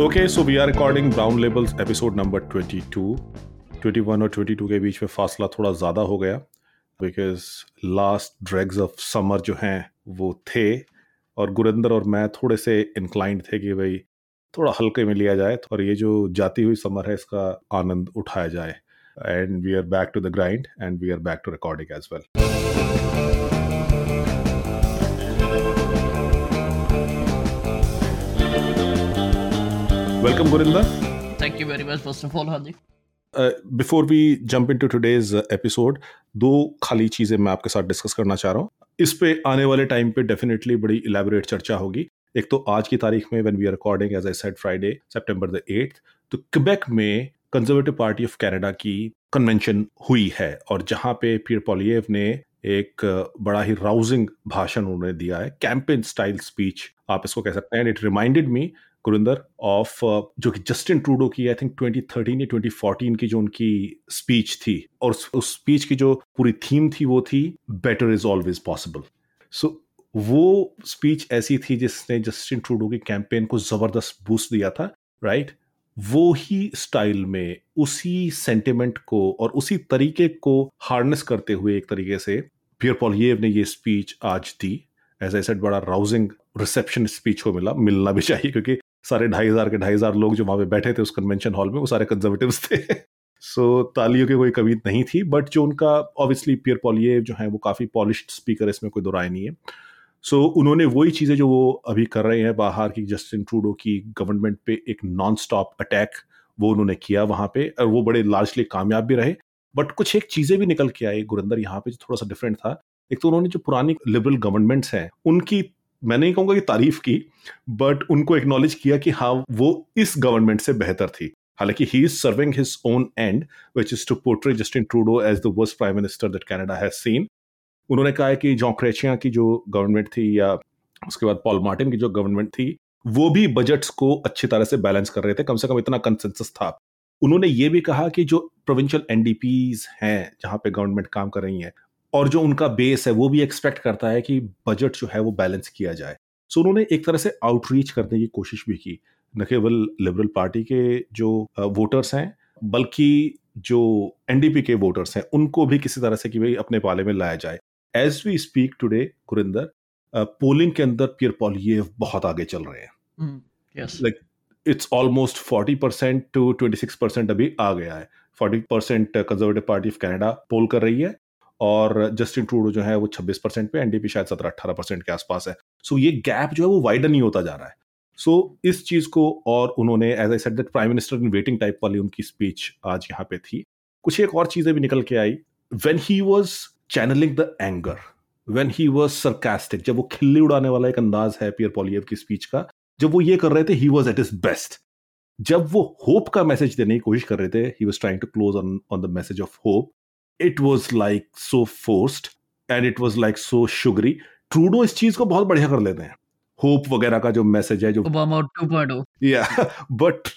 Okay, so we are recording Brown Labels episode number 22. 21 और 22 के बीच में फासला थोड़ा ज़्यादा हो गया because last dregs of summer जो हैं वो थे और गुरिंदर और मैं थोड़े से इंक्लाइंड थे कि भाई थोड़ा हल्के में लिया जाए और ये जो जाती हुई समर है इसका आनंद उठाया जाए and we are back to the grind and we are back to recording as well Welcome, Gurinder. Thank you very much, first of all, Haji. Before we jump into today's episode दो खाली चीज़ें मैं आपके साथ discuss करना चाह रहा हूँ इस पे आने वाले टाइम पे डेफिनेटली बड़ी इलेबोरेट चर्चा होगी एक तो आज की तारीख में when we are recording as I said Friday September the eighth तो क्वेबेक में कंजर्वेटिव पार्टी ऑफ़ कनाडा की कन्वेंशन हुई है और जहाँ पे पीर पॉलिएव ने एक बड़ा ही राउजिंग भाषण उन्होंने दिया है कैंपेन स्टाइल स्पीच आप इसको कह सकते हैं it reminded me Gurinder of जो कि जस्टिन ट्रूडो की आई थिंक 2013 या 2014 की जो उनकी स्पीच थी, और उस स्पीच की जो पूरी थीम थी, वो थी better is always possible so वो स्पीच ऐसी थी जिसने जस्टिन ट्रूडो की कैंपेन को ज़बरदस्त बूस्ट दिया था राइट right? वो ही स्टाइल में, उसी सेंटिमेंट को और उसी तरीके को हार्नेस करते हुए एक तरीके से पियर पॉलिएव ने ये स्पीच आज दी एज आई सेड बड़ा राउजिंग रिसेप्शन स्पीच को मिला, मिलना भी चाहिए, क्योंकि सारे ढाई हज़ार के ढाई हज़ार लोग जो वहाँ पे बैठे थे उस कन्वेंशन हॉल में वो सारे कंजर्वेटिव थे। सो so, तालियों की कोई कमी नहीं थी बट जो उनका ऑब्वियसली पियर पॉलिए जो है वो काफ़ी पॉलिश्ड स्पीकर है इसमें कोई दुराय नहीं है। सो so, उन्होंने वही चीज़ें जो वो अभी कर रहे हैं बाहर की जस्टिन ट्रूडो की गवर्नमेंट पे एक नॉन स्टॉप अटैक वो उन्होंने किया वहाँ पे और वो बड़े लार्जली कामयाब भी रहे। बट कुछ एक चीज़ें भी निकल के आई गुरिंदर यहाँ पे जो थोड़ा सा डिफरेंट था। एक तो उन्होंने जो पुरानी लिबरल गवर्नमेंट्स हैं उनकी मैं नहीं कहूँगा कि तारीफ़ की बट उनको एक्नॉलेज किया कि हाँ वो इस गवर्नमेंट से बेहतर थी। हालाँकि he is serving his own end which is to portray Justin Trudeau as the worst prime minister that Canada has seen उन्होंने कहा है कि जॉन क्रेचिया की जो गवर्नमेंट थी या उसके बाद पॉल मार्टिन की जो गवर्नमेंट थी, वो भी बजट्स को अच्छी तरह से बैलेंस कर रहे थे। कम से कम इतना कंसेंसस था। उन्होंने ये भी कहा कि जो प्रोविंशियल एनडीपीज हैं, जहाँ पे गवर्नमेंट काम कर रही हैं और जो उनका बेस है वो भी एक्सपेक्ट करता है कि बजट जो है वो बैलेंस किया जाए। सो so, उन्होंने एक तरह से आउटरीच करने की कोशिश भी की। न केवल लिबरल पार्टी के जो वोटर्स हैं बल्कि जो एनडीपी के वोटर्स हैं उनको भी किसी तरह से कि भाई अपने पाले में लाया जाए। As we speak today Gurinder polling के अंदर पियर पॉलिए बहुत आगे चल रहे हैं। Like it's almost forty percent to twenty six percent अभी आ गया है forty percent Conservative Party of Canada poll कर रही है। और जस्टिन ट्रूडो जो है वो 26 परसेंट पे एनडीपी शायद 17-18 परसेंट के आसपास है। सो so ये गैप जो है वो वाइडन नहीं होता जा रहा है। सो so, इस चीज़ को और उन्होंने as I said that prime minister in waiting type वाली उनकी स्पीच आज यहाँ पे थी। कुछ एक और चीज़ें भी निकल के आई। When he was channelling the anger when he was sarcastic जब वो खिल्ली उड़ाने वाला एक अंदाज है पियर पॉलियव की स्पीच का जब वो ये कर रहे थे he was at his best जब वो होप का मैसेज देने की कोशिश कर रहे थे he was trying to close on on the message of hope it was like so forced and it was like so sugary Trudeau इस चीज़ को बहुत बढ़िया कर लेते हैं। होप वगैरह का जो मैसेज है जो या but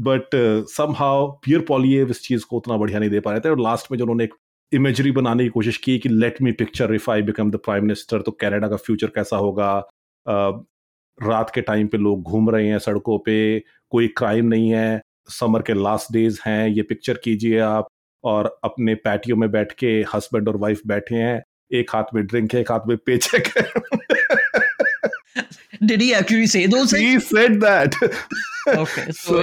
but somehow Pierre Poilievre इस चीज़ को उतना बढ़िया नहीं दे पा रहे थे और लास्ट में जो उन्होंने एक इमेजरी बनाने की कोशिश की कि let me picture if I become the prime minister तो कनाडा का फ्यूचर कैसा होगा? Uh, रात के टाइम पे लोग घूम रहे हैं सड़कों पे कोई क्राइम नहीं है समर के लास्ट डेज़ हैं ये पिक्चर कीजिए आप। और अपने पैटियो में बैठ के हस्बैंड और वाइफ बैठे हैं एक हाथ में ड्रिंक है एक हाथ में पेचेक है Did he actually say those things? He said that. okay, so,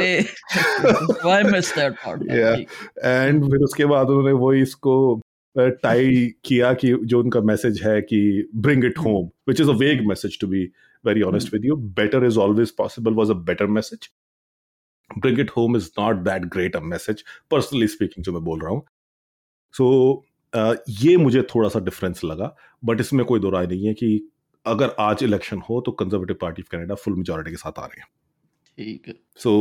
so I missed that part. Yeah, and फिर उसके बाद उन्होंने वो इसको टाई किया कि जो उनका मैसेज है कि bring it home which is a vague message to be very honest with you better is always possible was a better message bring it home is not that great a message personally speaking जो मैं बोल रहा हूँ सो so, uh, ये मुझे थोड़ा सा difference लगा बट इसमें कोई दो राय नहीं है कि अगर आज इलेक्शन हो तो conservative party of Canada full majority के साथ आ रहे हैं ठीक है सो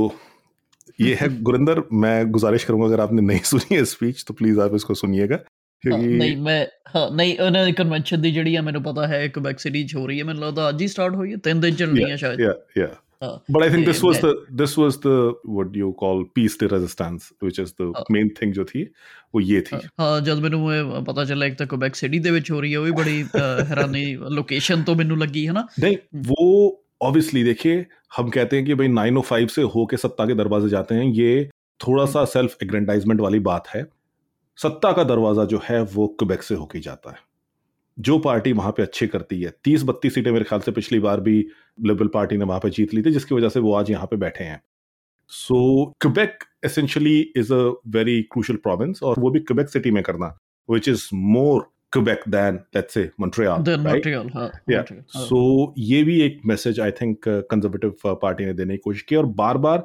ये है गुरिंदर मैं गुजारिश करूंगा अगर आपने नहीं सुनी है स्पीच तो प्लीज आप इसको सुनिएगा क्योंकि नहीं मैं हाँ नहीं ਉਹਨਾਂ ਕਨਵੈਨਸ਼ਨ ਦੀ ਜਿਹੜੀ ਆ ਮੈਨੂੰ ਪਤਾ ਹੈ ਕੁਬੈਕ ਸਿਟੀ 'ਚ ਹੋ ਰਹੀ ਹੈ ਮੈਨੂੰ ਲੱਗਦਾ ਅੱਜ ਹੀ ਸਟਾਰਟ ਹੋਈ ਹੈ ਤਿੰਨ ਦਿਨ ਚੱਲਣੀ ਹੈ ਸ਼ਾਇਦ ਯਾ ਯਾ Uh, but I think this was then, the this was the what you call peace de resistance, which is the uh, main thing जो थी वो ये थी. Uh, हाँ जब मैंने पता चला एक तो क्वेबेक सिटी दे विच हो रही है वो बड़ी हैरानी लोकेशन तो मैंने लगी है ना. नहीं हम्म। वो ऑब्वियसली देखिए हम कहते हैं कि भाई 905 से हो के सत्ता के दरवाजे जाते हैं ये थोड़ा हम्म। सा सेल्फ एग्रेंडाइजमेंट वाली बात है सत्ता का दरवाज़ा जो है वो क्वेबेक से होके जाता है जो पार्टी वहाँ पे अच्छी करती है तीस बत्तीस सीटें मेरे ख्याल से पिछली बार भी लिबरल पार्टी ने वहाँ पे जीत ली थी जिसकी वजह से वो आज यहाँ पे बैठे हैं so Quebec essentially is a very crucial province और वो भी क्वेबेक सिटी में करना which is more Quebec than let's say Montreal. Than right? Montreal, हाँ, Yeah. Montreal, हाँ. सो ये भी एक message I think Conservative Party ने देने की कोशिश की और बार बार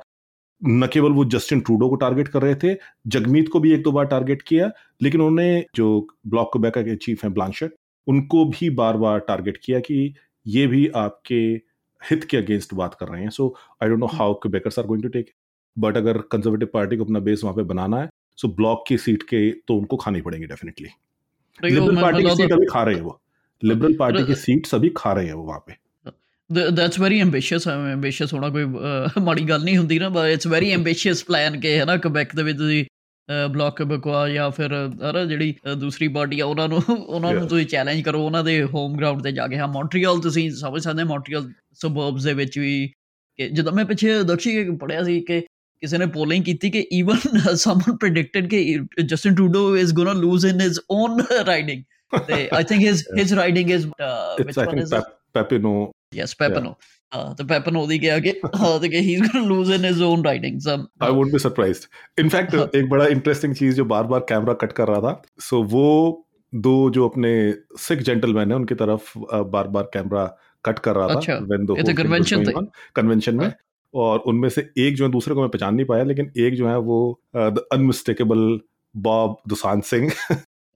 न केवल वो जस्टिन ट्रूडो को टारगेट कर रहे थे जगमीत को भी एक दो बार टारगेट किया लेकिन उन्होंने जो ब्लॉक क्वेबेका के चीफ हैं ब्लांशेट उनको भी बार बार टारगेट किया कि ये भी आपके हित के अगेंस्ट बात कर रहे हैं। So I don't know how Quebecers are going to take but अगर कंजर्वेटिव पार्टी को अपना बेस वहाँ पे बनाना है सो so ब्लॉक की सीट के तो उनको खानी पड़ेंगी डेफिनेटली लिबरल पार्टी की सीट अभी खा रहे हैं वो। लिबरल पार्टी की सीट सभी खा रहे हैं वो वहाँ पे। दैट्स वेरी ਐਂਬੀਸ਼ੀਅਸ ਐਂਬੀਸ਼ੀਅਸ होना कोई माड़ी गल नहीं ਹੁੰਦੀ ना but it's very ambitious plan के है ना कबैक ਦੇ ਵਿੱਚ ਤੁਸੀਂ ਬਲਾਕ ਬਕਵਾ ਜਾਂ ਫਿਰ ਅਰੇ ਜਿਹੜੀ ਦੂਸਰੀ ਪਾਰਟੀ ਆ ਉਹਨਾਂ ਨੂੰ ਉਹਨਾਂ ਨੂੰ. ਤੁਸੀਂ ਚੈਲੰਜ ਕਰੋ ਉਹਨਾਂ ਦੇ ਹੋਮ ਗਰਾਊਂਡ ਤੇ ਜਾ ਕੇ। ਹਾਂ ਮੌਂਟਰੀਅਲ ਤੁਸੀਂ ਸਮਝ ਸਕਦੇ ਮੌਂਟਰੀਅਲ ਸਬਰਬਸ ਦੇ ਵਿੱਚ ਵੀ ਕਿ ਜਦੋਂ ਮੈਂ ਪਿੱਛੇ ਦਕਸ਼ੀ ਪੜਿਆ ਸੀ ਕਿ ਕਿਸੇ ਨੇ ਪੋਲਿੰਗ ਕੀਤੀ ਕਿ ਈਵਨ ਸਮਨ ਪ੍ਰੈਡਿਕਟਡ ਕਿ Justin Trudeau is gonna lose in his own riding ਤੇ I think his his riding is It's which I one Yes, Pepino. Yeah. Uh, the Pepino the gaya ke, uh, the gaya, he's going to lose in his own writings. Um, I wouldn't be surprised. In fact, एक बड़ा interesting चीज़ जो बार बार camera cut कर रहा था so so, वो दो जो अपने सिख जेंटलमैन है उनकी तरफ़ बार बार कैमरा कट कर रहा अच्छा, था कन्वेंशन कन्वेंशन में हाँ। और उनमें से एक जो है दूसरे को मैं पहचान नहीं पाया लेकिन एक जो है वो the unmistakable Bob Dosanjh Singh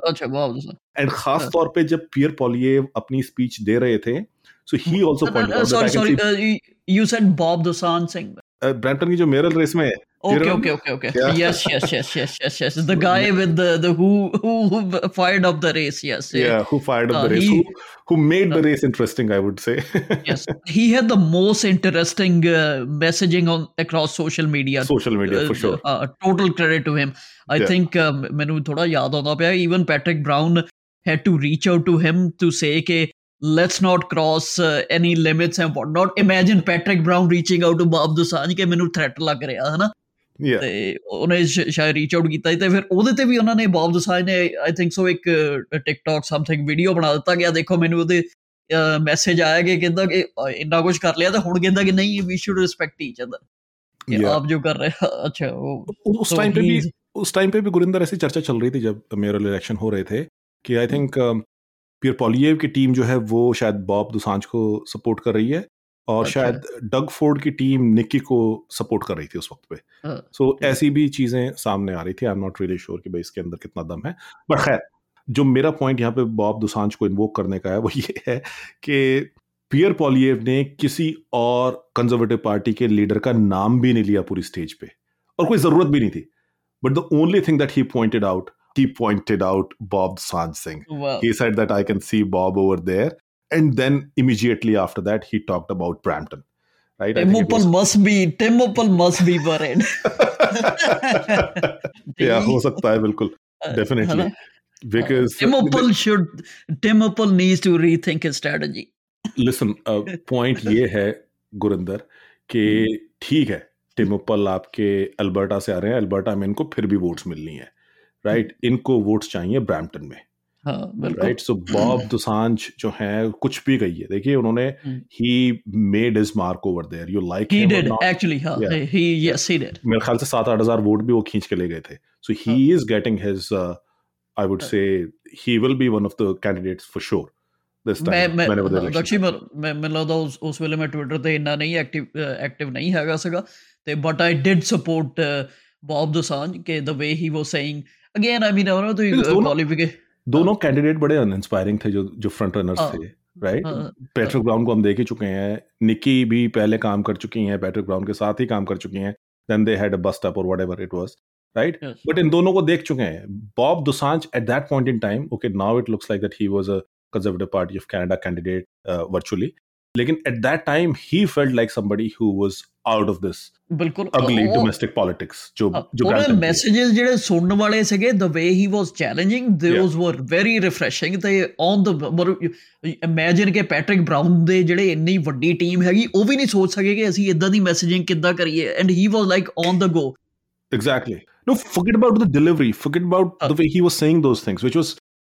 अच्छा बॉब दुसान एंड खास हाँ। तौर पे जब पियर पॉलिए अपनी स्पीच दे रहे थे so he also pointed out sorry sorry you said Bob Dosanjh Singh Brampton की जो मेरल रेस में Okay, okay, okay, okay. Yeah. Yes, yes, yes, yes, yes, yes. The guy with the, the who who who fired up the race. Yes. Yeah, yeah who fired up uh, the race? He, who, who made the uh, race interesting? I would say. yes, he had the most interesting uh, messaging on across social media. Social media, for uh, sure. Uh, total credit to him. I yeah. think मैंने थोड़ा याद आता पे even Patrick Brown had to reach out to him to say के let's not cross uh, any limits and what not imagine Patrick Brown reaching out to Bob Dosanjh ਕਿ ਮੈਨੂੰ threat ਲੱਗ ਰਿਹਾ ਹੈ ਨਾ Yeah. ਤੇ ਉਹਨੇ ਸ਼- ਸ਼ਾਇਦ ਰੀਚ ਆਊਟ ਕੀਤਾ ਸੀ ਤੇ ਫਿਰ ਉਹਦੇ ਤੇ ਵੀ ਉਹਨਾਂ ਨੇ ਬਾਬ ਦਸਾਜ ਨੇ ਆਈ ਥਿੰਕ ਸੋ ਇੱਕ ਟਿਕਟੌਕ ਸਮਥਿੰਗ ਵੀਡੀਓ ਬਣਾ ਦਿੱਤਾ ਗਿਆ ਦੇਖੋ ਮੈਨੂੰ ਉਹਦੇ ਮੈਸੇਜ ਆਇਆ ਕਿ ਕਹਿੰਦਾ ਕਿ ਅ, ਇੰਨਾ ਕੁਝ ਕਰ ਲਿਆ ਤੇ ਹੁਣ ਕਹਿੰਦਾ ਕਿ ਨਹੀਂ we should respect each other ਕਿ Yeah. ਆਪ ਜੋ कर रहे हैं अच्छा वो उ- उस So टाइम पे भी he's- उस टाइम पे भी गुरिंदर ऐसी चर्चा चल रही थी जब मेयरल इलेक्शन हो रहे थे कि आई थिंक पियर पॉलिएव की टीम जो है वो शायद बॉब दुसांज को सपोर्ट कर रही है और अच्छा। शायद डग फोर्ड की टीम निक्की को सपोर्ट कर रही थी उस वक्त पे। हाँ, सो ठीक। ऐसी भी चीज़ें सामने आ रही थी। I am not really sure कि भाई इसके अंदर कितना दम है। बट खैर जो मेरा पॉइंट यहाँ पे बॉब दुसांज को इन्वोक करने का है वो ये है कि पियर पॉलिएव ने किसी और कंजर्वेटिव पार्टी के लीडर का नाम भी नहीं लिया पूरी स्टेज पे। और कोई ज़रूरत भी नहीं थी। But the only thing that he pointed out he pointed out Bob Sanj Singh. wow. He said that I can see Bob over there. And then immediately after that, he talked about Brampton. Right? Tim Uppal was- must be Tim Uppal must be worried. yeah, हो सकता है बिल्कुल definitely because Tim Uppal should Tim Uppal needs to rethink his strategy. Listen point ये है गुरिंदर कि ठीक है Tim उप्पल आपके अल्बर्टा से आ रहे हैं अल्बर्टा में इनको फिर भी वोट्स मिलनी है राइट इनको वोट्स चाहिए ब्रैम्पटन में हाँ बिल्कुल राइट सो बॉब दुसांज जो है कुछ भी कही है देखिए उन्होंने hmm. He made his mark over there you like he did actually हाँ Yeah. he yes he did मेरे ख्याल से सात आठ हजार वोट भी वो खींच के ले गए थे so he is getting his I would हाँ. Say he will be one of the candidates for sure this ਮੈਂ टाइम ਮੈਂ whenever the ਹਾਂ, election ਦਕਸ਼ੀ ਮੈਂ ਮੈਂ- ਮੈਨੂੰ ਲੱਗਦਾ ਉਸ ਉਸ ਵੇਲੇ ਮੈਂ ਟਵਿੱਟਰ ਤੇ ਇੰਨਾ ਨਹੀਂ ਐਕਟਿਵ ਐਕਟਿਵ ਨਹੀਂ ਹੈਗਾ ਸੀਗਾ ਤੇ but I did support Bob Dosanjh ਕਿ ਦ ਵੇ ਹੀ ਵਾਸ ਸੇਇੰਗ again I mean तो क्वालिफिकेशन दोनों कैंडिडेट बड़े अनइंस्पायरिंग थे जो जो फ्रंट रनर्स थे राइट पैट्रिक ब्राउन को हम देख ही चुके हैं। निकी भी पहले काम कर चुकी हैं पैट्रिक ब्राउन के साथ ही काम कर चुकी हैं। Then they had a bust up और whatever it was right but इन दोनों को देख चुके हैं। Bob Dosanjh at that point in time okay now it looks like that he was a Conservative Party of Canada candidate virtually लेकिन at that time he felt like somebody who was out of this ਬਿਲਕੁਲ ਅਗਲੀ domestic politics ਜੋ ਜੋ ਉਹਨਾਂ messages ਜਿਹੜੇ ਸੁਣਨ ਵਾਲੇ ਸੀਗੇ ਦ ਵੇ ਹੀ was challenging those were very refreshing ਤੇ ਔਨ ਦ ਇਮੇਜਿਨ ਕਿ ਪੈਟ੍ਰਿਕ ਬਰਾਊਨ ਦੇ ਜਿਹੜੇ ਇੰਨੀ ਵੱਡੀ ਟੀਮ ਹੈਗੀ ਉਹ ਵੀ ਨਹੀਂ ਸੋਚ ਸਕੇ ਕਿ ਅਸੀਂ ਇਦਾਂ ਦੀ ਮੈਸੇਜਿੰਗ ਕਿੱਦਾਂ ਕਰੀਏ and he was like on the go exactly no forget about the delivery forget about uh, the way he was saying those things which was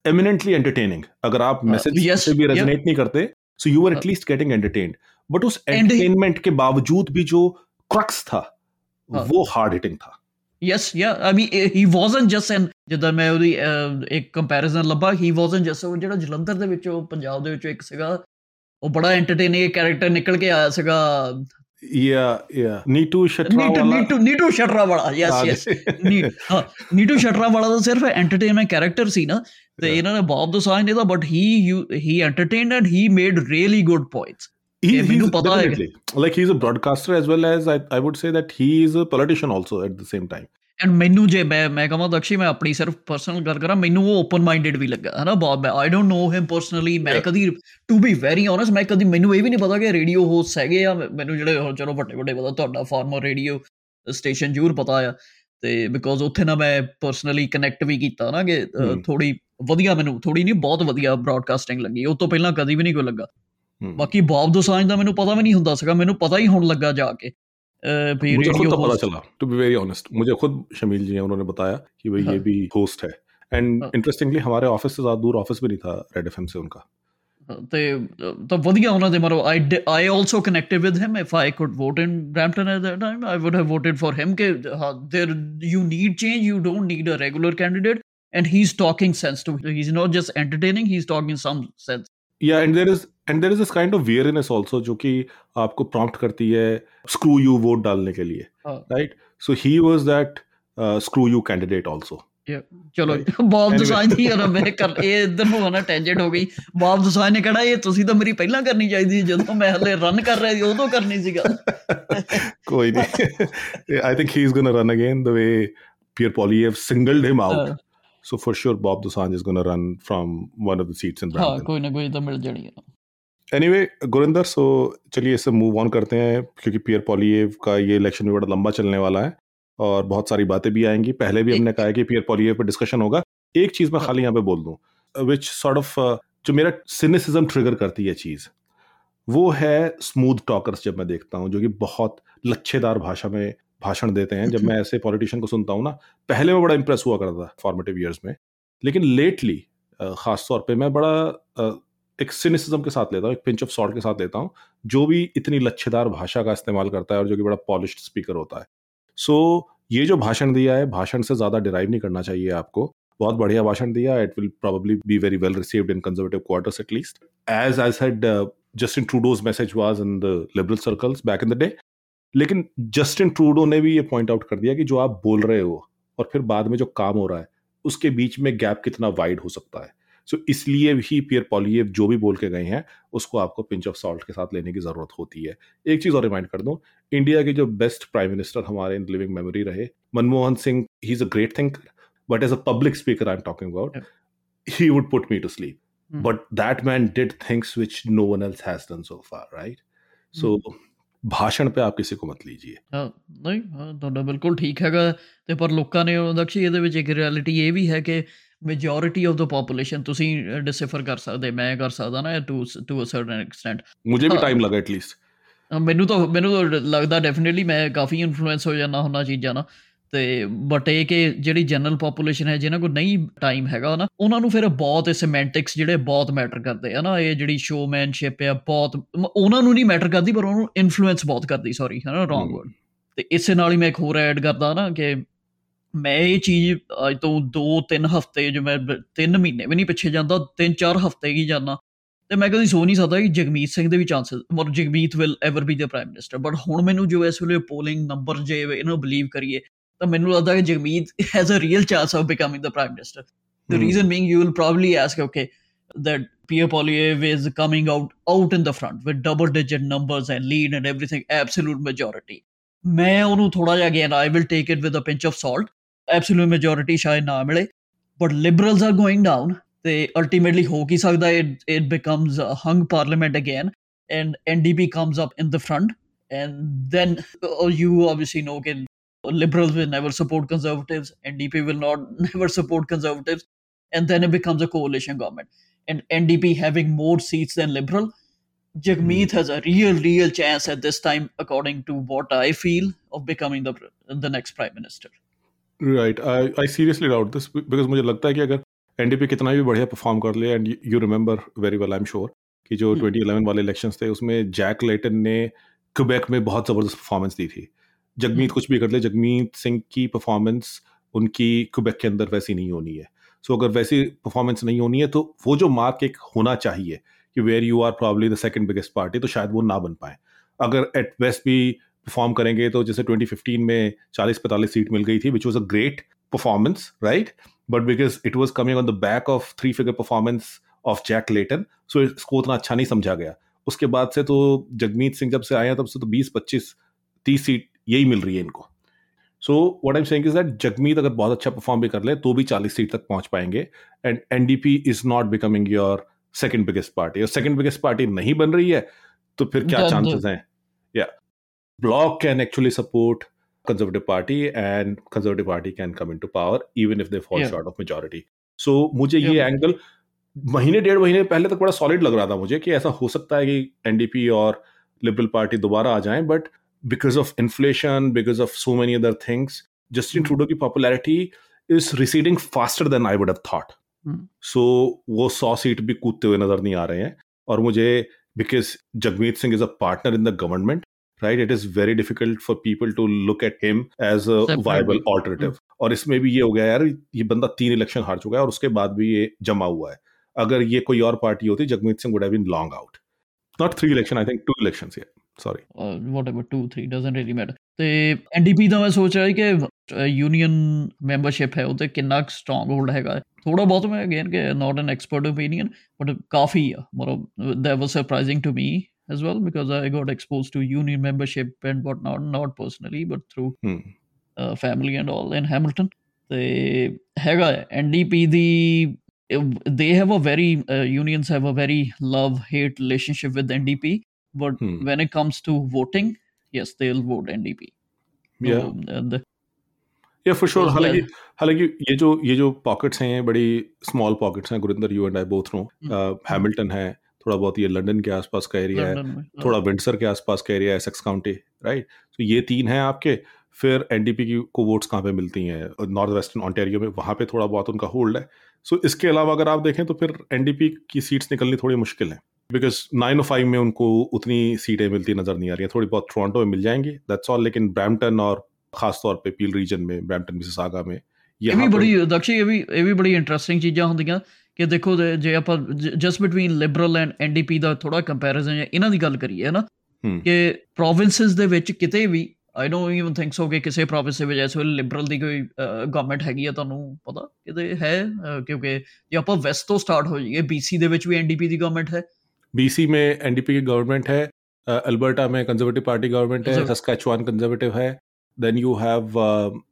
eminently entertaining agar aap message uh, yes, se bhi resonate yeah. nahi karte करते, so you were at Uh, least getting entertained. But उस And he- entertainment के बावजूद भी जो crux था, Uh, वो hard hitting था. Yes ਯਾ ਆਈ ਮੀਨ ਹੀ ਵਾਸਨਟ ਜਸਟ ਐਨ ਜਦੋਂ ਮੈਂ ਉਹਦੀ ਅਹ, ਇੱਕ ਕੰਪੈਰੀਜ਼ਨ ਲੱਭਾ ਹੀ ਵਾਸਨਟ ਜਸਟ ਉਹ ਜਿਹੜਾ ਜਲੰਧਰ ਦੇ ਵਿੱਚੋਂ ਪੰਜਾਬ ਦੇ ਵਿੱਚੋਂ ਇੱਕ ਸੀਗਾ ਉਹ ਬੜਾ ਐਂਟਰਟੇਨਿੰਗ ਕੈਰੈਕਟਰ ਨਿਕਲ ਕੇ ਆਇਆ ਸੀਗਾ Yeah, yeah. need to Neetu, Neetu, need to Yes, ah, yes. yes. Need. uh, Neetu Shatrawala was just an entertainment character, see, na? The, yeah. you know, Bob the sign is but he you, he entertained and he made really good points. He, yeah, he's, definitely. Like he's a broadcaster as well as I, I would say that he is a politician also at the same time. And ਮੈਨੂੰ ਜੇ ਮੈਂ ਮੈਂ ਕਹਾਂ ਦਕਸ਼ੀ ਮੈਂ ਆਪਣੀ ਸਿਰਫ personal ਗੱਲ ਕਰਾਂ ਮੈਨੂੰ ਉਹ ਓਪਨ ਮਾਈਂਡਡ ਵੀ ਲੱਗਾ ਹੈ ਨਾ ਬਹੁਤ ਮੈਂ I don't know him personally ਮੈਂ. ਕਦੀ ਟੂ ਬੀ ਵੈਰੀ ਓਨੈਸਟ ਮੈਂ ਕਦੀ ਮੈਨੂੰ ਇਹ ਵੀ ਨਹੀਂ ਪਤਾ ਕਿ ਰੇਡੀਓ ਹੋਸਟ ਹੈਗੇ ਆ ਮੈਨੂੰ ਜਿਹੜੇ ਚਲੋ ਵੱਡੇ ਵੱਡੇ ਪਤਾ ਤੁਹਾਡਾ ਫਾਰਮਰ ਰੇਡੀਓ ਸਟੇਸ਼ਨ ਜ਼ਰੂਰ ਪਤਾ ਆ ਤੇ ਬਿਕੋਜ਼ ਉੱਥੇ ਨਾ ਮੈਂ ਪਰਸਨਲੀ ਕਨੈਕਟ ਵੀ ਕੀਤਾ ਨਾ ਕਿ। ਥੋੜੀ ਵਧੀਆ ਮੈਨੂੰ ਥੋੜੀ ਨਹੀਂ ਬਹੁਤ ਵਧੀਆ ਬ੍ਰਾਡਕਾਸਟਿੰਗ ਲੱਗੀ ਉਹ ਤੋਂ ਪਹਿਲਾਂ ਕਦੀ ਵੀ ਨਹੀਂ ਕੋਈ ਲੱਗਾ. ਬਾਕੀ ਬਾਬ ਦੋਸਾਂਝ ਦਾ ਮੈਨੂੰ ਪਤਾ ਵੀ ਨਹੀਂ ਹੁੰਦਾ ਸੀਗਾ ਮੈਨੂੰ ਪਤਾ ਹੀ ਹੁਣ ਲੱਗਾ ਜਾ ਕੇ भाई मुझे खुद पता चला टू बी वेरी ऑनेस्ट मुझे खुद शमील जी हैं उन्होंने बताया कि भाई हाँ. ये भी होस्ट है एंड इंटरेस्टिंगली हाँ. हमारे ऑफ़िस से ज़्यादा दूर ऑफ़िस भी नहीं था रेड एफएम से उनका ਤੇ ਤਾਂ ਵਧੀਆ ਉਹਨਾਂ ਦੇ ਮਰੋ I I also connected with him if I could vote in Brampton at that time I would have voted for him ਕਿ there you need change you don't need a regular candidate and he is talking sense too he is not just entertaining he is talking some sense या and there is and there is this kind of awareness also जो कि आपको prompt करती है screw you won't डालने के लिए हाँ। Right so he was that screw you candidate also ਚਲੋ Right. Bob Anyway. ਦਸਾਂਝ ਦੀ ਯਾਰ ਮੈਂ ਕਰ ਇਹ ਇਧਰ ਨੂੰ ਨਾ ਟੈਂਜੈਂਟ ਹੋ ਗਈ ਬਾਬ ਦਸਾਂਝ ਨੇ ਕਿਹੜਾ ਇਹ ਤੁਸੀਂ ਤਾਂ ਮੇਰੀ ਪਹਿਲਾਂ ਕਰਨੀ ਚਾਹੀਦੀ ਸੀ ਜਦੋਂ ਮੈਂ ਹਲੇ ਰਨ ਕਰ ਰਿਹਾ ਸੀ ਉਦੋਂ ਕਰਨੀ ਸੀਗਾ कोई नहीं I think he is gonna run again the way Pierre Polyev singled him out. So for sure, Bob Dosanjh is going to run from one of the seats in Brampton. हाँ कोई ना कोई तो मिल जाएगी। एनीवे anyway, गुरिंदर सो चलिए इससे move on करते हैं क्योंकि पियर पॉलीएव का ये इलेक्शन भी बड़ा लंबा चलने वाला है और बहुत सारी बातें भी आएँगी। पहले भी हमने कहा है कि पियर पॉलीएव पर डिस्कशन होगा। एक चीज़ मैं हाँ। खाली यहाँ पे बोल दूँ विच सॉर्ट ऑफ़ जो मेरा सिनिसिज्म ट्रिगर करती है चीज़ वो है स्मूथ टॉकर्स जब मैं देखता हूँ जो कि बहुत लच्छेदार भाषा में भाषण देते हैं जब मैं ऐसे पॉलिटिशियन को सुनता हूँ ना पहले मैं बड़ा इंप्रेस हुआ करता था फॉर्मेटिव ईयर्स में लेकिन लेटली खास तौर पे मैं बड़ा एक सिनिसिज्म के साथ लेता हूँ एक पिंच ऑफ़ सॉल्ट के साथ लेता हूँ जो भी इतनी लच्छेदार भाषा का इस्तेमाल करता है और जो कि बड़ा पॉलिश स्पीकर होता है। सो so, ये जो भाषण दिया है भाषण से ज़्यादा डिराइव नहीं करना चाहिए आपको। बहुत बढ़िया भाषण दिया it will probably be very well received in Conservative quarters at least as I said Justin Trudeau's message was in the Liberal circles back in the day लेकिन जस्टिन ट्रूडो ने भी ये पॉइंट आउट कर दिया कि जो आप बोल रहे हो और फिर बाद में जो काम हो रहा है उसके बीच में गैप कितना वाइड हो सकता है। सो so, इसलिए भी पियर पॉलिएव जो भी बोल के गए हैं उसको आपको पिंच ऑफ़ सॉल्ट के साथ लेने की ज़रूरत होती है। एक चीज़ और रिमाइंड कर दूँ इंडिया के जो बेस्ट प्राइम मिनिस्टर हमारे इन लिविंग मेमोरी रहे Manmohan Singh he is a great thinker but as a public speaker I am talking about he would put me to sleep but that man did did which no one one else has so so far right? so भाषण पे आप किसी को मत लीजिए ਹਾਂ ਨਹੀਂ ਹਾਂ, ਤੁਹਾਡਾ ਬਿਲਕੁਲ ਠੀਕ ਹੈਗਾ ਤੇ ਪਰ ਲੋਕਾਂ ਨੇ ਦਕਸ਼ੀ ਇਹਦੇ ਵਿੱਚ ਇੱਕ ਰਿਐਲਿਟੀ ਇਹ ਵੀ ਹੈ ਕਿ ਮੈਜੋਰਿਟੀ ਆਫ ਦਾ ਪੋਪੂਲੇਸ਼ਨ ਤੁਸੀਂ ਡਿਸਿਫਰ ਕਰ ਸਕਦੇ ਮੈਂ ਕਰ ਸਕਦਾ ਨਾ to to a certain extent मुझे भी हाँ। टाइम लगा एटलीस्ट ਮੈਨੂੰ ਤਾਂ ਮੈਨੂੰ ਤਾਂ ਲੱਗਦਾ ਡੈਫੀਨਿਟਲੀ ਮੈਂ ਕਾਫੀ ਇਨਫਲੂਐਂਸ ਹੋ ਜਾਂਦਾ ਹੁੰਦਾ ਚੀਜ਼ਾਂ ਨਾਲ ਤੇ ਬਟ ਇਹ ਕਿ ਜਿਹੜੀ ਜਨਰਲ ਪੋਪੂਲੇਸ਼ਨ ਹੈ ਜਿਨ੍ਹਾਂ ਕੋਲ ਨਹੀਂ ਟਾਈਮ ਹੈਗਾ ਨਾ ਉਹਨਾਂ ਨੂੰ ਫਿਰ ਬਹੁਤ ਸਿਮੈਂਟਿਕਸ ਜਿਹੜੇ ਬਹੁਤ ਮੈਟਰ ਕਰਦੇ ਆ ਨਾ ਇਹ ਜਿਹੜੀ ਸ਼ੋਮੈਨਸ਼ਿਪ ਆ ਬਹੁਤ ਮ- ਉਹਨਾਂ ਨੂੰ ਨਹੀਂ ਮੈਟਰ ਕਰਦੀ ਪਰ ਉਹਨੂੰ ਇਨਫਲੂਐਂਸ ਬਹੁਤ ਕਰਦੀ ਸੌਰੀ ਹੈ ਨਾ ਰੋਂਗ। ਵਰਡ ਤੇ ਇਸੇ ਨਾਲ ਹੀ ਮੈਂ ਇੱਕ ਹੋਰ ਐਡ ਕਰਦਾ ਨਾ ਕਿ ਮੈਂ ਇਹ ਚੀਜ਼ ਅੱਜ ਤੋਂ 2-3 ਹਫ਼ਤੇ ਜਿਵੇਂ 3 ਮਹੀਨੇ ਵੀ ਨਹੀਂ ਪਿੱਛੇ ਜਾਂਦਾ 3-4 ਹਫ਼ਤੇ ਹੀ ਜਾਂਦਾ ਤੇ ਮੈਂ ਕਦੀ ਸੋਚ ਨਹੀਂ ਸਕਦਾ ਕਿ ਜਗਮੀਤ ਸਿੰਘ ਦੇ ਵੀ ਚਾਂਸਸ ਮਰ Jagmeet will ever be the prime minister but ਹੁਣ ਮੈਨੂੰ ਜੋ ਇਸ ਵੇਲੇ ਪੋਲਿੰਗ ਨੰਬਰ ਜੇ ਇਹਨੂੰ ਬਲੀਵ ਕਰੀਏ ਤਾਂ ਮੈਨੂੰ ਲੱਗਦਾ ਕਿ Jagmeet has a real chance of becoming the prime minister the Hmm. Reason being you will probably ask okay that Pierre Poilievre is coming out out in the front with double digit numbers and lead and everything absolute majority ਮੈਂ ਉਹਨੂੰ ਥੋੜਾ ਜਿਹਾ again I will take it with a pinch of salt absolute majority ਸ਼ਾਇਦ ਨਾ ਮਿਲੇ but liberals are going down ਤੇ ultimately ਹੋ ਕੀ ਸਕਦਾ it it becomes a hung parliament again and NDP comes up in the front, and then oh, you obviously know can liberals will never support conservatives, NDP will not never support conservatives, and then it becomes a coalition government. And NDP having more seats than liberal, Jagmeet has a real, real chance at this time, according to what I feel, of becoming the the next prime minister. Right I I seriously doubt this because मुझे लगता है कि अगर NDP कितना भी बढ़िया perform कर ले and you remember very well I am sure कि जो हम्म। 2011 वाले इलेक्शंस थे उसमें जैक लेटन ने क्वेबेक में बहुत ज़बरदस्त परफॉर्मेंस दी थी जगमीत। कुछ भी कर ले जगमीत सिंह की परफॉर्मेंस उनकी क्वेबेक के अंदर वैसी नहीं होनी है। सो so, अगर वैसी परफॉर्मेंस नहीं होनी है तो वो जो मार्क एक होना चाहिए कि where you are probably the second biggest party तो शायद वो ना बन पाए। अगर एट वेस्ट भी परफॉर्म करेंगे तो जैसे 2015 में 40-45 सीट मिल गई थी which was a great performance right but because it was coming on the back of three figure performance of Jack Layton so इसको उतना अच्छा नहीं समझा गया। उसके बाद से तो जगमीत सिंह जब से आए हैं तब से तो 20 25 30 सीट यही मिल रही है इनको। So what I am saying is that Jagmeet अगर बहुत अच्छा परफॉर्म भी कर ले तो भी 40 सीट तक पहुँच पाएँगे। And NDP is not becoming your second biggest party और सेकंड बिगेस्ट पार्टी नहीं बन रही है तो फिर क्या चांसेस हैं? या bloc can actually support conservative party and conservative party can come into power even if they fall Yeah. short of majority. So मुझे ये एंगल महीने डेढ़ महीने पहले तक बड़ा सॉलिड लग रहा था मुझे कि ऐसा हो सकता है कि एनडीपी और लिबरल पार्टी दोबारा आ जाए but because of inflation because of so many other things Justin Hmm. Trudeau की is receding faster than I would have thought Hmm. So वो सौ सीट भी कूदते हुए नज़र नहीं आ रहे हैं। और मुझे because Jagmeet Singh is a partner in the government right it is very difficult for people to look at him as a Separately. viable alternative. और इसमें भी ये हो गया यार ये बंदा तीन इलेक्शन हार चुका है और उसके बाद भी ये जमा हुआ है। अगर ये कोई और पार्टी होती Jagmeet Singh would have been long out not three election I think two elections sorry whatever uh, 2 3 doesn't really matter ਤੇ ਐਨਡੀਪੀ ਦਾ ਮੈਂ ਸੋਚ ਰਿਹਾ ਕਿ ਯੂਨੀਅਨ ਮੈਂਬਰਸ਼ਿਪ ਹੈ ਉਹਤੇ ਕਿੰਨਾ ਸਟਰੋਂਗ ਹੋਲਡ ਹੈਗਾ ਥੋੜਾ ਬਹੁਤ ਮੈਂ ਅਗੇਨ ਕਿ not an expert opinion but ਕਾਫੀ ਆ। ਮਤਲਬ that was surprising to me as well because I got exposed to union membership and whatnot, not personally, but through hmm. uh, family and all in Hamilton. They Haga NDP the they have a very uh, unions have a very love hate relationship with NDP but Hmm. when it comes to voting yes they'll vote NDP Yeah. So, the- या for sure हालाँकि हालाँकि ये जो ये जो pockets हैं बड़ी small pockets हैं। Gurinder you and I both know. Hamilton है थोड़ा बहुत ये लंदन के आसपास का एरिया है। Uh, थोड़ा विंडसर के आसपास का एरिया है एसेक्स काउंटी राइट तो ये तीन हैं आपके। फिर एनडीपी की को वोट्स कहाँ पे मिलती हैं? नॉर्थ वेस्टर्न ऑन्टेरियो में वहाँ पे थोड़ा बहुत उनका होल्ड है। सो so, इसके अलावा अगर आप देखें तो फिर एनडीपी की सीट्स निकलनी थोड़ी मुश्किल है। बिकॉज नाइन ओ फाइव में उनको उतनी सीटें मिलती नजर नहीं आ रही हैं थोड़ी बहुत टोरंटो में मिल जाएंगी दैट्स ऑल लेकिन ब्रैम्पटन और खास तौर पे पील रीजन में ब्रैम्पटन मिसिसागा में ਇਹ यहाँ ਵੀ पे- ਬੜੀ ਦਕਸ਼ੀ ਇਹ ਵੀ ਇਹ ਵੀ ਬੜੀ ਇੰਟਰਸਟਿੰਗ ਚੀਜ਼ਾਂ ਹੁੰਦੀਆਂ ਕਿ ਦੇਖੋ ਜੇ- ਜੇ ਆਪਾਂ just between Liberal and NDP ਦਾ ਥੋੜਾ ਕੰਪੈਰੀਜ਼ਨ ਹੈ ਇਹਨਾਂ ਦੀ ਗੱਲ ਕਰੀਏ ਨਾ ਹੂੰ। ਕਿ ਪ੍ਰੋਵਿੰਸਸ ਦੇ ਵਿੱਚ ਕਿਤੇ ਵੀ I don't even think so ਕਿ ਕਿਸੇ ਪ੍ਰੋਵਿੰਸ ਦੇ ਵਿੱਚ ਇਸ ਵੇਲੇ ਲਿਬਰਲ ਦੀ ਕੋਈ ਗਵਰਨਮੈਂਟ ਹੈਗੀ ਆ ਤੁਹਾਨੂੰ ਪਤਾ ਕਿਤੇ ਹੈ ਅਹ, ਕਿਉਂਕਿ ਜੇ ਆਪਾਂ ਵੈਸਟ ਤੋਂ ਸਟਾਰਟ ਹੋ ਜਾਈਏ ਬੀਸੀ ਦੇ ਵਿੱਚ ਵੀ ਐਨਡੀਪੀ ਦੀ ਗਵਰਨਮੈਂਟ ਹੈ बीसी में एनडीपी की गवर्नमेंट है अल्बर्टा में कंजर्वेटिव पार्टी गवर्नमेंट है सस्कैचुआन कंजर्वेटिव है then you have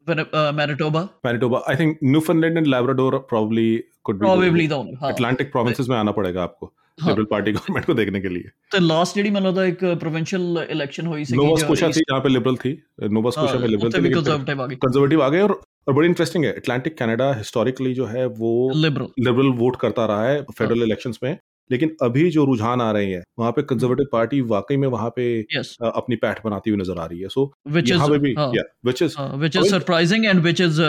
Manitoba Manitoba I think I and Labrador probably could be probably the probably the only. में आना पड़ेगा आपको लिबरल पार्टी गवर्नमेंट को देखने के लिए. तो लास्ट जेडी मतलब था एक प्रोविंशियल इलेक्शन हुई सी नोवा स्कोशा थी जहाँ पे लिबरल थी नोवा स्कोशा में लिबरल थी कंजर्वेटिव आ गए और और बड़ी इंटरेस्टिंग है अटलांटिक कनाडा हिस्टोरिकली जो है वो लिबरल वोट करता रहा है फेडरल इलेक्शंस में लेकिन अभी जो रुझान आ रहे हैं वहाँ पे कंजर्वेटिव पार्टी वाकई में वहाँ पे yes. आ, अपनी पैठ बनाती हुई नज़र आ रही है। So surprising and which is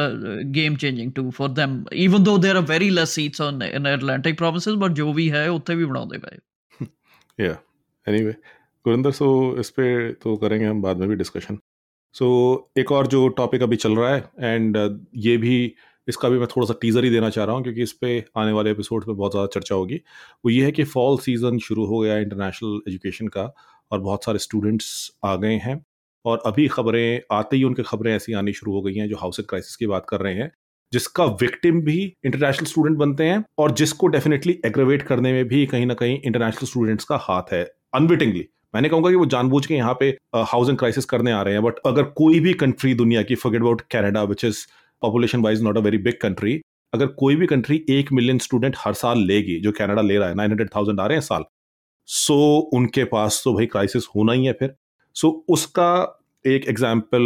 game changing to for them even though there are very less seats on in Atlantic provinces but जो भी है उतने भी बनाते पाए या। एनीवे गुरिंदर सो इस पे तो करेंगे हम बाद में भी डिस्कशन सो so, एक और जो टॉपिक अभी चल रहा है एंड uh, ये भी इसका भी मैं थोड़ा सा टीज़र ही देना चाह रहा हूँ, क्योंकि इस पे आने वाले एपिसोड में बहुत ज़्यादा चर्चा होगी। वो ये है कि फॉल सीज़न शुरू हो गया इंटरनेशनल एजुकेशन का और बहुत सारे स्टूडेंट्स आ गए हैं और अभी खबरें, आते ही उनकी खबरें ऐसी आनी शुरू हो गई हैं जो हाउसिंग क्राइसिस की बात कर रहे हैं, जिसका विक्टिम भी इंटरनेशनल स्टूडेंट बनते हैं और जिसको डेफिनेटली एग्रेवेट करने में भी कहीं ना कहीं इंटरनेशनल स्टूडेंट्स का हाथ है अनविटिंगली मैंने कहूँगा कि वो जानबूझ के यहाँ पे हाउसिंग क्राइसिस करने आ रहे हैं बट अगर कोई भी कंट्री दुनिया की forget about Canada which is population wise not a very big country अगर कोई भी कंट्री एक मिलियन स्टूडेंट हर साल लेगी जो कनाडा ले रहा है नाइन हंड्रेड थाउज़ेंड आ रहे हैं साल सो उनके पास तो भाई क्राइसिस होना ही है फिर। सो उसका एक एग्ज़ाम्पल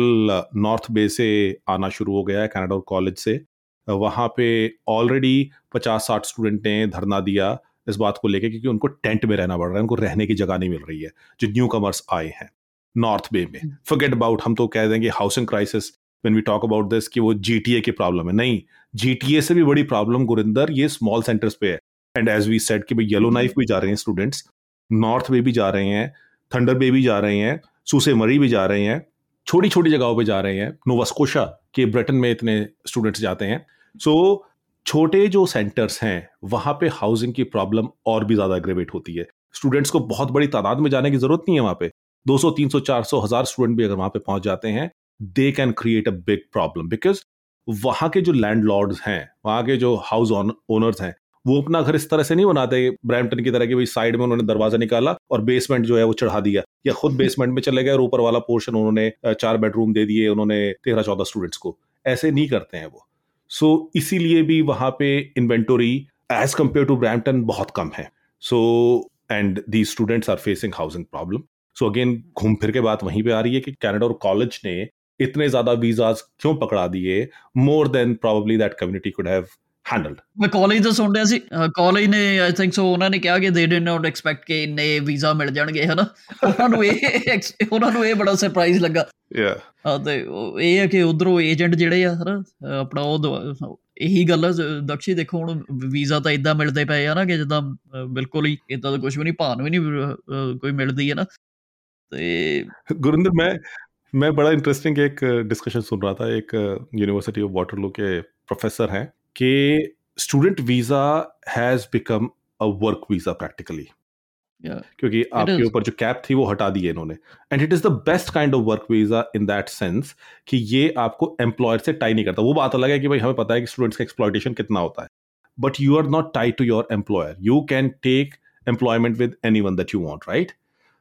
नॉर्थ बे से आना शुरू हो गया है कनाडा कॉलेज से। वहाँ पे ऑलरेडी पचास साठ स्टूडेंट ने धरना दिया इस बात को लेके क्योंकि उनको टेंट में रहना पड़ रहा है उनको रहने की जगह नहीं मिल रही है जो न्यू कमर्स आए हैं नॉर्थ बे में। Forget hmm. अबाउट हम तो कह देंगे housing crisis when we talk about this कि वो जीटीए की प्रॉब्लम है। नहीं जीटीए से भी बड़ी प्रॉब्लम गुरिंदर ये स्मॉल सेंटर्स पे है। एंड एज वी सेड कि भाई येलो नाइफ भी जा रहे हैं स्टूडेंट्स नॉर्थ बे भी जा रहे हैं थंडर बे भी जा रहे हैं सूसे मरी भी जा रहे हैं छोटी छोटी जगहों पे जा रहे हैं। नोवास्कोशा के ब्रिटेन में इतने स्टूडेंट्स जाते हैं। सो so, छोटे जो सेंटर्स हैं वहाँ पे हाउसिंग की प्रॉब्लम और भी ज़्यादा एग्रेवेट होती है। स्टूडेंट्स को बहुत बड़ी तादाद में जाने की ज़रूरत नहीं है वहाँ पे। 200 300 400 हज़ार स्टूडेंट भी अगर वहाँ पे पहुँच जाते हैं they can create a big problem because वहाँ के जो लैंड हैं वहाँ के जो हाउस ओनर्स हैं वो अपना घर इस तरह से नहीं बनाते ब्रैम्पटन की तरह की भाई साइड में उन्होंने दरवाज़ा निकाला और बेसमेंट जो है वो चढ़ा दिया या खुद बेसमेंट में चले गए और ऊपर वाला पोर्शन उन्होंने चार बेडरूम दे दिए उन्होंने तेरह चौदह स्टूडेंट्स को। ऐसे नहीं करते हैं वो। सो so, इसीलिए भी वहाँ पे inventory as compare to Brampton बहुत कम है। So and the students are facing housing problem so again घूम फिर के बात वहीं पे आ रही है कि कैनेडा और कॉलेज ने इतने ज्यादा वीजाज क्यों पकड़ा दिए more than probably that community could have handled ਮੈਂ ਕਾਲਜ ਦਾ ਸੁਣ ਰਿਹਾ ਸੀ ਕਾਲਜ ਨੇ ਆਈ ਥਿੰਕ ਸੋ ਉਹਨਾਂ ਨੇ ਕਿਹਾ ਕਿ ਦੇ ਡਿਡ ਨਾਟ ਐਕਸਪੈਕਟ ਕਿ ਇੰਨੇ ਵੀਜ਼ਾ ਮਿਲ ਜਾਣਗੇ ਹਨਾ ਉਹਨਾਂ ਨੂੰ ਇਹ ਉਹਨਾਂ ਨੂੰ ਇਹ ਬੜਾ ਸਰਪ੍ਰਾਈਜ਼ ਲੱਗਾ ਯਾ ਹਾਂ ਤੇ ਇਹ ਹੈ ਕਿ ਉਧਰੋਂ ਏਜੰਟ ਜਿਹੜੇ ਆ ਹਨਾ ਆਪਣਾ ਉਹ ਇਹੀ ਗੱਲ ਹੈ ਦਕਸ਼ੀ ਦੇਖੋ ਹੁਣ ਵੀਜ਼ਾ ਤਾਂ ਇਦਾਂ ਮਿਲਦੇ ਪਏ ਆ ਨਾ ਕਿ ਜਿੱਦਾਂ ਬਿਲਕੁਲ ਹੀ ਇਦਾਂ ਦਾ ਕੁਝ ਵੀ ਨਹੀਂ ਭਾਨ ਵੀ ਨਹੀਂ ਕੋਈ ਮਿਲਦੀ ਹੈ ਨਾ ਤੇ ਗੁਰਿੰਦਰ ਮੈਂ मैं बड़ा इंटरेस्टिंग एक डिस्कशन सुन रहा था एक यूनिवर्सिटी ऑफ़ वाटरलू के प्रोफेसर हैं कि student visa has become a work visa practically क्योंकि आपके ऊपर जो कैप थी वो हटा दी है इन्होंने। And it is the best kind of work visa in that sense कि ये आपको एम्प्लॉयर से टाई नहीं करता। वो बात अलग है कि भाई हमें पता है कि स्टूडेंट्स का एक्सप्लॉयटेशन कितना होता है। But you are not tie to your employer you can take employment with anyone that you want right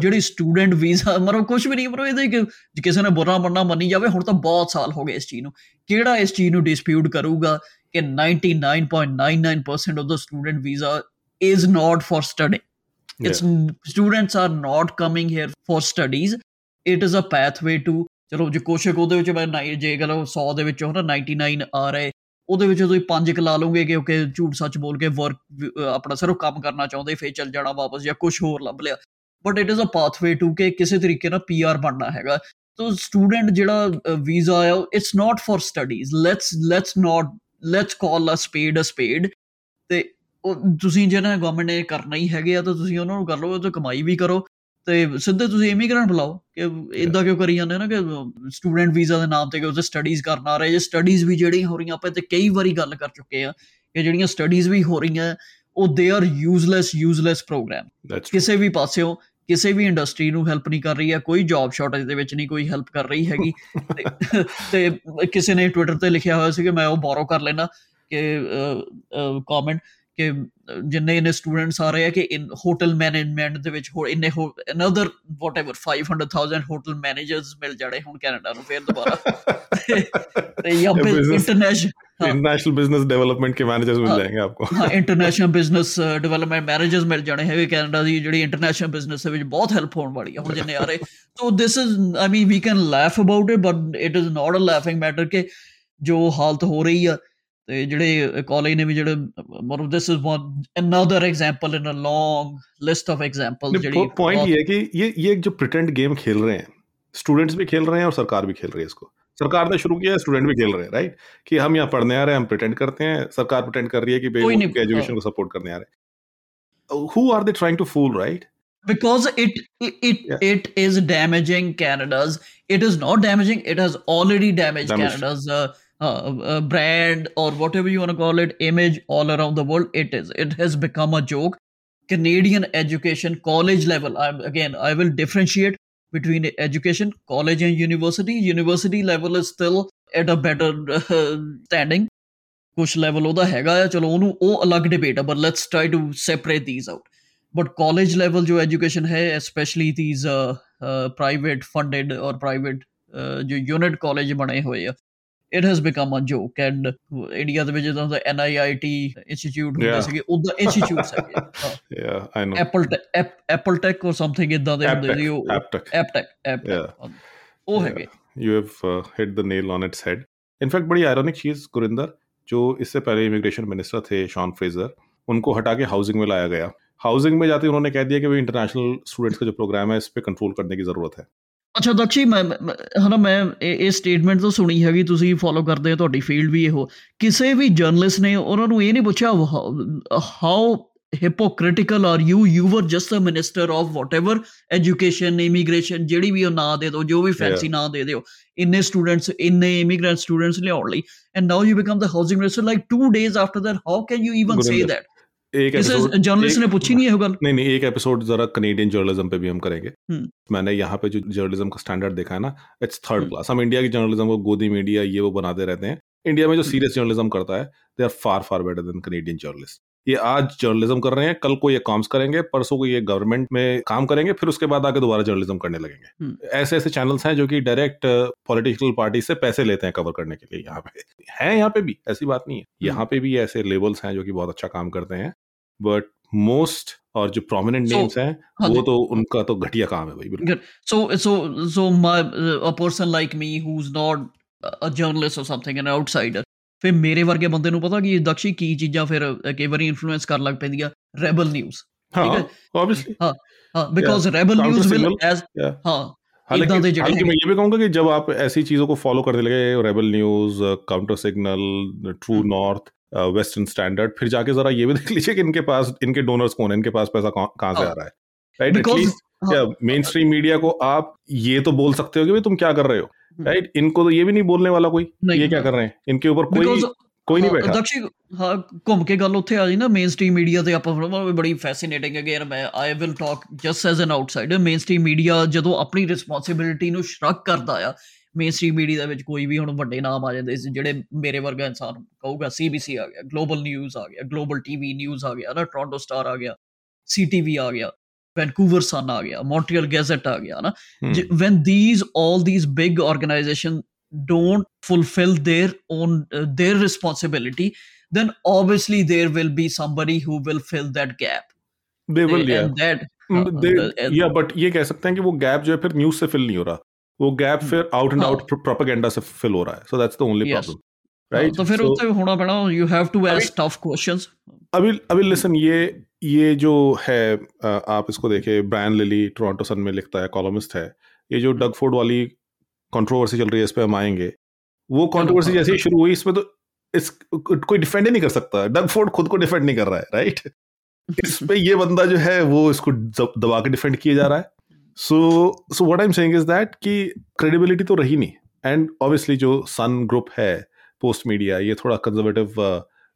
ਜਿਹੜੀ ਸਟੂਡੈਂਟ ਵੀਜ਼ਾ ਮਰੋ ਕੁਝ ਵੀ ਨਹੀਂ ਮਰੋ ਇਹਦੇ ਕਿ ਕਿਸੇ ਨੇ ਬੁਰਾ ਮੰਨਣਾ ਮੰਨੀ ਜਾਵੇ ਹੁਣ ਤਾਂ ਬਹੁਤ ਸਾਲ ਹੋ ਗਏ ਇਸ ਚੀਜ਼ ਨੂੰ ਕਿਹੜਾ ਇਸ ਚੀਜ਼ ਨੂੰ ਡਿਸਪਿਊਟ ਕਰੂਗਾ ਕਿ 99.99% of the student visa not for studying. Yeah. It's students are not coming here for studies. It is a pathway to ਚਲੋ ਜੇ ਕੋਸ਼ਿਕ ਉਹਦੇ ਵਿੱਚ ਮੈਂ ਜੇ ਗੱਲ 100 ਦੇ ਵਿੱਚੋਂ ਹਨਾ 99 ਆ ਰਹੇ ਉਹਦੇ ਵਿੱਚ ਤੁਸੀਂ ਪੰਜ ਕ ਲਾ ਲਓਗੇ ਕਿਉਂਕਿ ਝੂਠ ਸੱਚ ਬੋਲ ਕੇ ਵਰਕ ਆਪਣਾ ਸਿਰਫ ਕੰਮ ਕਰਨਾ ਚਾਹੁੰਦੇ ਫੇਰ ਚੱਲ ਜਾਣਾ ਵਾਪਸ ਜਾਂ ਕੁਝ ਹੋਰ ਲੱਭ ਲਿਆ but it is a pathway to ਕਿ ਕਿਸੇ ਤਰੀਕੇ ਨਾਲ ਪੀਆਰ ਬਣਨਾ ਹੈਗਾ ਤੋ ਸਟੂਡੈਂਟ ਜਿਹੜਾ ਵੀਜ਼ਾ ਆ it's not for studies let's let's not let's call a spade a spade ਤੇ ਤੁਸੀਂ ਜਿਹਨਾਂ ਗਵਰਨਮੈਂਟ ਨੇ ਕਰਨਾ ਹੀ ਹੈਗੇ ਆ ਤਾਂ ਤੁਸੀਂ ਉਹਨਾਂ ਨੂੰ ਕਰ ਲਓ ਤੇ ਕਮਾਈ ਵੀ ਕਰੋ ਤੇ ਸਿੱਧੇ ਤੁਸੀਂ ਇਮੀਗ੍ਰੈਂਟ ਬੁਲਾਓ ਕਿ ਇਦਾਂ ਕਿਉਂ ਕਰੀ ਜਾਂਦੇ ਨਾ ਕਿ ਸਟੂਡੈਂਟ ਵੀਜ਼ਾ ਦੇ ਨਾਮ ਤੇ ਕਿ ਉਹ ਸਟੱਡੀਜ਼ ਕਰਨ ਆ ਰਹੇ ਜੇ ਸਟੱਡੀਜ਼ ਵੀ ਜਿਹੜੀਆਂ ਹੋ ਰਹੀਆਂ ਆਪਾਂ ਤੇ ਕਈ ਵਾਰੀ ਗੱਲ ਕਰ ਚੁੱਕੇ ਆ ਕਿ ਜਿਹੜੀਆਂ ਸਟੱਡੀਜ਼ ਵੀ ਹੋ ਰਹੀਆਂ ਉਹ they are useless useless programme ਕਿਸੇ ਵੀ ਪਾਸਿਓਂ ਕਿਸੇ ਵੀ ਇੰਡਸਟਰੀ ਨੂੰ ਹੈਲਪ ਨਹੀਂ ਕਰ ਰਹੀ ਹੈ ਕੋਈ ਜੌਬ ਸ਼ਾਰਟੇਜ ਦੇ ਵਿੱਚ ਨਹੀਂ ਕੋਈ ਹੈਲਪ ਕਰ ਰਹੀ ਹੈਗੀ। ਤੇ ਕਿਸੇ ਨੇ ਟਵਿੱਟਰ ਤੇ ਲਿਖਿਆ ਹੋਇਆ ਸੀ ਕਿ ਮੈਂ ਉਹ ਬੋਰੋ ਕਰ ਲੈਣਾ ਕਿ ਕਮੈਂਟ ਕਿ ਜਿੰਨੇ ਇਹਨੇ ਸਟੂਡੈਂਟਸ ਆ ਰਹੇ ਆ ਕਿ ਇਨ ਹੋਟਲ ਮੈਨੇਜਮੈਂਟ ਦੇ ਵਿੱਚ ਹੋਰ ਇਨੇ ਅਨਦਰ ਵਾਟਐਵਰ 500000 ਹੋਟਲ ਮੈਨੇਜਰਸ ਮਿਲ ਜਾਣੇ ਹੁਣ ਕੈਨੇਡਾ ਨੂੰ ਫੇਰ ਦੁਬਾਰਾ ਤੇ ਯਾ ਇੰਟਰਨੈਸ਼ਨਲ ਇੰਟਰਨੈਸ਼ਨਲ ਬਿਜ਼ਨਸ ਡਿਵੈਲਪਮੈਂਟ ਕੇ ਮੈਨੇਜਰਸ ਮਿਲ ਜਾਣਗੇ ਆਪਕੋ ਹਾਂ ਇੰਟਰਨੈਸ਼ਨਲ ਬਿਜ਼ਨਸ ਡਿਵੈਲਪਮੈਂਟ ਮੈਨੇਜਰਸ ਮਿਲ ਜਾਣੇ ਹੈਗੇ ਕੈਨੇਡਾ ਦੀ ਜਿਹੜੀ ਇੰਟਰਨੈਸ਼ਨਲ ਬਿਜ਼ਨਸ ਦੇ ਵਿੱਚ ਬਹੁਤ ਹੈਲਪ ਹੋਣ ਵਾਲੀ ਹੈ ਹੁਣ ਜਿੰਨੇ ਆ ਰਹੇ so this is I mean we can laugh about it but it is not a laughing matter ਕਿ ਜੋ ਹਾਲਤ ਹੋ ਰਹੀ ਆ ਤੇ ਜਿਹੜੇ ਕਾਲਜ ਨੇ ਵੀ ਜਿਹੜੇ ਮਤਲਬ this is one another example in a long list of examples ਜਿਹੜੀ पॉइंट ये है कि ये ये जो प्रिटेंड गेम खेल रहे हैं स्टूडेंट्स भी खेल रहे हैं और सरकार भी खेल रही है इसको सरकार ने शुरू किया स्टूडेंट भी खेल रहे हैं राइट कि हम यहाँ पढ़ने आ रहे हैं हम प्रिटेंड करते हैं सरकार प्रिटेंड कर रही है कि भाई एजुकेशन को सपोर्ट करने आ रहे हैं who are they trying to fool right because it it it, yeah. it is damaging canada's it is not damaging it has already damaged, damaged. canada's uh, uh, brand or whatever you want to call it image all around the world it is it has become a joke canadian education college level I'm, again i will differentiate between education, college and university. University level is still at a better uh, standing. ਕੁਝ level ਉਹਦਾ ਹੈਗਾ ਆ ਚਲੋ ਉਹਨੂੰ ਉਹ ਅਲੱਗ debate ਆ but let's try to separate these out but college level ਜੋ ਐਜੂਕੇਸ਼ਨ ਹੈ specially these private funded or private ਜੋ ਯੂਨਿਟ ਕਾਲਜ ਬਣੇ ਹੋਏ ਆ It has become a joke and India ਦੇ ਵਿੱਚ ਜਦੋਂ ਦਾ ਐਨਆਈਆਈਟੀ ਇੰਸਟੀਚਿਊਟ ਹੁੰਦੇ ਸੀਗੇ ਉਹਦਾ ਇੰਸਟੀਚਿਊਟਸ ਹੈਗੇ ਯਾ I know Apple Apple tech or something ਇਦਾਂ ਦੇ ਹੁੰਦੇ ਸੀ ਉਹ ਐਪਟੈਕ ਐਪਟੈਕ ਐਪਟੈਕ ਉਹ ਹੈਗੇ you have uh, hit the nail on its head. In fact, बड़ी आयरनिक चीज गुरिंदर जो इससे पहले इमिग्रेशन मिनिस्टर थे शॉन फ्रेजर उनको हटा के हाउसिंग में लाया गया हाउसिंग में जाते उन्होंने कह दिया कि भाई इंटरनेशनल स्टूडेंट्स का जो प्रोग्राम है इस पे कंट्रोल करने की जरूरत है ਅੱਛਾ ਦਕਸ਼ੀ ਮੈਂ ਹਨਾ ਮੈਂ ਇਹ ਸਟੇਟਮੈਂਟ ਤੋਂ ਸੁਣੀ ਹੈਗੀ ਤੁਸੀਂ ਫੋਲੋ ਕਰਦੇ ਹੋ ਤੁਹਾਡੀ ਫੀਲਡ ਵੀ ਇਹੋ। ਕਿਸੇ ਵੀ ਜਰਨਲਿਸਟ ਨੇ ਉਹਨਾਂ ਨੂੰ ਇਹ ਨਹੀਂ ਪੁੱਛਿਆ how hypocritical are you you were just a minister of whatever education immigration ਜਿਹੜੀ ਵੀ ਉਹ ਨਾਂ ਦੇ ਦੋ ਜੋ ਵੀ ਫੈਂਸੀ ਨਾਂ ਦੇ ਦਿਓ ਇੰਨੇ ਸਟੂਡੈਂਟਸ ਇੰਨੇ ਇਮੀਗ੍ਰੈਂਟ ਸਟੂਡੈਂਟਸ ਲਿਆਉਣ ਲਈ। And now you become the housing minister like 2 days after that how can you even say that एक episode- जर्नलिस्ट ने पूछी नहीं है नहीं नहीं एक एपिसोड जरा कनेडियन जर्नलिज्म पे भी हम करेंगे हम्म। मैंने यहाँ पे जो जर्नलिज्म का स्टैंडर्ड देखा है ना इट्स थर्ड हम्म। क्लास हम इंडिया की जर्नलिज्म को गोदी मीडिया ये वो बनाते रहते हैं इंडिया में जो हम्म। सीरियस जर्नलिज्म करता है they are far far better than Canadian journalist ये आज जर्नलिज्म कर रहे हैं कल को ये कॉम्स करेंगे परसों को ये गवर्नमेंट में काम करेंगे फिर उसके बाद आके दोबारा जर्नलिज्म करने लगेंगे हम्म। ऐसे ऐसे चैनल्स हैं जो कि डायरेक्ट पॉलिटिकल पार्टी से पैसे लेते हैं कवर करने के लिए यहाँ पे है यहाँ पे भी ऐसी बात नहीं है हम्म। यहाँ पे भी ऐसे लेबल्स हैं जो कि बहुत अच्छा काम करते हैं बट मोस्ट और जो प्रोमिनेंट So, नेम्स हैं हाँ वो जी। तो उनका तो घटिया काम है भाई बिल्कुल so so so my uh, a person like me who's not a journalist or something an outsider ਫਿਰ ਮੇਰੇ ਵਰਗੇ ਬੰਦੇ ਨੂੰ ਪਤਾ ਕਿ ਦਕਸ਼ੀ ਕੀ ਚੀਜ਼ਾਂ ਫਿਰ ਅ, ਕਈ ਵਾਰੀ ਇਨਫਲੂਐਂਸ ਕਰ ਲੱਗ ਪੈਂਦੀਆਂ ਰੈਬਲ ਨਿਊਜ਼ हाँ है। ऑब्वियसली ਹਾਂ because Rebel counter News will signal, as yeah. ਹਾਂ हालांकि इदां दे जेह्ड़े हालांकि हैगे। मैं ये भी कहूंगा कि जब आप ऐसी चीजों को फॉलो करने लगे Rebel News Counter Signal true हम्म। नॉर्थ वेस्टर्न स्टैंडर्ड फिर जाके जरा ये भी देख लीजिए कि इनके पास इनके डोनर्स कौन है इनके पास पैसा कहाँ कहाँ से हाँ। आ रहा है right because at least mainstream media को आप ये तो बोल सकते हो कि भाई तुम क्या कर रहे हो हम्म। राइट इनको तो ये भी नहीं बोलने वाला कोई नहीं, ये क्या कर रहे हैं इनके ऊपर कोई ਬਿਕੋਜ਼ कोई नहीं बैठा ਦਕਸ਼ੀ ਹਾਂ ਘੁੰਮ ਕੇ ਗੱਲ ਉੱਥੇ ਆ ਜੀ ਨਾ ਮੇਨ ਸਟ੍ਰੀਮ ਮੀਡੀਆ ਤੇ ਆਪਾਂ ਫਿਰ ਵੀ ਬੜੀ ਫੈਸੀਨੇਟਿੰਗ ਅਗੇਨ ਮੈਂ I will talk just as an outsider mainstream media ਜਦੋਂ ਆਪਣੀ ਰਿਸਪੌਂਸਿਬਿਲਿਟੀ ਨੂੰ ਸ਼ਰਕ ਕਰਦਾ ਆ ਮੇਨ ਸਟ੍ਰੀਮ ਮੀਡੀਆ ਦੇ ਵਿੱਚ ਕੋਈ ਵੀ ਹੁਣ ਵੱਡੇ ਨਾਮ ਆ ਜਾਂਦੇ ਸੀ ਜਿਹੜੇ ਮੇਰੇ ਵਰਗਾ ਇਨਸਾਨ ਕਹੂਗਾ ਸੀਬੀਸੀ ਆ ਗਿਆ ਗਲੋਬਲ ਨਿਊਜ਼ ਆ ਗਿਆ ਗਲੋਬਲ ਟੀਵੀ ਨਿਊਜ਼ ਆ ਗਿਆ ਨਾ ਟੋਰਾਂਟੋ ਸਟਾਰ ਆ ਗਿਆ ਸੀਟੀਵੀ ਆ ਗਿਆ ਵੈਨਕੂਵਰ ਸਨ ਆ ਗਿਆ ਮੌਂਟਰੀਅਲ ਗੈਜ਼ਟ ਆ ਗਿਆ ਨਾ हम्म, J- when these all these big organizations don't fulfill their own uh, their responsibility then obviously there will be somebody who will fill that gap they will yeah and that Mm, हाँ, they- uh, या but ये कह सकते हैं कि वो gap जो है फिर न्यूज से फिल नहीं हो रहा वो गैप हम्म, फिर आउट एंड। आउट प्रोपेगेंडा से फिल हो रहा है। So that's the only problem right तो फिर उत्ते होना पैना you have to ask tough questions अभी अभी लिसन ये ये जो है आप इसको देखिए ब्रायन लिली टोरंटो सन में लिखता है कॉलमिस्ट है। ये जो डग फोर्ड वाली कंट्रोवर्सी चल रही है इस पे हम आएँगे। वो कंट्रोवर्सी जैसे ही शुरू हुई इसमें तो इस कोई डिफेंड ही नहीं कर सकता। डग फोर्ड खुद को डिफेंड नहीं कर रहा है राइट इस पे ये बंदा जो है वो इसको दबा के डिफेंड किया जा रहा है। So so what I am saying is that कि क्रेडिबिलिटी तो रही नहीं. एंड ऑब्वियसली जो सन ग्रुप है पोस्ट मीडिया ये थोड़ा कंजर्वेटिव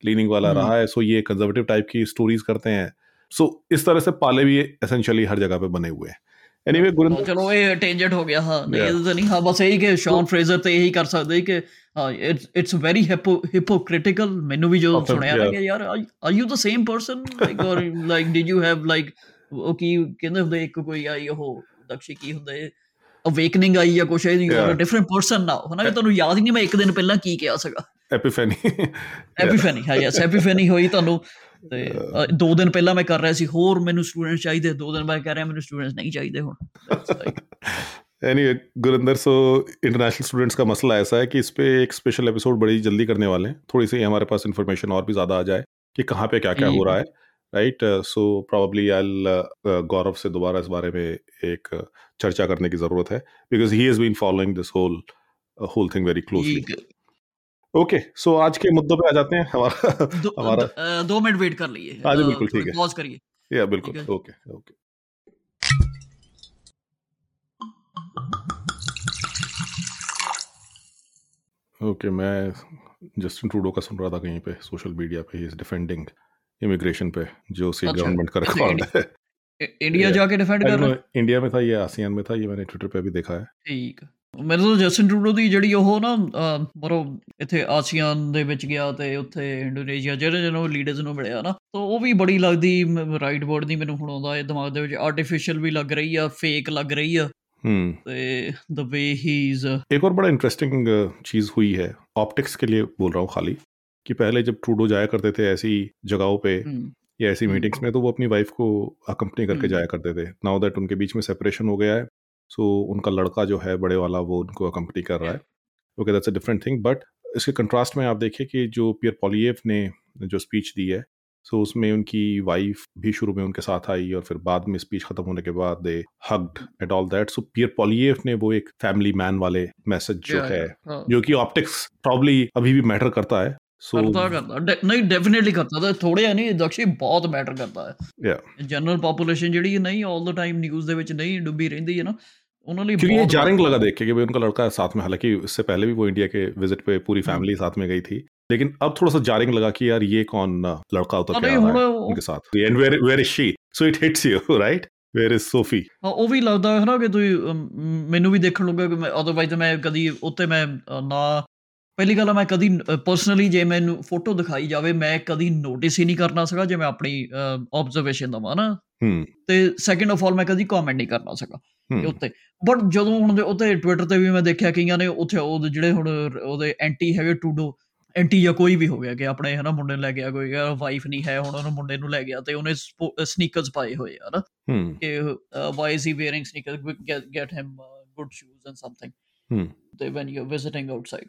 लीनिंग uh, वाला हम्म। रहा है. सो ये कंजर्वेटिव टाइप की स्टोरीज करते हैं. सो इस तरह से पाले भी एसेंशियली हर जगह पे बने हुए हैं. एनीवे गुरिंदर हाँ, चलो ये टेंजेंट हो गया. हाँ नहीं तो नहीं हाँ बस यही कि तो शॉन फ्रेजर तो यही कर सकते कि इट्स इट्स वेरी हिपोक्रिटिकल मैंने भी जो सुनाया था यार are you the same person like और like did you have like Or like did you have like ਉਹ ਕੀ ਕਹਿੰਦੇ ਹੁੰਦੇ ਇੱਕ ਕੋਈ ਆਈ ਉਹ ਦਕਸ਼ੀ ਕੀ ਹੁੰਦੇ ਅਵੇਕਨਿੰਗ ਆਈ ਜਾਂ ਕੁਛ you are a Yeah. Different person now ਹਨਾ ਕਿ ਤੁਹਾਨੂੰ ਯਾਦ ਹੀ ਨਹੀਂ ਮੈਂ ਇੱਕ ਦਿਨ ਪਹਿਲਾਂ ਕੀ ਕਿਹਾ ਸੀਗਾ एपिफेनी ਐਪੀਫੈਨੀ ਹਾਂ ਯੈਸ ਐਪੀਫੈਨੀ ਹੋਈ ਤੁਹਾਨੂੰ ਤੇ ਅ, ਦੋ ਦਿਨ ਪਹਿਲਾਂ ਮੈਂ ਕਰ ਰਿਹਾ ਸੀ ਹੋਰ ਮੈਨੂੰ ਸਟੂਡੈਂਟ ਚਾਹੀਦੇ ਦੋ ਦਿਨ ਬਾਅਦ ਕਹਿ ਰਿਹਾ ਮੈਨੂੰ ਸਟੂਡੈਂਟਸ ਨਹੀਂ ਚਾਹੀਦੇ ਹੁਣ That's like- anyway Gurinder so international students का मसला ऐसा है कि इस पे एक स्पेशल एपिसोड बड़ी जल्दी करने वाले हैं थोड़ी सी हमारे पास इन्फॉर्मेशन और भी ज़्यादा आ जाए कि कहाँ पे क्या क्या जी। हो रहा है राइट सो प्रॉब्ली आई गौरव से दोबारा इस बारे में एक uh, चर्चा करने की ज़रूरत है because he has been following this whole whole thing very closely okay so आज के मुद्दों पे आ जाते हैं। हमारा दो, हमारा द- दो मिनट वेट कर लिए हाँ जी, बिल्कुल, ठीक है। पॉज करिए। या बिल्कुल। ओके ओके ओके मैं जस्टिन ट्रूडो का सुन रहा था कहीं पे सोशल मीडिया पे ही इज़ डिफेंडिंग इमिग्रेशन पे जो सी अच्छा, गवर्नमेंट का कैसे रिकॉर्ड है इंडिया Yeah. जाके डिफेंड कर रहा इंडिया में था ये आसियान में था ये मैंने ट्विटर पे भी देखा है ਠੀਕ ਮੈਨੂੰ ਤਾਂ ਜਸਟਿਨ ਟਰੂਡੋ ਦੀ ਜਿਹੜੀ ਉਹ ਨਾ ਅਹ, ਮਤਲਬ ਇੱਥੇ ਆਸੀਆਨ ਦੇ ਵਿੱਚ ਗਿਆ ਤੇ ਉੱਥੇ ਇੰਡੋਨੇਸ਼ੀਆ ਜਿਹੜੇ ਜਿਹਨਾਂ ਲੀਡਰਸ ਨੂੰ ਮਿਲਿਆ ਨਾ ਤਾਂ ਉਹ ਵੀ ਬੜੀ ਲੱਗਦੀ ਰਾਈਟ ਵਰਡ ਨਹੀਂ ਮੈਨੂੰ ਹੁਣ ਆਉਂਦਾ ਇਹ ਦਿਮਾਗ ਦੇ ਵਿੱਚ ਆਰਟੀਫੀਸ਼ੀਅਲ ਵੀ ਲੱਗ ਰਹੀ ਆ ਫੇਕ ਲੱਗ ਰਹੀ ਆ हम्म ਤੇ ਦ ਵੇ ਹੀ ਇਜ਼ एक और बड़ा इंटरेस्टिंग चीज हुई है ऑप्टिक्स के लिए बोल रहा हूँ खाली कि पहले जब ट्रूडो जाया करते थे ऐसी जगहों पे या ऐसी हम्म। मीटिंग्स में तो वो अपनी वाइफ को अकम्पनी करके हम्म। जाया करते थे। नाउ दैट उनके बीच में सेपरेशन हो गया है सो उनका लड़का जो है बड़े वाला वो उनको अकम्पनी कर रहा है। Okay that's a different thing but इसके कंट्रास्ट में आप देखिए कि जो पियर पॉलिएव ने जो स्पीच दी है सो उसमें उनकी वाइफ भी शुरू में उनके साथ आई और फिर बाद में स्पीच खत्म होने के बाद they hugged and all that so Pierre Poilievre ने वो एक फैमिली मैन वाले मैसेज जो है जो कि ऑप्टिक्स प्रॉब्ली अभी भी मैटर करता है। सो ਕਰਦਾ ਕਰਦਾ ਡੈ- ਨਹੀਂ ਡੈਫੀਨਿਟਲੀ ਕਰਦਾ ਤਾਂ ਥੋੜੇ ਆ ਨਹੀਂ ਦਕਸ਼ੀ ਬਹੁਤ ਮੈਟਰ ਕਰਦਾ ਹੈ या ਜਨਰਲ ਪੋਪੂਲੇਸ਼ਨ ਜਿਹੜੀ ਨਹੀਂ ਆਲ ਦ ਟਾਈਮ ਨਿਊਜ਼ ਦੇ ਵਿੱਚ ਨਹੀਂ ਡੁੱਬੀ ਰਹਿੰਦੀ ਹੈ ਨਾ ਉਹਨਾਂ ਲਈ क्योंकि ये बहुत जारिंग matter लगा देख के कि भाई उनका लड़का साथ में हालांकि इससे पहले भी वो इंडिया के विजिट पे पूरी हम्म। फैमिली साथ में गई थी लेकिन अब थोड़ा सा जारिंग लगा कि यार ये कौन अ, लड़का उतर के अरे आ रहा हुण है वो- उनके साथ and where where is she so it hits you right where is Sophie ਹਾਂ ਉਹ ਵੀ ਲੱਗਦਾ ਹੈ ਨਾ ਕਿ ਤੁਸੀਂ ਅਮ, ਮੈਨੂੰ ਵੀ ਦੇਖਣ ਲੱਗਾ ਕਿ ਮੈਂ ਅਦਰਵਾਈਜ਼ ਮੈਂ ਕਦੀ ਉੱਤੇ ਮੈਂ ਅ, ਨਾ ਪਹਿਲੀ ਗੱਲ ਮੈਂ ਕਦੀ ਪਰਸਨਲੀ ਜੇ ਮੈਨੂੰ ਫੋਟੋ ਦਿਖਾਈ ਜਾਵੇ ਮੈਂ ਕਦੀ ਨੋਟਿਸ ਹੀ ਨਹੀਂ ਕਰਨਾ ਸਕਾ ਜੇ ਮੈਂ ਆਪਣੀ ਆਬਜ਼ਰਵੇਸ਼ਨ ਦਵਾਂ ਨਾ। ਹੂੰ। ਤੇ ਸੈਕਿੰਡ ਆਫ ਆਲ ਮੈਂ ਕਦੀ ਕਮੈਂਟ ਨਹੀਂ ਕਰਨਾ ਸਕਾ ਇਹ ਉੱਤੇ। ਬਟ ਜਦੋਂ ਹੁਣ ਦੇ ਉੱਤੇ ਟਵਿੱਟਰ ਤੇ ਵੀ ਮੈਂ ਦੇਖਿਆ ਕਈਆਂ ਨੇ ਉੱਥੇ ਉਹ ਜਿਹੜੇ ਹੁਣ ਉਹਦੇ ਐਂਟੀ ਹੈਗੇ ਟੂਡੋ ਐਂਟੀ ਜਾਂ ਕੋਈ ਵੀ ਹੋ ਗਿਆ ਕਿ ਆਪਣੇ ਹਨਾ ਮੁੰਡੇ ਨੂੰ ਲੈ ਗਿਆ ਕੋਈ ਯਾਰ ਵਾਈਫ ਨਹੀਂ ਹੈ ਹੁਣ ਉਹਨੂੰ ਮੁੰਡੇ ਨੂੰ ਲੈ ਗਿਆ ਤੇ ਉਹਨੇ ਸਨੀਕਰਸ ਪਾਏ ਹੋਏ ਆ ਨਾ ਕਿ why is he wearing sneakers get him good shoes and something ਤੇ when you are visiting outside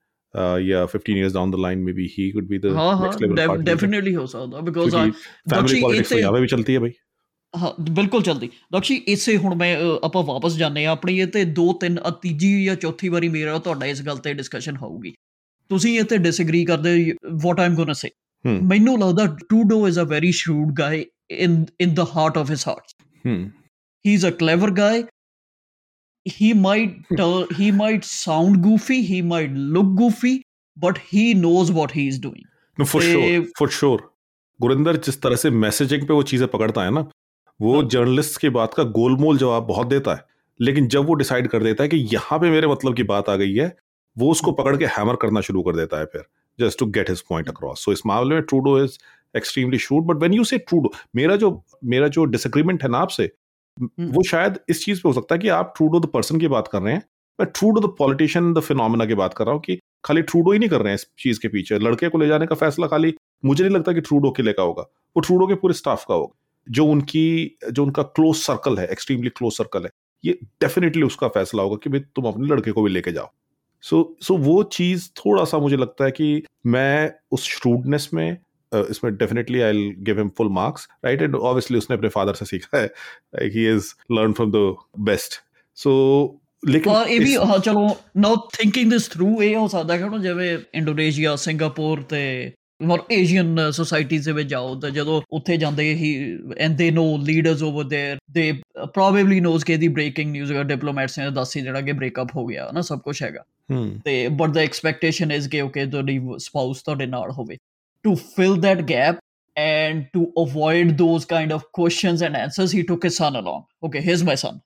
uh, yeah 15 years down the line maybe he could be the ਹਾਂ ਹਾਂ next level party leader. Definitely ਹੋ ਸਕਦਾ because क्योंकि family दक्षी politics तो इतने- यहाँ पे भी चलती है भाई ਹਾਂ ਬਿਲਕੁਲ ਚਲਦੀ ਦਕਸ਼ੀ ਇਸੇ ਹੁਣ ਮੈਂ ਅ, ਆਪਾਂ ਵਾਪਸ ਜਾਂਦੇ ਆ ਆਪਣੀ ਇਹ ਤੇ ਦੋ ਤਿੰਨ ਅ, ਤੀਜੀ ਜਾਂ ਚੌਥੀ ਵਾਰੀ ਮੇਰਾ ਤੁਹਾਡਾ ਇਸ ਗੱਲ ਤੇ ਡਿਸਕਸ਼ਨ ਹੋਊਗੀ ਤੁਸੀਂ ਇਹ ਤੇ ਡਿਸਐਗਰੀ ਕਰਦੇ ਵਾਟ ਆਮ ਗੋਣਾ ਸੇ Hmm. ਮੈਨੂੰ ਲੱਗਦਾ ਟੂਡੋ is a very shrewd guy in in the heart of his heart hmm. he is a clever guy he might tell, he might sound goofy he might look goofy but he knows what he is doing. No for ते- sure for sure. Gurinder जिस तरह से messaging पे वो चीज़ें पकड़ता है ना वो हाँ। जर्नलिस्ट की बात का गोलमोल जवाब बहुत देता है। लेकिन जब वो डिसाइड कर देता है कि यहाँ पे मेरे मतलब की बात आ गई है वो उसको पकड़ के हैमर करना शुरू कर देता है फिर just to get his point across so इस मामले में Trudeau is extremely shrewd but when you say Trudeau मेरा जो मेरा जो डिसएग्रीमेंट है ना आपसे वो शायद इस चीज़ पे हो सकता है कि आप ट्रूडो द पर्सन की बात कर रहे हैं मैं Trudeau the politician the phenomena की बात कर रहा हूँ कि खाली ट्रूडो ही नहीं कर रहे हैं इस चीज़ के पीछे। लड़के को ले जाने का फैसला खाली मुझे नहीं लगता कि ट्रूडो के लेकर होगा। वो ट्रूडो के पूरे स्टाफ का होगा। जो उनकी जो उनका क्लोज सर्कल है एक्सट्रीमली क्लोज सर्कल है ये डेफिनेटली उसका फैसला होगा कि भाई तुम अपने लड़के को भी लेके जाओ। सो so, सो so वो चीज़ थोड़ा सा मुझे लगता है कि मैं उस श्रूडनेस में इसमें definitely I give him full marks right and obviously उसने अपने फादर से सीखा है he is learn from the best so लेकिन ਪਰ ਇਹ ਵੀ इस- ਹਾਂ ਚਲੋ ਨਾਓ ਥਿੰਕਿੰਗ ਦਿਸ ਥਰੂ ਇਹ ਹੋ ਸਕਦਾ ਕਿ ਹੁਣ ਜਿਵੇਂ ਇੰਡੋਨੇਸ਼ੀਆ ਸਿੰਗਾਪੁਰ ਤੇ ਮੋਰ ਏਸ਼ੀਅਨ ਸੋਸਾਇਟੀਜ਼ ਦੇ ਵਿੱਚ ਜਾਓ ਤਾਂ ਜਦੋਂ ਉੱਥੇ ਜਾਂਦੇ ਹੀ and they know leaders over there they probably knows ਕਿ ਦੀ ਬ੍ਰੇਕਿੰਗ ਨਿਊਜ਼ ਅਗਰ ਡਿਪਲੋਮੈਟਸ ਨੇ ਦੱਸ ਹੀ ਜਿਹੜਾ ਕਿ ਬ੍ਰੇਕਅਪ ਹੋ ਗਿਆ ਨਾ ਸਭ ਕੁਝ ਹੈਗਾ हम्म, ਤੇ ਬਟ ਦ ਐਕਸਪੈਕਟੇਸ਼ਨ ਇਜ਼ ਕਿ ਓਕੇ ਤੁਹਾਡੀ ਸਪਾਊਸ ਤੁਹਾਡੇ ਨਾਲ ਹੋਵੇ to fill that gap and to avoid those kind of questions and answers he took his son along. Okay here's my son.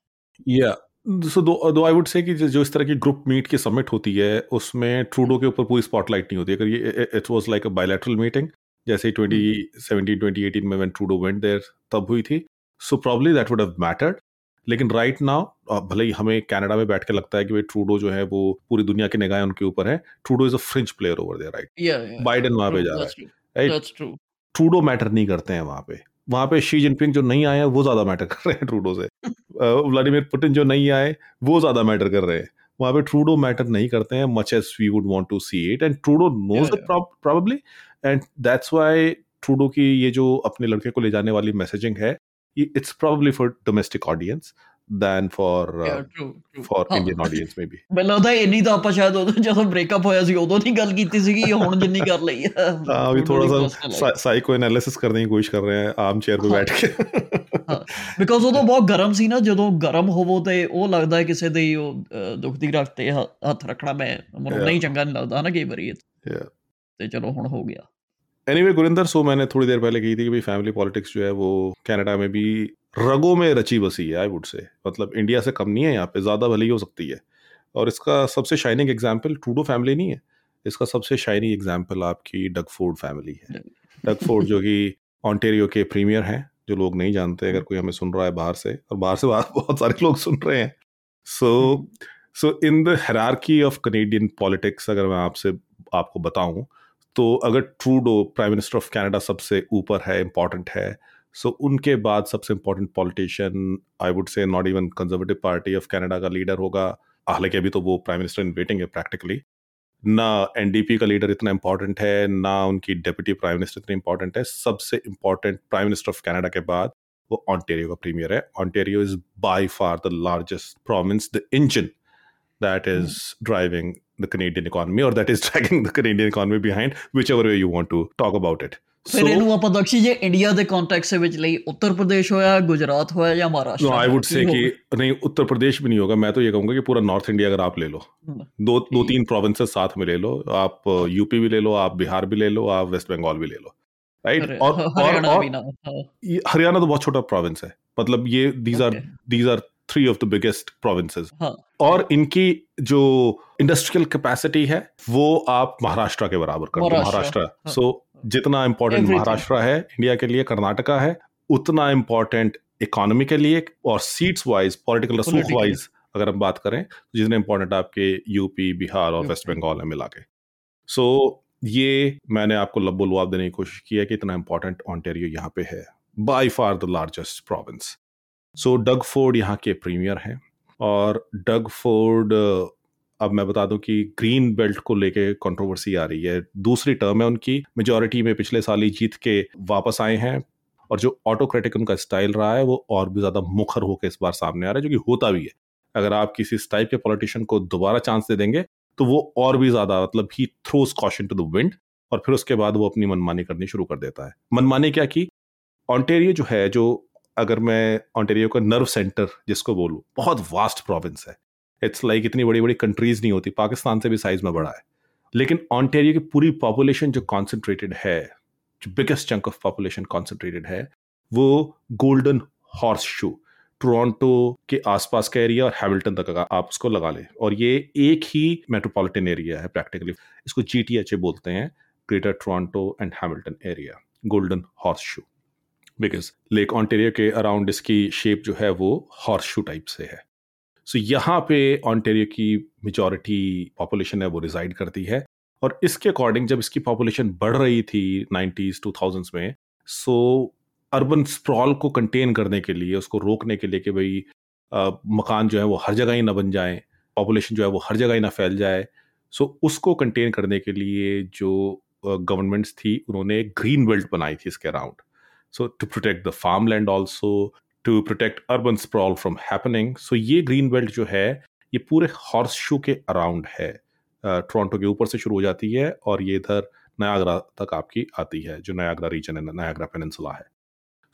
Yeah. सो दो दो आई वुड से कि जो इस तरह की ग्रुप मीट की सबमिट होती है उसमें ट्रूडो के ऊपर पूरी स्पॉटलाइट नहीं होती। अगर ये it was like a bilateral meeting जैसे hmm. 2017 2018 में व्हेन ट्रूडो वेंट देयर तब हुई थी। So probably that would have mattered लेकिन राइट नाउ भले ही हमें कनाडा में बैठ के लगता है कि भाई ट्रूडो जो है वो पूरी दुनिया की निगाहें उनके ऊपर है Trudeau is a fringe player over there right Biden वहाँ पे जा रहा है right? ट्रूडो मैटर नहीं करते हैं वहाँ पे। वहाँ पे शी जिनपिंग जो नहीं आए हैं वो ज़्यादा मैटर कर रहे हैं ट्रूडो से। व्लादिमीर पुतिन जो नहीं आए वो ज़्यादा मैटर कर रहे हैं। वहाँ पे ट्रूडो मैटर नहीं करते हैं much as we would want to see it and Trudeau knows Yeah, the probably and that's why Trudeau की ये जो अपने लड़के को ले जाने वाली मैसेजिंग है it's probably for domestic audience than for uh, yeah true true for ਹਾਂ Indian audience maybe. ਮੈਨੂੰ ਲੱਗਦਾ ਇੰਨੀ ਤਾਂ ਆਪਾਂ ਸ਼ਾਇਦ ਉਦੋਂ ਜਦੋਂ ਬ੍ਰੇਕਅਪ ਹੋਇਆ ਸੀ ਉਦੋਂ ਨਹੀਂ ਗੱਲ ਕੀਤੀ ਸੀਗੀ ਹੁਣ ਜਿੰਨੀ ਕਰ ਲਈ ਆ हाँ अभी थोड़ा Totally सा personal है। साइको एनालिसिस करने की कोशिश कर रहे हैं आर्म चेयर पे हाँ। बैठ के ਹਾਂ ਬਿਕੋਜ਼ ਉਦੋਂ ਬਹੁਤ ਗਰਮ ਸੀ ਨਾ ਜਦੋਂ ਗਰਮ ਹੋਵੋ ਤੇ ਉਹ ਲੱਗਦਾ ਹੈ ਕਿਸੇ ਦੇ ਹੀ ਉਹ ਅਹ, ਦੁੱਖ ਦੀ ਰੱਖ ਤੇ ਹ- ਹੱਥ ਰੱਖਣਾ ਮੈਂ ਮੈਨੂੰ Yeah. ਨਹੀਂ ਚੰਗਾ ਨਹੀਂ ਲੱਗਦਾ ਨਾ ਕਈ ਵਾਰੀ Yeah. ਤੇ ਚਲੋ ਹੁਣ ਹੋ ਗਿਆ एनीवे गुरिंदर सो मैंने थोड़ी देर पहले कही थी कि भाई फैमिली पॉलिटिक्स जो है वो कनाडा में भी रगों में रची बसी है आई वुड से मतलब इंडिया से कम नहीं है यहाँ पे, ज़्यादा भली हो सकती है। और इसका सबसे शाइनिंग एग्ज़ाम्पल ट्रूडो फैमिली नहीं है। इसका सबसे शाइनिंग एग्ज़ाम्पल आपकी डगफोर्ड फैमिली है। डगफोर्ड जो कि ऑन्टेरियो के प्रीमियर हैं, जो लोग नहीं जानते, अगर कोई हमें सुन रहा है बाहर से, और बाहर से बाहर बहुत सारे लोग सुन रहे हैं। So so in the hierarchy of Canadian politics अगर मैं आपसे, आपको बताऊँ तो अगर Trudeau prime minister of Canada सबसे ऊपर है इंपॉर्टेंट है सो so, उनके बाद सबसे important politician I would say not even Conservative Party of Canada का लीडर होगा। हालाँकि अभी तो वो प्राइम मिनिस्टर इन वेटिंग है प्रैक्टिकली ना एनडीपी का लीडर इतना इंपॉर्टेंट है ना उनकी डेप्यूटी प्राइम मिनिस्टर इतनी इंपॉर्टेंट है। सबसे important prime minister of Canada के बाद वो ऑन्टेरियो का प्रीमियर है। Ontario is by far the largest province the engine that is driving the Canadian economy or that is dragging the Canadian economy behind, whichever way you want to talk about it. ਫਿਰ ਇਹਨੂੰ ਆਪਾਂ ਦਕਸ਼ੀ ਜੇ India ਦੇ context ਦੇ ਵਿੱਚ ਲਈ ਉੱਤਰ ਪ੍ਰਦੇਸ਼ ਹੋਇਆ ਗੁਜਰਾਤ ਹੋਇਆ ਜਾਂ ਮਹਾਰਾਸ਼ਟਰ no, I ਹੋਇਆ, would ਕੀ say ਹੋਊਗਾ? कि नहीं उत्तर प्रदेश भी नहीं होगा मैं तो ये कहूंगा कि पूरा नॉर्थ इंडिया अगर आप ले लो हम्म। दो दो ठीक। तीन प्रोविंसेस साथ में ले लो आप यूपी भी ले लो आप बिहार भी ले लो आप वेस्ट बंगाल भी ले लो राइट हरि- और और, हरियाणा और भी ना हाँ, ये हरियाणा तो बहुत छोटा प्रोविंस है मतलब ये these are Okay. These are three of the biggest provinces और इनकी जो इंडस्ट्रियल कैपेसिटी है वो आप महाराष्ट्र के बराबर कर दो महाराष्ट्र, महाराष्ट्र। हाँ। सो जितना इम्पोर्टेंट महाराष्ट्र है इंडिया के लिए कर्नाटका है उतना इम्पोर्टेंट इकोनॉमी के लिए और सीट्स वाइज पॉलिटिकल रसूख वाइज अगर हम बात करें तो जितने इम्पोर्टेंट आपके यूपी बिहार और वेस्ट बंगाल है मिला के। सो so, ये मैंने आपको लब्बो लुआब देने की कोशिश की है कि इतना इम्पोर्टेंट ऑन्टेरियो यहाँ पे है by far the largest province so Doug Ford यहाँ के प्रीमियर हैं और डग फोर्ड अब मैं बता दूँ कि ग्रीन बेल्ट को लेके कंट्रोवर्सी आ रही है। दूसरी टर्म है उनकी मेजोरिटी में पिछले साल ही जीत के वापस आए हैं और जो ऑटोक्रेटिक उनका स्टाइल रहा है, वो और भी ज़्यादा मुखर होकर इस बार सामने आ रहा है, जो कि होता भी है। अगर आप किसी इस टाइप के पॉलिटिशियन को दोबारा चांस दे देंगे तो वो और भी ज़्यादा मतलब he throws caution to the wind और फिर उसके बाद वो अपनी मनमानी करनी शुरू कर देता है। मनमानी क्या की? ऑन्टेरियो जो है, जो अगर मैं ऑन्टेरियो का नर्व सेंटर जिसको बोलूँ, बहुत वास्ट प्रोविंस है। इट्स लाइक like इतनी बड़ी बड़ी कंट्रीज़ नहीं होती, पाकिस्तान से भी साइज़ में बड़ा है। लेकिन ऑन्टेरियो की पूरी पॉपुलेशन जो कॉन्सेंट्रेटेड है, जो biggest chunk of population concentrated है, वो गोल्डन हॉर्स शू टोरंटो के आसपास का एरिया और हैमिल्टन तक आप उसको लगा लें। और ये एक ही मेट्रोपॉलिटन एरिया है प्रैक्टिकली इसको जी बोलते हैं Greater Toronto and Hamilton area golden horseshoe because Lake Ontario के अराउंड इसकी शेप जो है वो हॉर्स शू टाइप से है। सो so, यहाँ पे ऑन्टेरियो की मेजॉरिटी पॉपुलेशन है वो रिजाइड करती है। और इसके अकॉर्डिंग जब इसकी पॉपुलेशन बढ़ रही थी नाइन्टीज टू थाउजेंड्स में सो अर्बन स्प्रॉल को कंटेन करने के लिए उसको रोकने के लिए कि भाई मकान जो है वो हर जगह ही ना बन जाए पॉपुलेशन जो है वो हर जगह ही ना फैल जाए। सो so, उसको कंटेन करने के लिए जो गवर्नमेंट्स थी उन्होंने ग्रीन बेल्ट बनाई थी इसके around so to protect the farmland also to protect urban sprawl from happening so ये ग्रीन बेल्ट जो है, ये पूरे हॉर्स शू के अराउंड है। टोरंटो के ऊपर से शुरू हो जाती है और ये इधर नयागरा तक आपकी आती है, जो नयागरा रीजन है नयागरा पेनसुला है।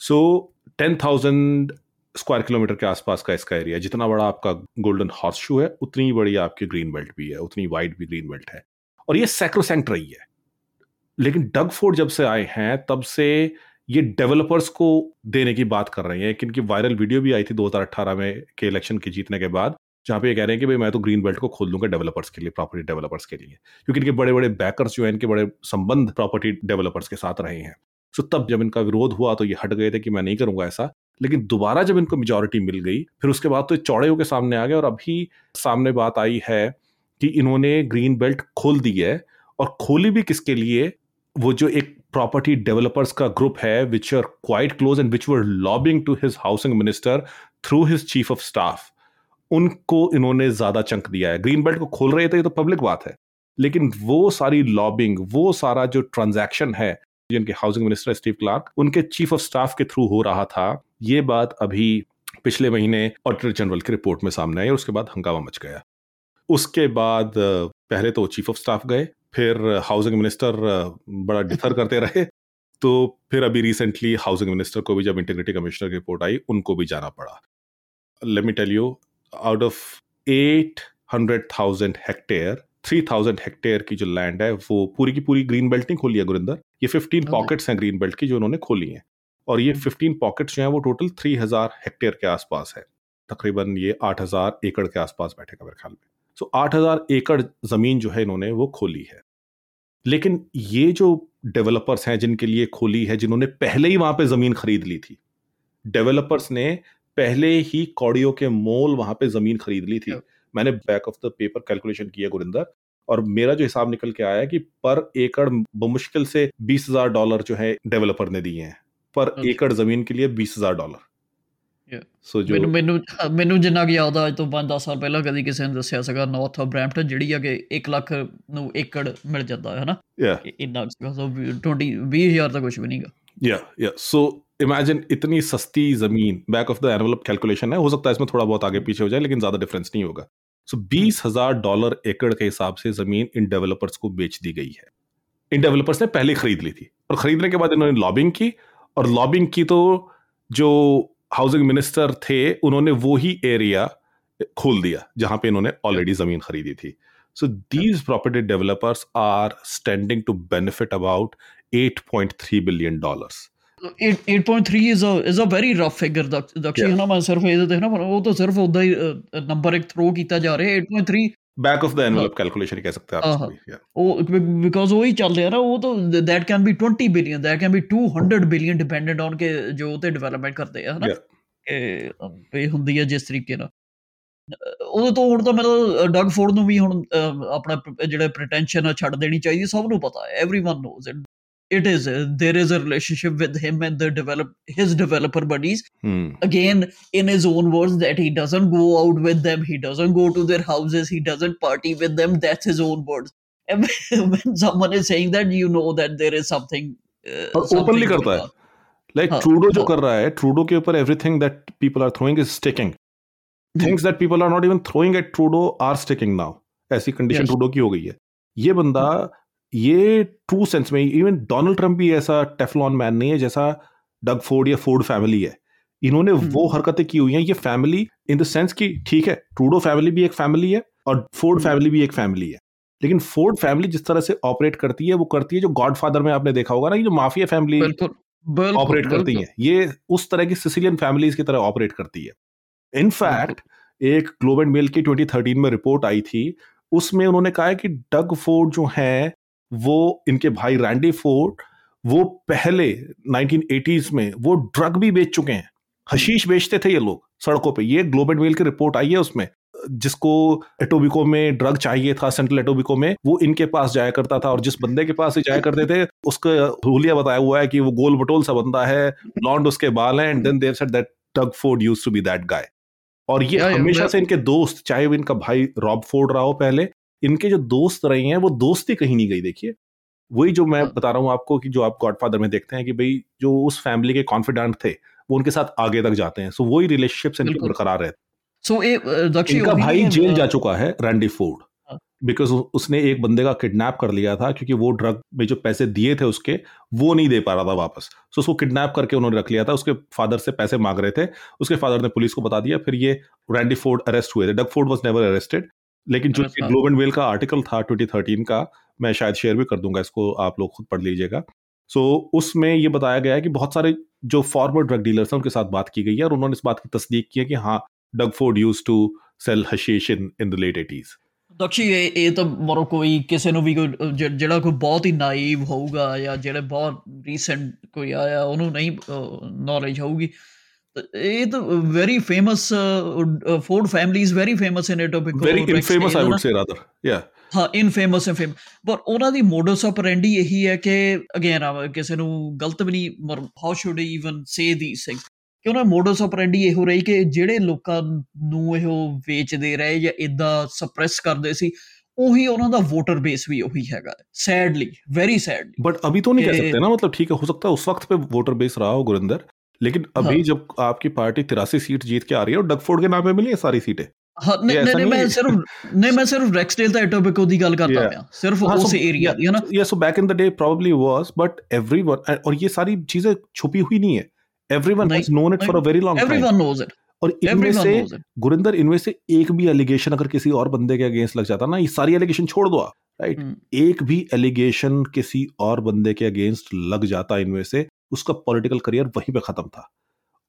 So ten thousand square kilometre के आसपास का इसका एरिया जितना बड़ा आपका गोल्डन हॉर्स शू है, उतनी बड़ी आपकी ग्रीन बेल्ट भी है, उतनी वाइड भी ग्रीन बेल्ट है। और ये सैक्रोसेंट रही है। लेकिन डग फोर्ड जब से आए हैं, तब से ये डेवलपर्स को देने की बात कर रहे हैं। कि इनकी वायरल वीडियो भी आई थी 2018 में के इलेक्शन के जीतने के बाद, जहाँ पे ये कह रहे हैं कि भाई मैं तो ग्रीन बेल्ट को खोल दूँगा डेवलपर्स के लिए प्रॉपर्टी डेवलपर्स के लिए। क्योंकि इनके बड़े बड़े बैकर्स जो है, इनके बड़े संबंध प्रॉपर्टी डेवलपर्स के साथ रहे हैं। सो तब जब इनका विरोध हुआ तो ये हट गए थे कि मैं नहीं करूँगा ऐसा। लेकिन दोबारा जब इनको मेजोरिटी मिल गई, फिर उसके बाद तो चौड़े होकर सामने आ गए और अभी सामने बात आई है कि इन्होंने ग्रीन बेल्ट खोल दी है। और खोली भी किसके लिए? वो जो एक प्रॉपर्टी डेवलपर्स का ग्रुप है which are quite close and which were lobbying to his housing minister through his chief of staff उनको इन्होंने ज़्यादा चंक दिया है। ग्रीन बेल्ट को खोल रहे थे, ये तो पब्लिक बात है। लेकिन वो सारी लॉबिंग वो सारा जो ट्रांजैक्शन है जिनके हाउसिंग मिनिस्टर स्टीव क्लार्क उनके चीफ ऑफ़ स्टाफ के थ्रू हो रहा था, ये बात अभी पिछले महीने ऑडिटर जनरल की रिपोर्ट में सामने आई और उसके बाद हंगामा मच गया। उसके बाद, पहले तो चीफ ऑफ़ स्टाफ गए फिर हाउसिंग मिनिस्टर बड़ा डिफर करते रहे। तो फिर अभी रिसेंटली हाउसिंग मिनिस्टर को भी जब इंटीग्रिटी कमिश्नर की रिपोर्ट आई उनको भी जाना पड़ा। Let me tell you out of eight hundred thousand hectare three thousand hectare की जो लैंड है वो पूरी की पूरी ग्रीन बेल्ट नहीं खोली है गुरिंदर। ये फिफ्टीन पॉकेट्स हैं ग्रीन बेल्ट की जो उन्होंने खोली हैं। और ये फिफ्टीन पॉकेट्स जो हैं वो टोटल थ्री हज़ार हेक्टेयर के आसपास है। तकरीबन ये आठ हज़ार एकड़ के आसपास बैठेगा मेरे ख्याल में। सो आठ हज़ार एकड़ ज़मीन जो है इन्होंने वो खोली है। लेकिन ये जो डेवलपर्स हैं जिनके लिए खोली है जिन्होंने पहले ही वहाँ पे ज़मीन खरीद ली थी डेवलपर्स ने पहले ही कौड़ियों के मोल वहाँ पे ज़मीन खरीद ली थी। मैंने back of the paper calculation किया गुरिंदर और मेरा जो हिसाब निकल के आया कि पर एकड़ मुश्किल से बीस हज़ार डॉलर जो है डेवलपर ने दिए हैं। पर एकड़ ज़मीन के लिए बीस हज़ार डॉलर। ਸੋ ਜੋ ਮੈਨੂੰ ਮੈਨੂੰ ਮੈਨੂੰ ਜਿੰਨਾ ਕਿ ਯਾਦ ਆ ਅੱਜ ਤੋਂ 5-10 ਸਾਲ ਪਹਿਲਾਂ ਕਦੀ ਕਿਸੇ ਨੇ ਦੱਸਿਆ ਸੀਗਾ ਨਾਰਥ ਆਫ ਬ੍ਰੈਂਪਟਨ ਜਿਹੜੀ ਆ ਕਿ 1 ਲੱਖ ਨੂੰ ਏਕੜ ਮਿਲ ਜਾਂਦਾ ਹੈ ਹਨਾ ਯਾ ਇੰਨਾ ਸੋ 20 20000 ਤਾਂ ਕੁਝ ਵੀ ਨਹੀਂਗਾ या या सो इमेजिन इतनी सस्ती जमीन back of the envelope calculation है हो सकता है इसमें थोड़ा बहुत आगे पीछे हो जाए लेकिन ज्यादा डिफरेंस नहीं होगा सो बीस हजार डॉलर एकड़ के हिसाब से जमीन इन डेवलपर्स को बेच दी गई है इन डेवलपर्स ने पहले खरीद ली थी और खरीदने के बाद इन्होंने लॉबिंग की और लॉबिंग की तो जो हाउसिंग मिनिस्टर थे उन्होंने वो ही एरिया खोल दिया जहां पे इन्होंने ऑलरेडी जमीन खरीदी थी so these property developers are standing to benefit about 8.3 billion dollars 8.3 is a is a very rough figure Dakshi ਹਨਾ ਮੈਂ ਸਿਰਫ ਇਹ ਦੇਖਣਾ ਉਹ ਤਾਂ ਸਿਰਫ ਉਦਾਂ ਹੀ ਨੰਬਰ ਇੱਕ ਥਰੋ ਕੀਤਾ ਜਾ ਰਿਹਾ 8.3 back of the envelope calculation कह सकते हैं आप ਉਹ ਬਿਕਾਜ਼ ਉਹ ਹੀ ਚੱਲ ਰਿਹਾ ਨਾ ਉਹ ਤਾਂ that can be 20 billion that can be 200 billion dependent on ਕਿ ਜੋ ਤੇ ਡਿਵੈਲਪਮੈਂਟ ਕਰਦੇ ਆ ਹਨਾ ਇਹ ਹੁੰਦੀ ਹੈ ਜਿਸ ਤਰੀਕੇ ਨਾਲ ਉਹਦੇ ਤੋਂ ਹੁਣ ਤਾਂ ਮਤਲਬ ਡਗ ਫੋਰਡ ਨੂੰ ਵੀ ਹੁਣ ਆਪਣਾ ਜਿਹੜਾ ਪ੍ਰੀਟੈਂਸ਼ਨ ਛੱਡ ਦੇਣੀ ਚਾਹੀਦੀ ਸਭ ਨੂੰ ਪਤਾ ਹੈ everyone knows it it is uh, there is a relationship with him and the develop his developer buddies hmm. again in his own words that he doesn't go out with them he doesn't go to their houses he doesn't party with them that's his own words and when someone is saying that you know that there is something uh, openly karta hai like हाँ, trudeau jo kar raha hai trudeau ke upar everything that people are throwing is sticking things that people are not even throwing at trudeau are sticking now ऐसी condition yes. Trudeau की हो गई है ये बंदा ये true sense में even Donald Trump भी ऐसा टेफलॉन मैन नहीं है जैसा डग फोर्ड या फोर्ड फैमिली है। इन्होंने हम्म। वो हरकतें की हुई हैं। ये फैमिली इन द सेंस कि ठीक है ट्रूडो फैमिली भी एक फैमिली है और फोर्ड फैमिली हम्म। भी एक फैमिली है। लेकिन फोर्ड फैमिली जिस तरह से ऑपरेट करती है वो करती है जो गॉडफादर में आपने देखा होगा ना ये जो माफिया फैमिली ऑपरेट करती है ये उस तरह की सिसिलियन फैमिलीज़ की तरह ऑपरेट करती है। इनफैक्ट एक ग्लोब एंड मेल की 2013 में रिपोर्ट आई थी उसमें उन्होंने कहा है कि डग फोर्ड जो है वो इनके भाई रैंडी फोर्ड वो पहले 1980s में वो ड्रग भी बेच चुके हैं। हशीश बेचते थे ये लोग सड़कों पे। ये ग्लोबल मेल की रिपोर्ट आई है उसमें जिसको एटोबिको में ड्रग चाहिए था सेंट्रल एटोबिको में वो इनके पास जाया करता था और जिस बंदे के पास ही जाया करते थे उसका हुलिया बताया हुआ है कि वो गोल बटोल सा बंदा है लॉन्ड उसके बाल हैं and then they said that Doug Ford used to be that guy और ये हमेशा से इनके दोस्त चाहे वो इनका भाई रॉब फोर्ड रहा हो पहले इनके जो दोस्त रहे हैं वो दोस्ती कहीं नहीं गई देखिए। वही जो मैं हाँ। बता रहा हूँ आपको कि जो आप गॉडफादर में देखते हैं कि भाई जो उस फैमिली के कॉन्फिडेंट थे वो उनके साथ आगे तक जाते हैं। सो वही रिलेशनशिप इनके बरकरार रहते सो इनका भाई जेल जा चुका है रैंडी फोर्ड बिकॉज़ उसने एक बंदे का किडनैप कर लिया था क्योंकि वो ड्रग में जो पैसे दिए थे उसके वो नहीं दे पा रहा था वापस। सो उसको किडनैप करके उन्होंने रख लिया था उसके फादर से पैसे मांग रहे थे उसके फादर ने पुलिस को बता दिया फिर ये रैंडी फोर्ड अरेस्ट हुए थे। Doug Ford was never arrested लेकिन जो ग्लोब एंड वेल का आर्टिकल था 2013 का मैं शायद शेयर भी कर दूंगा इसको आप लोग खुद पढ़ लीजिएगा सो so, उसमें ये बताया गया है कि बहुत सारे जो फॉरवर्ड ड्रग डीलर्स हैं उनके साथ बात की गई है और उन्होंने इस बात की तस्दीक की है कि हाँ Doug Ford use to sell hashish in in the late 80s Dakshi ਇਹ ਇਹ ਤਾਂ ਮਰੋ ਕੋਈ ਕਿਸੇ ਨੂੰ ਵੀ ਕੋਈ ਜਿਹੜਾ ਕੋਈ ਬਹੁਤ ਹੀ ਨਾਈਵ ਹੋਊਗਾ ਜਾਂ ਜਿਹੜੇ ਬਹੁਤ ਰੀਸੈਂਟ ਕੋਈ ਆਇਆ ਉਹਨੂੰ ਨਹੀਂ ਨੌਲੇਜ ਹੋਊਗੀ ਇਹ ਤਾਂ very famous food family is very famous in it because very infamous I would say rather ਯਾ ਹਾਂ ਇਨਫੇਮਸ ਇਨ ਫੇਮ ਪਰ ਉਹਨਾਂ ਦੀ ਮੋਡਸ ਆਪਰੈਂਡੀ ਇਹੀ ਹੈ ਕਿ ਅਗੇਨ ਕਿਸੇ ਨੂੰ ਗਲਤ ਵੀ ਨਹੀਂ how should even say these things ਕਿ ਉਹਨਾਂ ਮੋਡਸ ਆਪਰੈਂਡੀ ਇਹੋ ਰਹੀ ਕਿ ਜਿਹੜੇ ਲੋਕਾਂ ਨੂੰ ਇਹ ਵੇਚਦੇ ਰਹੇ ਜਾਂ ਇਦਾਂ ਸਪਰੈਸ ਕਰਦੇ ਸੀ ਉਹੀ ਉਹਨਾਂ ਦਾ ਵੋਟਰ ਬੇਸ ਵੀ ਉਹੀ ਹੈਗਾ सैडली वेरी सैडली बट अभी तो नहीं कह सकते ना मतलब ठीक है हो सकता है उस वक्त पे वोटर बेस रहा हो गुरिंदर लेकिन हाँ। अभी हाँ. जब आपकी पार्टी तिरासी सीट जीत के आ रही है और डगफोर्ड के नाम पे मिली है सारी सीटें? हाँ, नहीं, नहीं, नहीं, मैं सिर्फ़ नहीं मैं सिर्फ़ रेक्सडेल एटोबिको दी गल करता सिर्फ़ हाँ, उस area so back in the day probably was but everyone और ये सारी चीज़ें छुपी हुई नहीं है। Everyone has known it for a very long time everyone knows it और इनमें से गुरिंदर इनमें से एक भी एलिगेशन अगर किसी और बंदे के अगेंस्ट लग जाता ना ये सारी एलिगेशन छोड़ दो राइट हम्म। एक भी एलिगेशन किसी और बंदे के अगेंस्ट लग जाता इनमें से उसका पॉलिटिकल करियर वहीं पे खत्म था।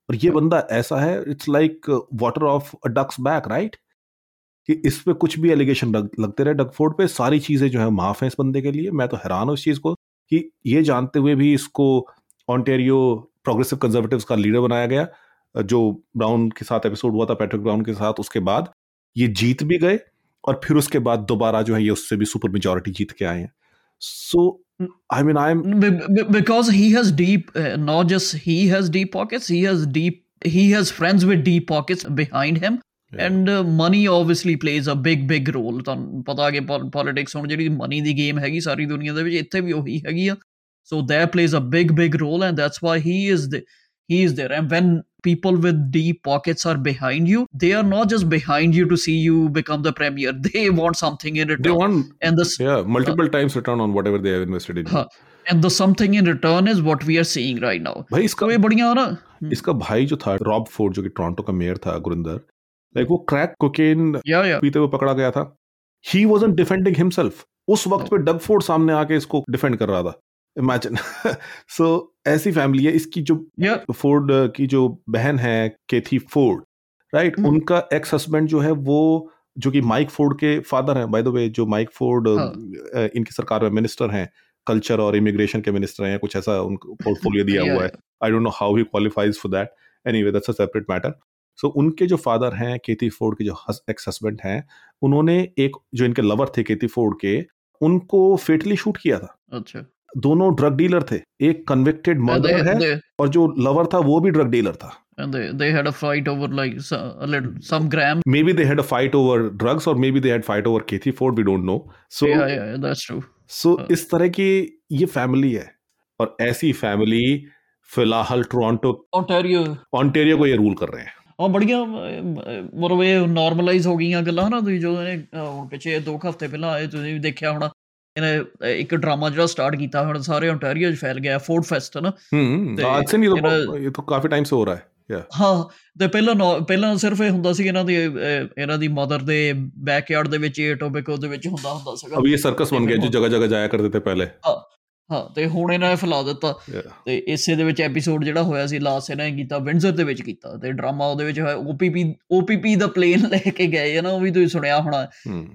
और ये बंदा ऐसा है it's like water of a ducks back right कि इस पे कुछ भी एलिगेशन लगते रहे डगफोर्ड पे सारी चीज़ें जो है माफ़ हैं इस बंदे के लिए। मैं तो हैरान हूँ इस चीज़ को कि ये जानते हुए भी इसको ऑन्टेरियो प्रोग्रेसिव कंजर्वेटिव्स का लीडर बनाया गया जो ब्राउन के साथ एपिसोड हुआ था पैट्रिक ब्राउन के साथ उसके बाद ये जीत भी गए और फिर उसके बाद दोबारा जो है ये उससे भी सुपर मेजोरिटी जीत के आए हैं। सो I mean, I'm because he has deep, uh, not just he has deep pockets. He has deep. He has friends with deep pockets behind him. Yeah. And uh, money obviously plays a big big role ਤੁਹਾਨੂੰ ਪਤਾ ਕਿ politics ਹੁਣ ਜਿਹੜੀ money ਦੀ game ਹੈਗੀ ਸਾਰੀ ਦੁਨੀਆ ਦੇ ਵਿੱਚ ਇੱਥੇ ਵੀ ਉਹੀ ਹੈਗੀ ਆ so there plays a big big role and that's why he is the he is there and when people with deep pockets are behind you they are not just behind you to see you become the premier they want something in they return want and this yeah multiple times return on whatever they have invested in you. हाँ, and the something in return is what we are seeing right now भाई इसका तो ये बढ़िया ना इसका भाई जो था रॉब फोर्ड जो कि टोरंटो का मेयर था गुरिंदर लाइक वो क्रैक कोकेन या या पीते हुए पकड़ा गया था ही वॉजन डिफेंडिंग हिमसेल्फ उस वक्त पे डग फोर्ड सामने आके इसको डिफेंड कर रहा था इमेजिन सो ऐसी फैमिली है इसकी जो या फोर्ड की जो बहन है केथी फोर्ड राइट हम्म। उनका एक्स हस्बैंड जो है वो जो कि माइक फोर्ड के फादर हैं बाय द वे जो माइक फोर्ड हाँ। इनकी सरकार में मिनिस्टर हैं कल्चर और इमिग्रेशन के मिनिस्टर हैं कुछ ऐसा उनको पोर्टफोलियो दिया Yeah, हुआ है। I don't know how he qualifies for that anyway that's a separate matter so उनके जो फादर हैं केती फोर्ड के जो एक्स हस्बैंड हैं उन्होंने एक जो इनके लवर थे केती फोर्ड के उनको फेटली शूट किया था। अच्छा। दोनों ड्रग डीलर थे एक कन्विक्टेड and they, मर्डर है they, और जो लवर था वो भी ड्रग डीलर था and they, they had a fight over like so- a little some grams maybe they had a fight over drugs or maybe they had fight over Kathy Ford we don't know so yeah yeah yeah, that's true so हाँ। इस तरह की ये family है और ऐसी family फिलहाल Toronto ontario Ontario को ये रूल कर रहे हैं ਉਹ ਬੜੀਆਂ ਮਤਲਬ ਇਹ ਨਾਰਮਲਾਈਜ਼ ਹੋ ਗਈਆਂ ਗੱਲਾਂ ਨਾ ਤੁਸੀਂ ਜੋ ਇਹਨੇ ਅਹ, ਹੁਣ ਪਿੱਛੇ ਦੋ ਕੁ ਹਫ਼ਤੇ ਪਹਿਲਾਂ ਆਏ ਤੁਸੀਂ ਵੀ ਦੇਖਿਆ ਹੋਣਾ ਇਹਨੇ ਇੱਕ ਡਰਾਮਾ ਜਿਹੜਾ ਸਟਾਰਟ ਕੀਤਾ ਹੁਣ ਸਾਰੇ ਓਨਟਾਰੀਓ 'ਚ ਫੈਲ ਗਿਆ ਫੋਰਡ ਫੈਸਟ ਹਨਾ? ਹੂੰ ਅੱਜ ਸੇ ਨਹੀਂ ਇਹ ਤਾਂ ਕਾਫੀ ਟਾਈਮ ਸੇ ਹੋ ਰਿਹਾ ਹੈ ਹਾਂ ਤੇ ਪਹਿਲਾਂ ਪਹਿਲਾਂ ਸਿਰਫ ਇਹ ਹੁੰਦਾ ਸੀ ਇਹਨਾਂ ਦੀ ਇਹਨਾਂ ਦੀ ਮਦਰ ਦੇ ਬੈਕਯਾਰਡ ਦੇ ਵਿੱਚ ਇਹ ਟੌਪਿਕ ਉਹਦੇ ਵਿੱਚ ਹੁੰਦਾ ਹੁੰਦਾ ਸੀਗਾ। ਅਬ ਇਹ ਸਰਕਸ ਬਣ ਗਿਆ ਜੋ ਜਗ੍ਹਾ ਜਗ੍ਹਾ ਜਾਇਆ ਕਰਦੇ ਤੇ ਪਹਿਲੇ। ਹਾਂ ਤੇ ਹੁਣ ਇਹਨਾਂ ਨੇ ਫੈਲਾ ਦਿੱਤਾ। ਤੇ ਇਸੇ ਦੇ ਵਿੱਚ ਐਪੀਸੋਡ ਜਿਹੜਾ ਹੋਇਆ ਸੀ ਲਾਸਟ ਇਹਨਾਂ ਨੇ ਕੀਤਾ ਵਿੰਡਸਰ ਦੇ ਵਿੱਚ ਕੀਤਾ ਤੇ ਡਰਾਮਾ ਉਹਦੇ ਵਿੱਚ ਹੋਇਆ। ਓਪੀਪੀ ਓਪੀਪੀ ਦਾ ਪਲੇਨ ਲੈ ਕੇ ਗਏ ਹੈ ਨਾ ਉਹ ਵੀ ਤੁਸੀਂ ਸੁਣਿਆ ਹੋਣਾ।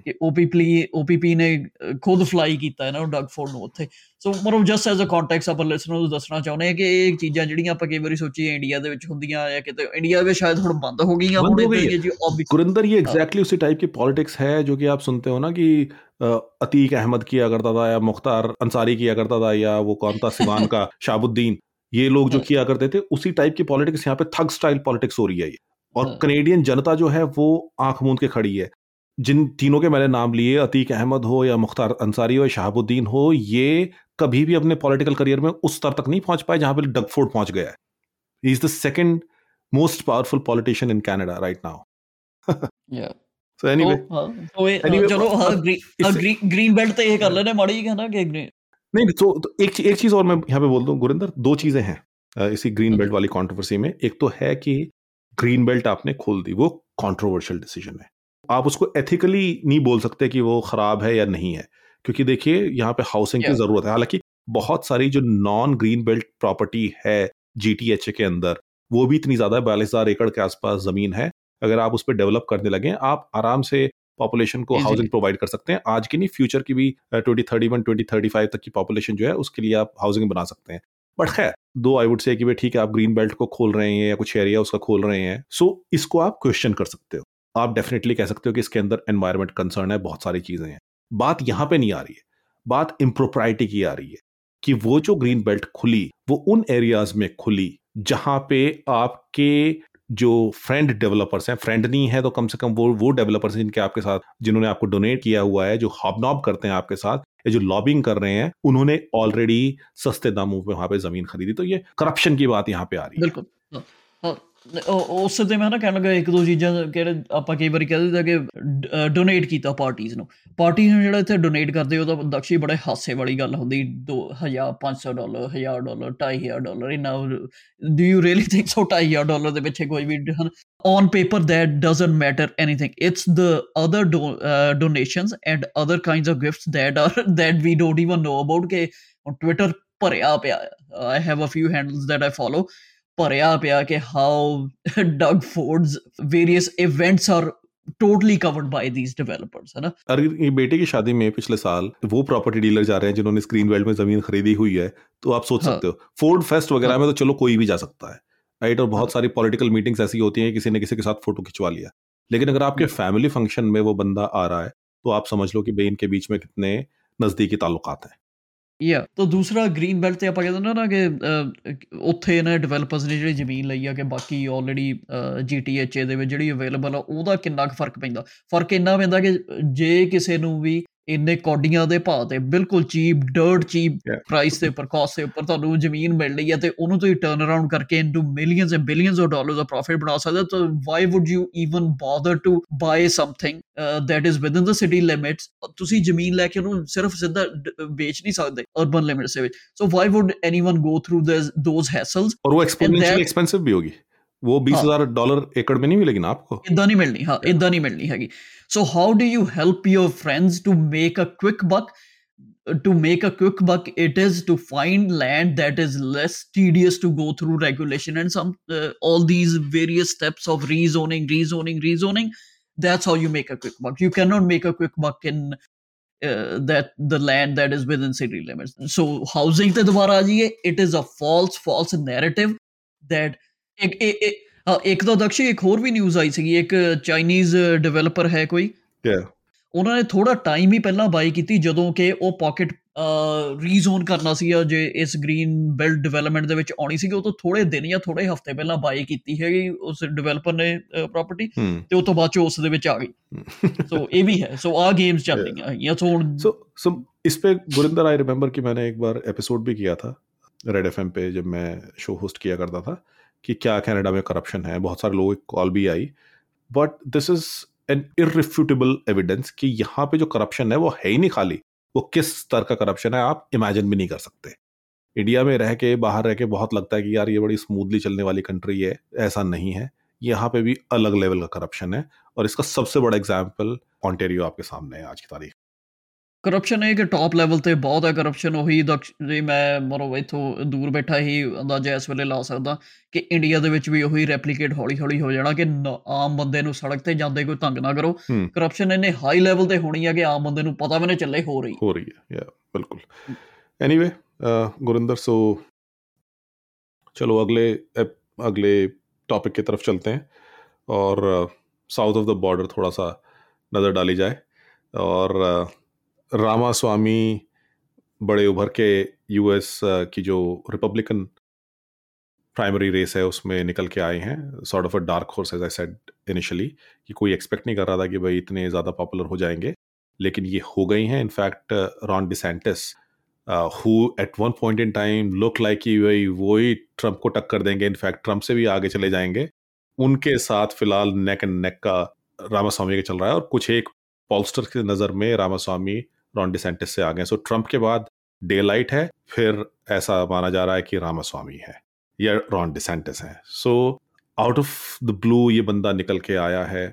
ਕਿ ਓਪੀਪੀ ਓਪੀਪੀ ਨੇ ਖੁਦ ਫਲਾਈ ਕੀਤਾ ਹੈ ਨਾ ਡਗ ਫੋਰ ਨੂੰ ਉੱਥੇ। ਸੋ ਮਤਲਬ ਜਸਟ ਐਜ਼ ਅ ਕੰਟੈਕਸਟ ਆਪਾਂ ਲਿਸਨਰ ਨੂੰ ਦੱਸਣਾ ਚਾਹੁੰਦੇ ਹਾਂ ਕਿ ਇਹ ਚੀਜ਼ਾਂ ਜਿਹੜੀਆਂ ਆਪਾਂ ਕਈ ਵਾਰੀ ਸੋਚੀਏ ਇੰਡੀਆ ਦੇ ਵਿੱਚ ਹੁੰਦੀਆਂ ਜਾਂ ਕਿਤੇ ਇੰਡੀਆ ਵਿੱਚ ਸ਼ਾਇਦ ਹੁਣ ਬੰਦ ਹੋ ਗਈਆਂ बंद ਹੁਣ हो गई ਏਦਾਂ है। ਦੀਆਂ ਜੀ obvious- गुरिंदर ये एग्जैक्टली उसी टाइप की पॉलिटिक्स है जो कि आप सुनते हो ना कि अ, अतीक अहमद किया करता था या मुख्तार अंसारी किया करता था या वो कौन था सिवान का शाहबुद्दीन ये लोग जो हाँ। किया करते थे उसी टाइप की पॉलिटिक्स यहाँ पे थग स्टाइल पॉलिटिक्स हो रही है ये और हाँ। कनेडियन जनता जो है वो आंख मूंद के खड़ी है जिन तीनों के मैंने नाम लिए अतीक अहमद हो या मुख्तार अंसारी हो या शहाबुद्दीन हो ये कभी भी अपने पॉलिटिकल करियर में उस स्तर तक नहीं पहुँच पाए जहाँ पर डगफोर्ड पहुँच गया है। Is the second most powerful politician in Canada right now दो चीज़ें हैं इसी ग्रीन बेल्ट वाली कॉन्ट्रोवर्सी में। एक तो है कि ग्रीन बेल्ट आपने खोल दी वो कॉन्ट्रोवर्शियल डिसीज़न है। आप उसको एथिकली नहीं बोल सकते कि वो खराब है या नहीं है। क्योंकि देखिए यहाँ पे हाउसिंग की ज़रूरत है। हालाँकि बहुत सारी जो नॉन ग्रीन बेल्ट प्रॉपर्टी है जीटीएच के अंदर वो भी इतनी ज़्यादा बयालीस हज़ार एकड़ के आसपास ज़मीन है। अगर आप उस पर डेवलप करने लगे आप आराम से पॉपुलेशन को हाउसिंग प्रोवाइड कर सकते हैं। आज की नहीं फ्यूचर की भी twenty thirty one twenty thirty five तक की पॉपुलेशन जो है उसके लिए आप हाउसिंग बना सकते हैं। बट खैर दो आई वुड से कि भाई ठीक है आप ग्रीन बेल्ट को खोल रहे हैं या कुछ एरिया उसका खोल रहे हैं सो इसको आप क्वेश्चन कर सकते हो। आप डेफिनेटली कह सकते हो कि इसके अंदर एनवायरमेंट कंसर्न है बहुत सारी चीज़ें हैं। बात यहाँ पे नहीं आ रही है। बात इम्प्रोप्राइटी की आ रही है कि वो जो ग्रीन बेल्ट खुली, वो उन एरियाज़ में खुली जहाँ पे आपके जो फ्रेंड डेवलपर्स हैं फ्रेंड नहीं है तो कम से कम वो वो डेवलपर्स हैं जिनके आपके साथ, जिन्होंने आपको डोनेट किया हुआ है, जो हॉबनॉब करते हैं आपके साथ, या जो लॉबिंग कर रहे हैं, उन्होंने ऑलरेडी सस्ते दामों पे वहाँ पे ज़मीन खरीदी। तो ये करप्शन की बात यहाँ पे आ रही है। बिल्कुल। ਹਾਂ ਉਸ ਤੇ ਮੈਂ ਨਾ ਕਹਿਣ ਲੱਗਾ ਇੱਕ ਦੋ ਚੀਜ਼ਾਂ ਕਿਹੜੇ ਆਪਾਂ ਕਈ ਵਾਰੀ ਕਹਿ ਦਿੰਦਾ ਕਿ ਡੋਨੇਟ ਕੀਤਾ ਪਾਰਟੀਆਂ ਨੂੰ ਪਾਰਟੀਆਂ ਨੂੰ ਜਿਹੜਾ ਇੱਥੇ ਡੋਨੇਟ ਕਰਦੇ ਉਹ ਤਾਂ ਦਕਸ਼ੀ ਬੜੇ ਹਾਸੇ ਵਾਲੀ ਗੱਲ ਹੁੰਦੀ 2000 500 ਡਾਲਰ 1000 ਡਾਲਰ 2500 ਡਾਲਰ ਇਨਾ do you really think so 2500 dollar ਦੇ ਪਿੱਛੇ ਕੋਈ ਵੀ on paper that doesn't matter anything it's the other do- uh, donations and other kinds of gifts that are that we don't even know about ke on twitter ਭਰਿਆ ਪਿਆ I have a few handles that I follow paraya paya ke how Doug Ford's various events are totally covered by these developers है ना? अगर बेटे की शादी में पिछले साल वो प्रॉपर्टी डीलर जा रहे हैं जिन्होंने स्क्रीन वेल्ड में ज़मीन खरीदी हुई है तो आप सोच हाँ. सकते हो। फोर्ड फेस्ट वगैरह हाँ. में तो चलो कोई भी जा सकता है राइट और बहुत हाँ। सारी पॉलिटिकल मीटिंग्स ऐसी होती हैं किसी ने किसी के साथ फ़ोटो खिंचवा लिया। लेकिन अगर आपके हाँ। फैमिली फ़ंक्शन में वो बंदा आ रहा है तो आप समझ लो कि भाई इनके बीच में कितने नजदीकी ताल्लुकात हैं। ਯਾ ਤਾਂ ਦੂਸਰਾ ਗ੍ਰੀਨ ਬੈਲਟ ਤੇ ਆਪਾਂ ਕਹਿੰਦੇ ਨਾ ਕਿ ਉੱਥੇ ਇਹਨਾਂ ਡਿਵੈਲਪਰਸ ਨੇ ਜਿਹੜੀ ਜ਼ਮੀਨ ਲਈ ਆ ਕਿ ਬਾਕੀ ਆਲਰੇਡੀ ਜੀਟੀਐਚਏ ਦੇ ਵਿੱਚ ਜਿਹੜੀ ਅਵੇਲੇਬਲ ਆ, ਉਹਦਾ ਕਿੰਨਾ ਕੁ ਫ਼ਰਕ ਪੈਂਦਾ? ਫ਼ਰਕ ਇੰਨਾ ਪੈਂਦਾ ਕਿ ਜੇ ਕਿਸੇ ਨੂੰ ਵੀ ਇੰਨੇ ਕੌਡੀਆਂ ਦੇ ਭਾਅ ਤੇ ਬਿਲਕੁਲ ਚੀਪ ਡਰਟ ਚੀਪ ਪ੍ਰਾਈਸ ਤੇ ਉੱਪਰ ਕਾਸਟ ਤੇ ਉੱਪਰ ਤੁਹਾਨੂੰ ਜ਼ਮੀਨ ਮਿਲ ਰਹੀ ਹੈ ਤੇ ਉਹਨੂੰ ਤੁਸੀਂ ਟਰਨ ਅਰਾਊਂਡ ਕਰਕੇ into millions and billions of dollars of profit ਬਣਾ ਸਕਦੇ ਹੋ। ਤਾਂ why would you even bother to buy something that is within the city limits ਤੁਸੀਂ ਜ਼ਮੀਨ ਲੈ ਕੇ ਉਹਨੂੰ ਸਿਰਫ ਸਿੱਧਾ ਵੇਚ ਨਹੀਂ ਸਕਦੇ ਅਰਬਨ ਲਿਮਿਟਸ ਦੇ ਵਿੱਚ। So why would anyone go through those hassles ਔਰ ਉਹ ਐਕਸਪੋਨੈਂਸ਼ੀਅਲੀ ਐਕਸਪੈਂਸਿਵ ਵੀ ਹੋਗੀ। वो बीस हजार डॉलर एकड़ में नहीं मिलेगी ना आपको इदा नहीं मिलनी हाँ इदा नहीं मिलनी हैगी so how do you help your friends to make a quick buck to make a quick buck it is to find land that is less tedious to go through regulation and some uh, all these various steps of rezoning rezoning rezoning that's how you make a quick buck you cannot make a quick buck in uh, that the land that is within city limits so housing te dobara it is a false false narrative that ਇੱਕ ਇੱਕ ਤਾਂ ਦਕਸ਼ੀ ਇੱਕ ਹੋਰ ਵੀ news ਆਈ ਸੀਗੀ ਇੱਕ Chinese developer ਹੈ ਕੋਈ। ਉਹਨਾਂ ਨੇ ਥੋੜਾ ਟਾਈਮ ਹੀ ਪਹਿਲਾਂ ਬਾਈ ਕੀਤੀ ਜਦੋਂ ਕਿ ਉਹ ਪਾਕਟ ਰੀਜ਼ੋਨ ਕਰਨਾ ਸੀ ਜੇ ਇਸ ਗ੍ਰੀਨ ਬੈਲਟ ਡਿਵੈਲਪਮੈਂਟ ਦੇ ਵਿੱਚ ਆਉਣੀ ਸੀ ਕਿ ਉਹ ਤੋਂ ਥੋੜੇ ਦਿਨ ਜਾਂ ਥੋੜੇ ਹਫ਼ਤੇ ਪਹਿਲਾਂ ਬਾਈ ਕੀਤੀ ਹੈਗੀ ਉਸ ਡਿਵੈਲਪਰ ਨੇ ਪ੍ਰਾਪਰਟੀ ਤੇ ਉਸ ਤੋਂ ਬਾਅਦ ਚ ਉਸ ਦੇ ਵਿੱਚ ਆ ਗਈ। ਸੋ ਇਹ ਵੀ ਹੈ। ਸੋ ਆ ਗੇਮਸ ਚੱਲ ਰਹੀਆਂ ਹੈਗੀਆਂ ਸੋ ਸੋ ਇਸ पे गुरिंदर आई रिमेंबर कि मैंने एक बार एपिसोड भी किया था रेड एफएम पे जब मैं शो होस्ट किया करता था कि क्या कनाडा में करप्शन है, बहुत सारे लोगों की कॉल भी आई but this is an irrefutable evidence कि यहाँ पे जो करप्शन है वो है ही नहीं खाली, वो किस स्तर का करप्शन है आप इमेजिन भी नहीं कर सकते। इंडिया में रह के, बाहर रह के बहुत लगता है कि यार ये बड़ी स्मूथली चलने वाली कंट्री है, ऐसा नहीं है। यहाँ पे भी अलग लेवल का करप्शन है और इसका सबसे बड़ा एग्ज़ाम्पल ऑन्टेरियो आपके सामने है आज की तारीख। ਕਰਪਸ਼ਨ ਹੈ ਕਿ ਟਾਪ ਲੈਵਲ ਤੇ ਬਹੁਤ ਹੈ ਕਰਪਸ਼ਨ ਉਹੀ ਜੇ ਮੈਂ ਮਰੋ ਇਥੋਂ ਦੂਰ ਬੈਠਾ ਹੀ ਅੰਦਾਜ਼ਾ ਇਸ ਵੇਲੇ ਲਾ ਸਕਦਾ ਕਿ ਇੰਡੀਆ ਦੇ ਵਿੱਚ ਵੀ ਉਹੀ ਰੈਪਲੀਕੇਟ ਹੌਲੀ-ਹੌਲੀ ਹੋ ਜਾਣਾ ਕਿ ਆਮ ਬੰਦੇ ਨੂੰ ਸੜਕ ਤੇ ਜਾਂਦੇ ਕੋਈ ਤੰਗ ਨਾ ਕਰੋ। ਕਰਪਸ਼ਨ ਇਹਨੇ ਹਾਈ ਲੈਵਲ ਤੇ ਹੋਣੀ ਹੈ ਕਿ ਆਮ ਬੰਦੇ ਨੂੰ ਪਤਾ ਵੀ ਨਹੀਂ ਚੱਲੇ ਹੋ ਰਹੀ। ਹੋ ਰਹੀ ਹੈ ਯਾ ਬਿਲਕੁਲ। ਐਨੀਵੇ ਗੁਰਿੰਦਰ ਸੋ ਚਲੋ ਅਗਲੇ ਅਗਲੇ टॉपिक की तरफ चलते हैं और साउथ ऑफ द बॉर्डर थोड़ा सा नज़र डाली जाए और रामास्वामी बड़े उभर के यूएस की जो रिपब्लिकन प्राइमरी रेस है, उसमें निकल के आए हैं। Sort of a dark horse as I said initially कि कोई एक्सपेक्ट नहीं कर रहा था कि भाई इतने ज़्यादा पॉपुलर हो जाएँगे। लेकिन ये हो गई हैं। In fact Ron DeSantis who at one point in time look like कि भाई वही ट्रंप को टक्कर देंगे। इनफैक्ट ट्रंप से भी आगे चले जाएँगे। उनके साथ फ़िलहाल नेक एंड नेक का रामास्वामी का चल रहा है। और कुछ एक पॉलस्टर की नज़र में रामास्वामी रॉन डिसेंटिस से आ गए सो ट्रंप के बाद डे लाइट है, फिर ऐसा माना जा रहा है कि रामास्वामी है, या रॉन डिसेंटिस है। So out of the blue ये बंदा निकल के आया है।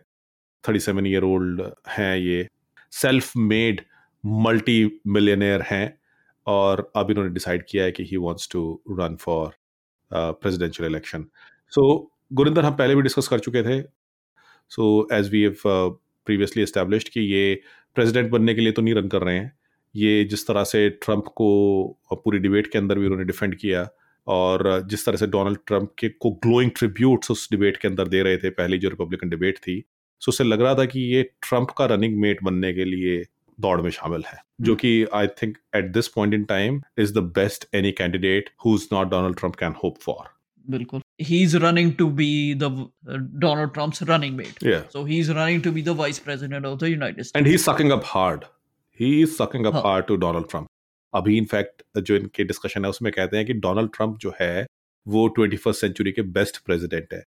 थर्टी सेवन ईयर ओल्ड हैं ये। सेल्फ मेड मल्टी मिलियनियर हैं, और अब इन्होंने डिसाइड किया है कि he wants to run for presidential election so Gurinder, हम पहले भी डिस्कस कर चुके थे। So as we have previously established कि ये प्रेसिडेंट बनने के लिए तो नहीं रन कर रहे हैं। ये जिस तरह से ट्रंप को पूरी डिबेट के अंदर भी उन्होंने डिफेंड किया और जिस तरह से डोनाल्ड ट्रंप के को ग्लोइंग ट्रिब्यूट्स उस डिबेट के अंदर दे रहे थे। पहली जो रिपब्लिकन डिबेट थी सो उससे लग रहा था कि ये ट्रंप का रनिंग मेट बनने के लिए दौड़ में शामिल है, जो. कि I think at this point in time is the best any candidate who is not Donald Trump can hope for बिल्कुल। He's running to be the uh, Donald Trump's running mate. Yeah. So he's running to be the vice president of the United States. And he's sucking up hard. He is sucking up हाँ. hard to Donald Trump. अभी in fact जो इनके discussion है उसमें कहते हैं कि Donald Trump जो है वो ट्वेंटी फ़र्स्ट सेंचुरी के बेस्ट प्रेसिडेंट है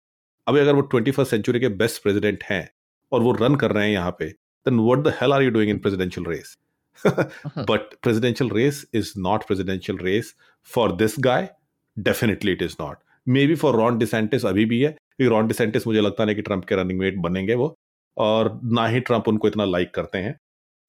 अभी अगर वो ट्वेंटी फ़र्स्ट सेंचुरी के बेस्ट प्रेसिडेंट हैं और वो रन कर रहे हैं यहाँ पे then what the hell are you doing in presidential race but presidential race is not presidential race for this guy definitely it is not maybe for Ron DeSantis अभी भी है क्योंकि रॉन डिसेंटिस मुझे लगता नहीं कि ट्रंप के running met बनेंगे वो और ना ही ट्रंप उनको इतना लाइक करते हैं।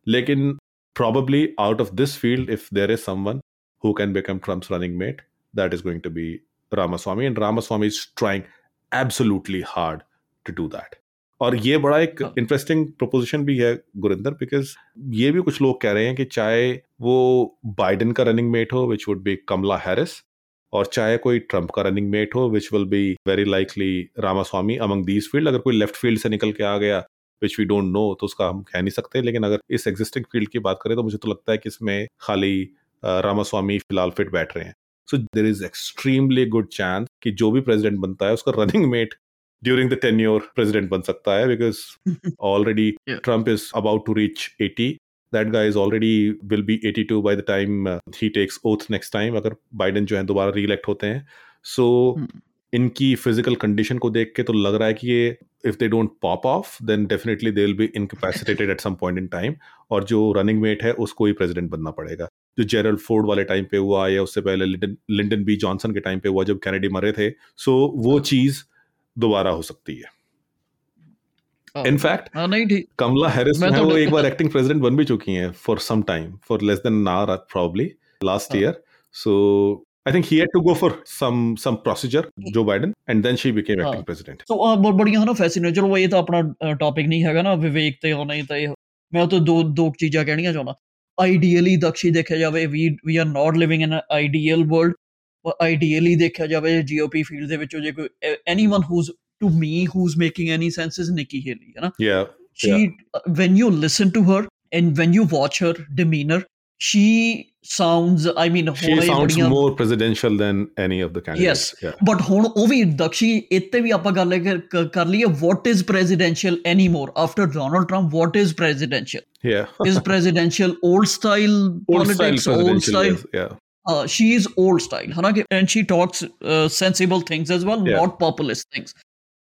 लेकिन probably out of this field if there is someone who can become Trump running mate that is going to be Ramaswamy and Ramaswamy is trying absolutely hard to do that और ये बड़ा एक हाँ। Interesting proposition भी है Gurinder because ये भी कुछ लोग कह रहे हैं कि चाहे वो बाइडन का रनिंग मेट हो which would be Kamala Harris और चाहे कोई ट्रंप का रनिंग मेट हो which will be very likely Ramaswamy among these field अगर कोई लेफ़्ट फ़ील्ड से निकल के आ गया विच वी डोंट नो तो उसका हम कह नहीं सकते। लेकिन अगर इस एग्जिस्टिंग फ़ील्ड की बात करें तो मुझे तो लगता है कि इसमें खाली रामास्वामी फ़िलहाल फिट बैठ रहे हैं। So there is extremely good chance कि जो भी प्रेसिडेंट बनता है उसका running mate during the ten year president बन सकता है because already Trump is about to reach eighty that guy is already will be eighty two by the time he takes oath next time अगर Biden जो है दोबारा री elect होते हैं। So so, hmm. इनकी फ़िज़िकल कंडीशन को देख के तो लग रहा है कि ये if they don't pop off then definitely they will be incapacitated at some point in time और जो रनिंग मेट है उसको ही प्रेसिडेंट बनना पड़ेगा। जो जेरल फोर्ड वाले टाइम पे हुआ या उससे पहले लिंडन लिंडन बी जॉनसन के टाइम पे हुआ जब कैनेडी मरे थे। सो so, वो चीज़ दोबारा हो सकती है। इनफैक्ट हाँ, नहीं ठीक कमला हैरिस है तो वो एक बार एक्टिंग प्रेसिडेंट बन भी चुकी हैं for some time for less than an hour probably last हाँ। year so I think he had to go for some some procedure, Joe Biden, and then she became acting president. So uh, ਬਹੁਤ ਬੜੀਆਂ ਹਨਾ fascinate ਚਲੋ ਇਹ ਤਾਂ ਆਪਣਾ topic ਨਹੀਂ ਹੈਗਾ ਨਾ ਵਿਵੇਕ ਤੇ ਹੋਣਾ ਹੀ ਤਾਂ ਮੈਂ ਤਾਂ ਦੋ ਦੋ ਚੀਜ਼ਾਂ ਕਹਿਣੀਆਂ ਚਾਹੁੰਦਾ ਆਈਡੀਅਲੀ ਦਕਸ਼ੀ ਦੇਖਿਆ ਜਾਵੇ we we are not living in ideal world ideally ਦੇਖਿਆ ਜਾਵੇ ਜੀਓਪੀ ਫੀਲਡ ਦੇ ਵਿੱਚੋਂ ਜੇ ਕੋਈ anyone who's To me who's making any sense is Nikki Haley ਹੈ ਨਾ ਯਾ she yeah. when you listen to her and when you watch her demeanor she sounds i mean she sounds more presidential than any of the candidates yes yeah. but ਹੁਣ ਉਹ ਵੀ ਦਕਸ਼ੀ ਇੱਥੇ ਵੀ ਆਪਾਂ ਗੱਲ ਕਰ ਲਈਏ what is presidential anymore after donald trump what is presidential yeah is presidential old style old politics style old style yes, yeah uh, she is old style and she talks uh, sensible things as well yeah. not populist things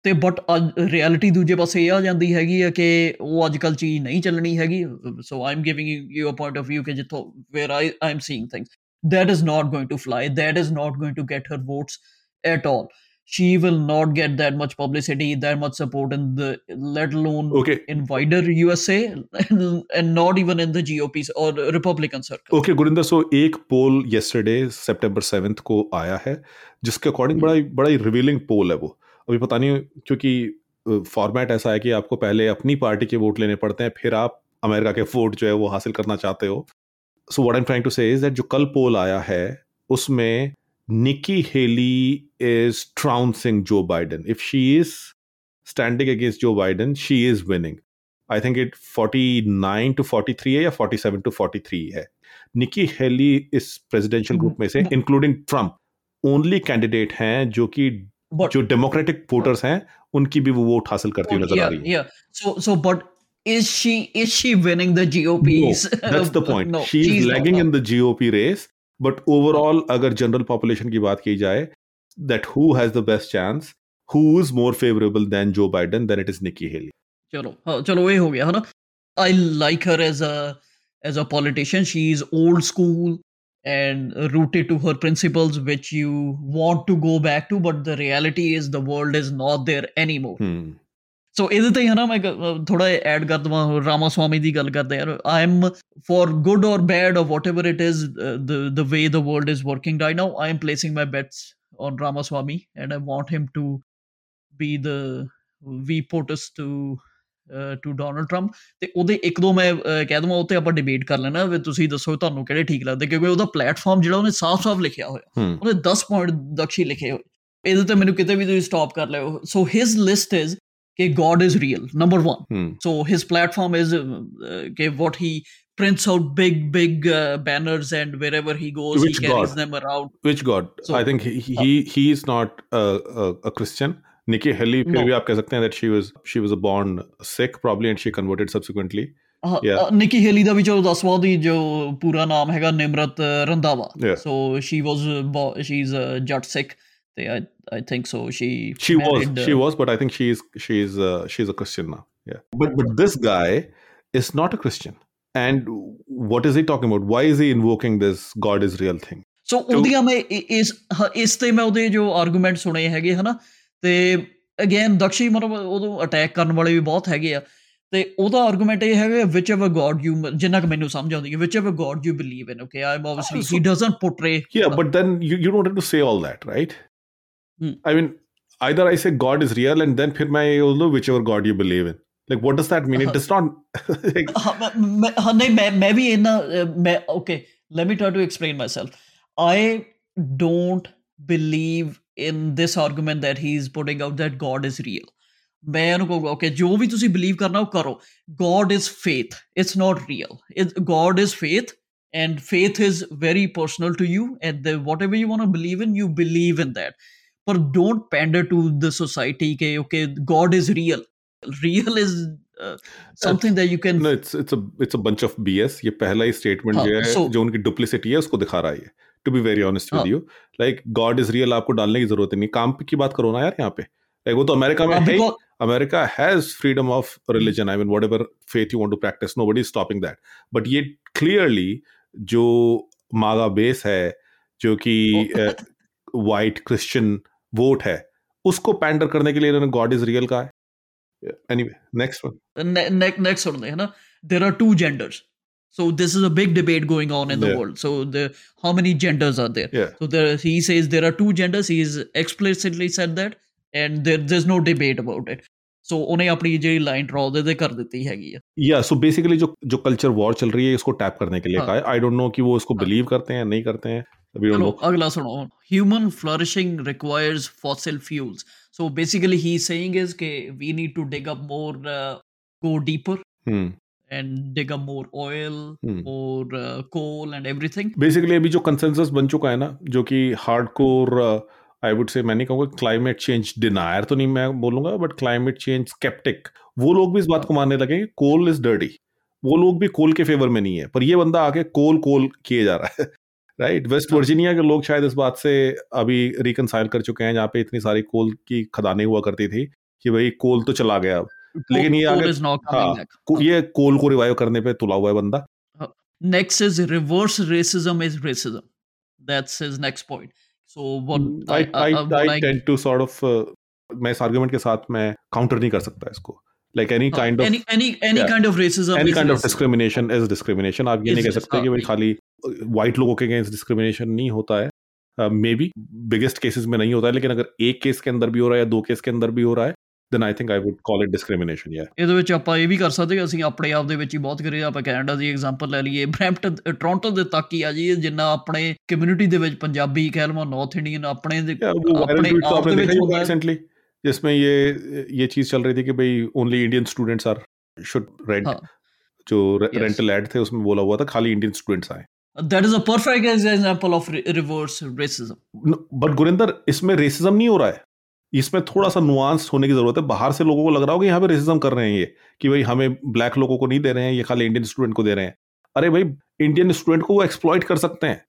ਤੇ but reality ਦੂਜੇ ਪਾਸੇ ਇਹ ਆ ਜਾਂਦੀ ਹੈਗੀ ਆ ਕਿ ਉਹ ਅੱਜ ਕੱਲ ਚੀਜ਼ ਨਹੀਂ ਚੱਲਣੀ ਹੈਗੀ so I am giving you a point of View ਕਿ ਜਿੱਥੋਂ where I I am seeing things that is not going to fly that is not going to get her votes at all she will not get that much publicity that much support in the let alone okay. in wider usa and, and not even in the gop or republican circle okay gurinder so एक पोल yesterday september 7th को आया है जिसके according बड़ा बड़ा revealing पोल है वो अभी पता नहीं क्योंकि फॉर्मेट ऐसा है कि आपको पहले अपनी पार्टी के वोट लेने पड़ते हैं फिर आप अमेरिका के वोट जो है वो हासिल करना चाहते हो। So what I am trying to say is that जो कल पोल आया है उसमें निकी Haley is trouncing Joe Biden if she is standing against Joe Biden she is winning I think it 49 to 43 है या 47 टू 43 है। निकी हेली इस presidential group में से इंक्लूडिंग ट्रंप ओनली कैंडिडेट हैं जो कि बट जो डेमोक्रेटिक वोटर्स हैं उनकी भी वो वोट हासिल करती हुई नज़र आ रही है। Point she is lagging in the GOP race but overall अगर जनरल पॉपुलेशन की बात की जाए that who has the best chance who is more favourable than Joe Biden then it is Nikki Haley चलो हाँ चलो ये हो गया है ना? I like her as a as a politician she is old school and rooted to her principles which you want to go back to but the reality is the world is not there anymore hmm. So ਇਹਦੇ ਤੇ ਹਨਾ ਮੈਂ ਥੋੜਾ add ਕਰ ਦਵਾਂ ਰਾਮਾ ਸਵਾਮੀ ਦੀ ਗੱਲ ਕਰਦਾ ਯਾਰ I am for good or bad or whatever it is the the way the world is working right now I am placing my bets on Ramaswamy and I want him to be the VPOTUS to Donald Trump ਤੇ ਉਹਦੇ ਇੱਕ ਦੋ ਮੈਂ ਕਹਿ ਦਵਾਂ ਉੱਤੇ ਆਪਾਂ debate ਕਰ ਲੈਣਾ ਵੀ ਤੁਸੀਂ ਦੱਸੋ ਤੁਹਾਨੂੰ ਕਿਹੜੇ ਠੀਕ ਲੱਗਦੇ ਕਿਉਂਕਿ ਉਹਦਾ ਪਲੇਟਫਾਰਮ ਜਿਹੜਾ ਉਹਨੇ ਸਾਫ਼-ਸਾਫ਼ ਲਿਖਿਆ ਹੋਇਆ। ਉਹਨੇ 10 ਪੁਆਇੰਟ ਦਕਸ਼ੀ ਲਿਖੇ ਹੋਏ। ਇਹਦੇ ਤੇ ਮੈਨੂੰ ਕਿਤੇ ਵੀ ਤੁਸੀਂ ਸਟਾਪ ਕਰ ਲਿਓ। ਸੋ ਹਿਸ ਲਿਸਟ ਇਜ਼ ਕਿ God is real number 1 so his platform is ਕਿ what he prints out big big uh, banners and wherever he goes Which he carries God? them around which god? So, i think he he, he is not a, a, a christian Nikki Haley, फिर भी आप कह सकते हैं that she was she was a born Sikh probably and she converted subsequently. Nikki Haley ਦਾ ਵੀ ਚਲੋ ਦੱਸਵਾ ਦੀ ਜੋ ਪੂਰਾ ਨਾਮ ਹੈਗਾ Nimrat Randhawa so she was she is a Jatt Sikh I I think so. She she was married, she uh, was but i think she's she's uh, she's a christian now yeah but but this guy is not a christian and what is he talking about why is he invoking this god is real thing ਸੋ ਉਹਦੀਆਂ ਮੈਂ ਇ- ਇਸ ਹ- ਇਸ ਤੇ ਮੈਂ ਉਹਦੇ ਜੋ ਆਰਗੂਮੈਂਟ ਸੁਣੇ ਹੈਗੇ ਹਨਾ ਤੇ ਅਗੇਨ ਦਕਸ਼ੀ ਮਤਲਬ ਉਦੋਂ ਅਟੈਕ ਕਰਨ ਵਾਲੇ ਵੀ ਬਹੁਤ ਹੈਗੇ ਆ ਤੇ ਉਹਦਾ ਆਰਗੂਮੈਂਟ ਇਹ ਹੈਗਾ ਵਿਚ ਐਵਰ ਗੋਡ ਯੂ ਜਿੰਨਾ ਕਿ ਮੈਨੂੰ ਸਮਝ ਆਉਂਦੀ ਹੈ which ever god you believe in okay I am obviously So- he doesn't portray yeah but then you, you don't have to say all that right Hmm. i mean either i say god is real and then फिर मैं ये बोल दूं whichever god you believe in like what does that mean it does not like, ਹਾਂ ਮੈਂ- ਮੈਂ ਹਾਂ ਨਹੀਂ ਮੈਂ ਮੈਂ ਵੀ ਇਹਨਾਂ ਅਹ, ਮੈਂ okay let me try to explain myself I don't believe in this argument that he is putting out that god is real ਮੈਂ ਇਹਨੂੰ ਕਹੂੰਗਾ ਓਕੇ ਜੋ ਵੀ ਤੁਸੀਂ ਬਿਲੀਵ ਕਰਨਾ ਉਹ ਕਰੋ god is faith it's not real it, god is faith and faith is very personal to you and the, whatever you want to believe in you believe in that but don't pander to the society okay, okay god is real real is uh, something that you can no it's it's a it's a bunch of bs ये पहला ही statement हाँ, जो है so- जो उनकी duplicity है उसको दिखा रहा है to be very honest with you like God is real आपको डालने की ज़रूरत नहीं। काम की बात करो ना यार यहाँ पे। वो तो अमेरिका में हाँ, है America has freedom of religion I mean whatever faith you to practice nobody stopping that but ये क्लियरली जो मागा बेस है जो कि वाइट क्रिश्चियन वोट है उसको पैंडर करने के लिए इन्होंने गॉड इज़ रियल कहा है। Anyway next one next one है ना? There are two genders so this is a big debate going on in the yeah. world. So the how many genders are there? Yeah. so there he says there are two genders. He's explicitly said that and there, there's no debate about it. So ਉਹਨੇ ਆਪਣੀ ਜਿਹੜੀ line ਡਰਾ ਉਹਦੇ ਤੇ ਕਰ ਦਿੱਤੀ ਹੈਗੀ ਆ ਯਾ ਸੋ ਬੇਸਿਕਲੀ ਜੋ ਜੋ ਕਲਚਰ ਵਾਰ ਚੱਲ ਰਹੀ ਹੈ ਇਸਕੋ ਟੈਪ ਕਰਨੇ ਕੇ ਲਈ ਕਹਾ ਹੈ ਆਈ ਡੋਨਟ ਨੋ ਕਿ ਉਹ ਇਸਕੋ ਬਿਲੀਵ ਕਰਤੇ ਹੈ ਨਹੀਂ ਕਰਤੇ ਹੈ ਵੀ ਡੋਨਟ ਨੋ ਅਗਲਾ ਸੁਣੋ human flourishing requires fossil fuels so basically he saying is ਕਿ we need to dig up more go deeper and dig up more oil Hmm. more uh, coal and everything. Basically अभी जो consensus बन चुका है ना जो कि hardcore I would से मैं नहीं कहूँगा क्लाइमेट चेंज डिनायर तो नहीं मैं बोलूँगा बट क्लाइमेट चेंज स्केप्टिक वो लोग भी इस बात को मानने लगे कोल इज़ डर्टी वो लोग भी कोल के फेवर में नहीं है पर ये बंदा आके कोल कोल किए जा रहा है राइट वेस्ट हाँ। वर्जीनिया के लोग शायद इस बात से अभी रिकनसाइल कर चुके हैं जहाँ पे इतनी सारी कोल की खदानें हुआ करती थी कि भाई कोल तो चला गया अब। लेकिन ये आगे- coming हाँ, ये कोल को रिवाइव करने पे तुला हुआ है बंदा। next is reverse racism is racism. That's his next point. So what I, I, uh, what I tend to sort of uh, मैं इस आर्गुमेंट के साथ मैं काउंटर नहीं कर सकता इसको। लाइक एनी हाँ, kind of any Yeah. kind of racism any kind of discrimination is discrimination आप ये नहीं कह सकते कि हाँ, भाई खाली वाइट लोगों के अगेंस्ट डिस्क्रिमिनेशन नहीं होता है। मे बी बिगेस्ट केसेस में नहीं होता है लेकिन अगर एक केस के अंदर भी हो रहा है या दो केस के अंदर भी हो रहा है Then I think I would call it discrimination या ਇਹਦੇ ਵਿੱਚ ਆਪਾਂ ਇਹ ਵੀ ਕਰ ਸਕਦੇ ਕਿ ਅਸੀਂ ਆਪਣੇ ਆਪ ਦੇ ਵਿੱਚ ਹੀ ਬਹੁਤ ਕਰੀਏ ਆਪਾਂ ਕੈਨੇਡਾ ਦੀ ਐਗਜ਼ਾਮਪਲ ਲੈ ਲਈਏ ਬ੍ਰੈਂਪਟਨ ਟੋਰਾਂਟੋ ਦੇ ਤੱਕ ਹੀ ਆ ਜੀ ਜਿੰਨਾ ਆਪਣੇ ਕਮਿਊਨਿਟੀ ਦੇ ਵਿੱਚ ਪੰਜਾਬੀ ਕਹਿ ਲਵਾਂ ਨਾਰਥ ਇੰਡੀਅਨ ਆਪਣੇ ਦੇ वो वायरल अपने ट्वीट तो आप आपने ਦੇ देखा ਵਿੱਚ ही ਹੁੰਦਾ होगा है। रिसेंटली जिसमें ये ये चीज चल रही थी कि भाई only Indian students are should rent हाँ। जो Yes. रेंटल एड थे उसमें बोला हुआ था खाली इंडियन स्टूडेंट्स आए that is a perfect example of reverse racism but Gurinder इसमें रेसिज्म नहीं हो रहा है इसमें थोड़ा सा नुआंस होने की जरूरत है बाहर से लोगों को लग रहा हो कि यहाँ पे रेसिज्म कर रहे हैं ये कि भाई हमें ब्लैक लोगों को नहीं दे रहे हैं ये खाली इंडियन स्टूडेंट को दे रहे हैं अरे भाई इंडियन स्टूडेंट को वो एक्सप्लॉइट कर सकते हैं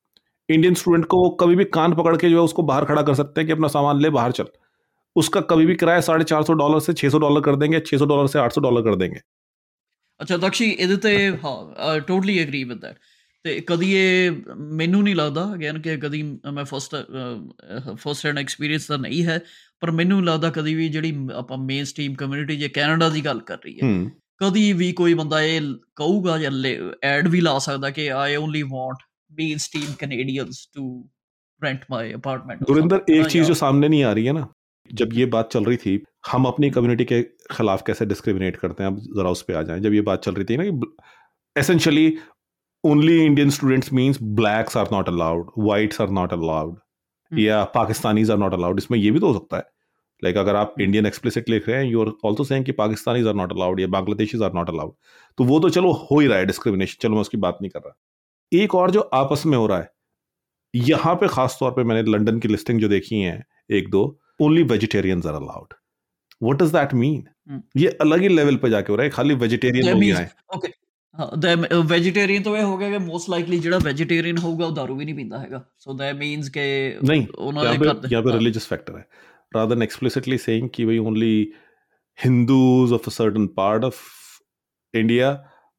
इंडियन स्टूडेंट को वो कभी भी कान पकड़ के जो है उसको बाहर खड़ा कर सकते हैं कि अपना सामान ले बाहर चल उसका कभी भी किराया साढ़े चार सौ डॉलर से छह सौ डॉलर कर देंगे छह सौ डॉलर से आठ सौ डॉलर कर देंगे ਅੱਛਾ ਦਕਸ਼ੀ ਇਹਦੇ ਤੇ ਹਾਂ ਟੋਟਲੀ ਐਗਰੀ ਵਿਦ ਦੈਟ ਤੇ ਕਦੀ ਇਹ ਮੈਨੂੰ ਨਹੀਂ ਲੱਗਦਾ ਅਗੇਨ ਕਿ ਕਦੀ ਮੈਂ ਫਸਟ ਫਸਟ ਹੈਂਡ ਐਕਸਪੀਰੀਅੰਸ ਤਾਂ ਨਹੀਂ ਹੈ ਪਰ ਮੈਨੂੰ ਲੱਗਦਾ ਕਦੀ ਵੀ ਜਿਹੜੀ ਆਪਾਂ ਮੇਨ ਸਟ੍ਰੀਮ ਕਮਿਊਨਿਟੀ ਜੇ ਕੈਨੇਡਾ ਦੀ ਗੱਲ ਕਰ ਰਹੀ ਹੈ हम्म ਕਦੀ ਵੀ ਕੋਈ ਬੰਦਾ ਇਹ ਕਹੂਗਾ ਜਾਂ ਐਡ ਵੀ ਲਾ ਸਕਦਾ ਕਿ I only want mainstream Canadians to rent my apartment or Gurinder something, एक हाँ, चीज या- जो सामने नहीं आ रही है ना जब ये बात चल रही थी हम अपनी कम्युनिटी के खिलाफ कैसे डिस्क्रिमिनेट करते हैं अब जरा उस पर आ जाएं जब ये बात चल रही थी ना कि essentially only Indian students means blacks are not allowed whites are not allowed hmm. या पाकिस्तानीज आर नॉट अलाउड। इसमें ये भी तो हो सकता है। लाइक like, अगर आप इंडियन एक्सप्लिसिट लिख रहे हैं यू आर ऑल्सो सेइंग कि पाकिस्तानीज आर नॉट अलाउड या बांग्लादेशीज आर नॉट अलाउड। तो वो तो चलो हो ही रहा है डिस्क्रिमिनेशन चलो मैं उसकी बात नहीं कर रहा। एक और जो आपस में हो रहा है यहाँ पे खास तौर पे मैंने लंदन की लिस्टिंग जो देखी है एक दो only vegetarians are allowed what does that mean. ये अलग ही लेवल पे जाके हो रहा है खाली वेजिटेरियन लोग ही means- आए। okay ਹਾਂ ਦਾ ਵੈਜੀਟੇਰੀਅਨ ਤੋਂ ਇਹ ਹੋ ਗਿਆ ਕਿ ਮੋਸਟ ਲਾਈਕਲੀ ਜਿਹੜਾ ਵੈਜੀਟੇਰੀਅਨ ਹੋਊਗਾ ਉਹ दारू ਵੀ ਨਹੀਂ ਪੀਂਦਾ ਹੈਗਾ ਸੋ ਦੈਟ ਮੀਨਸ ਕਿ नहीं ਉਹਨਾਂ यहाँ ਦੇ पे ਘਰ यहाँ पे रिलीजियस फैक्टर है rather than explicitly saying कि भाई only Hindus of a certain part of India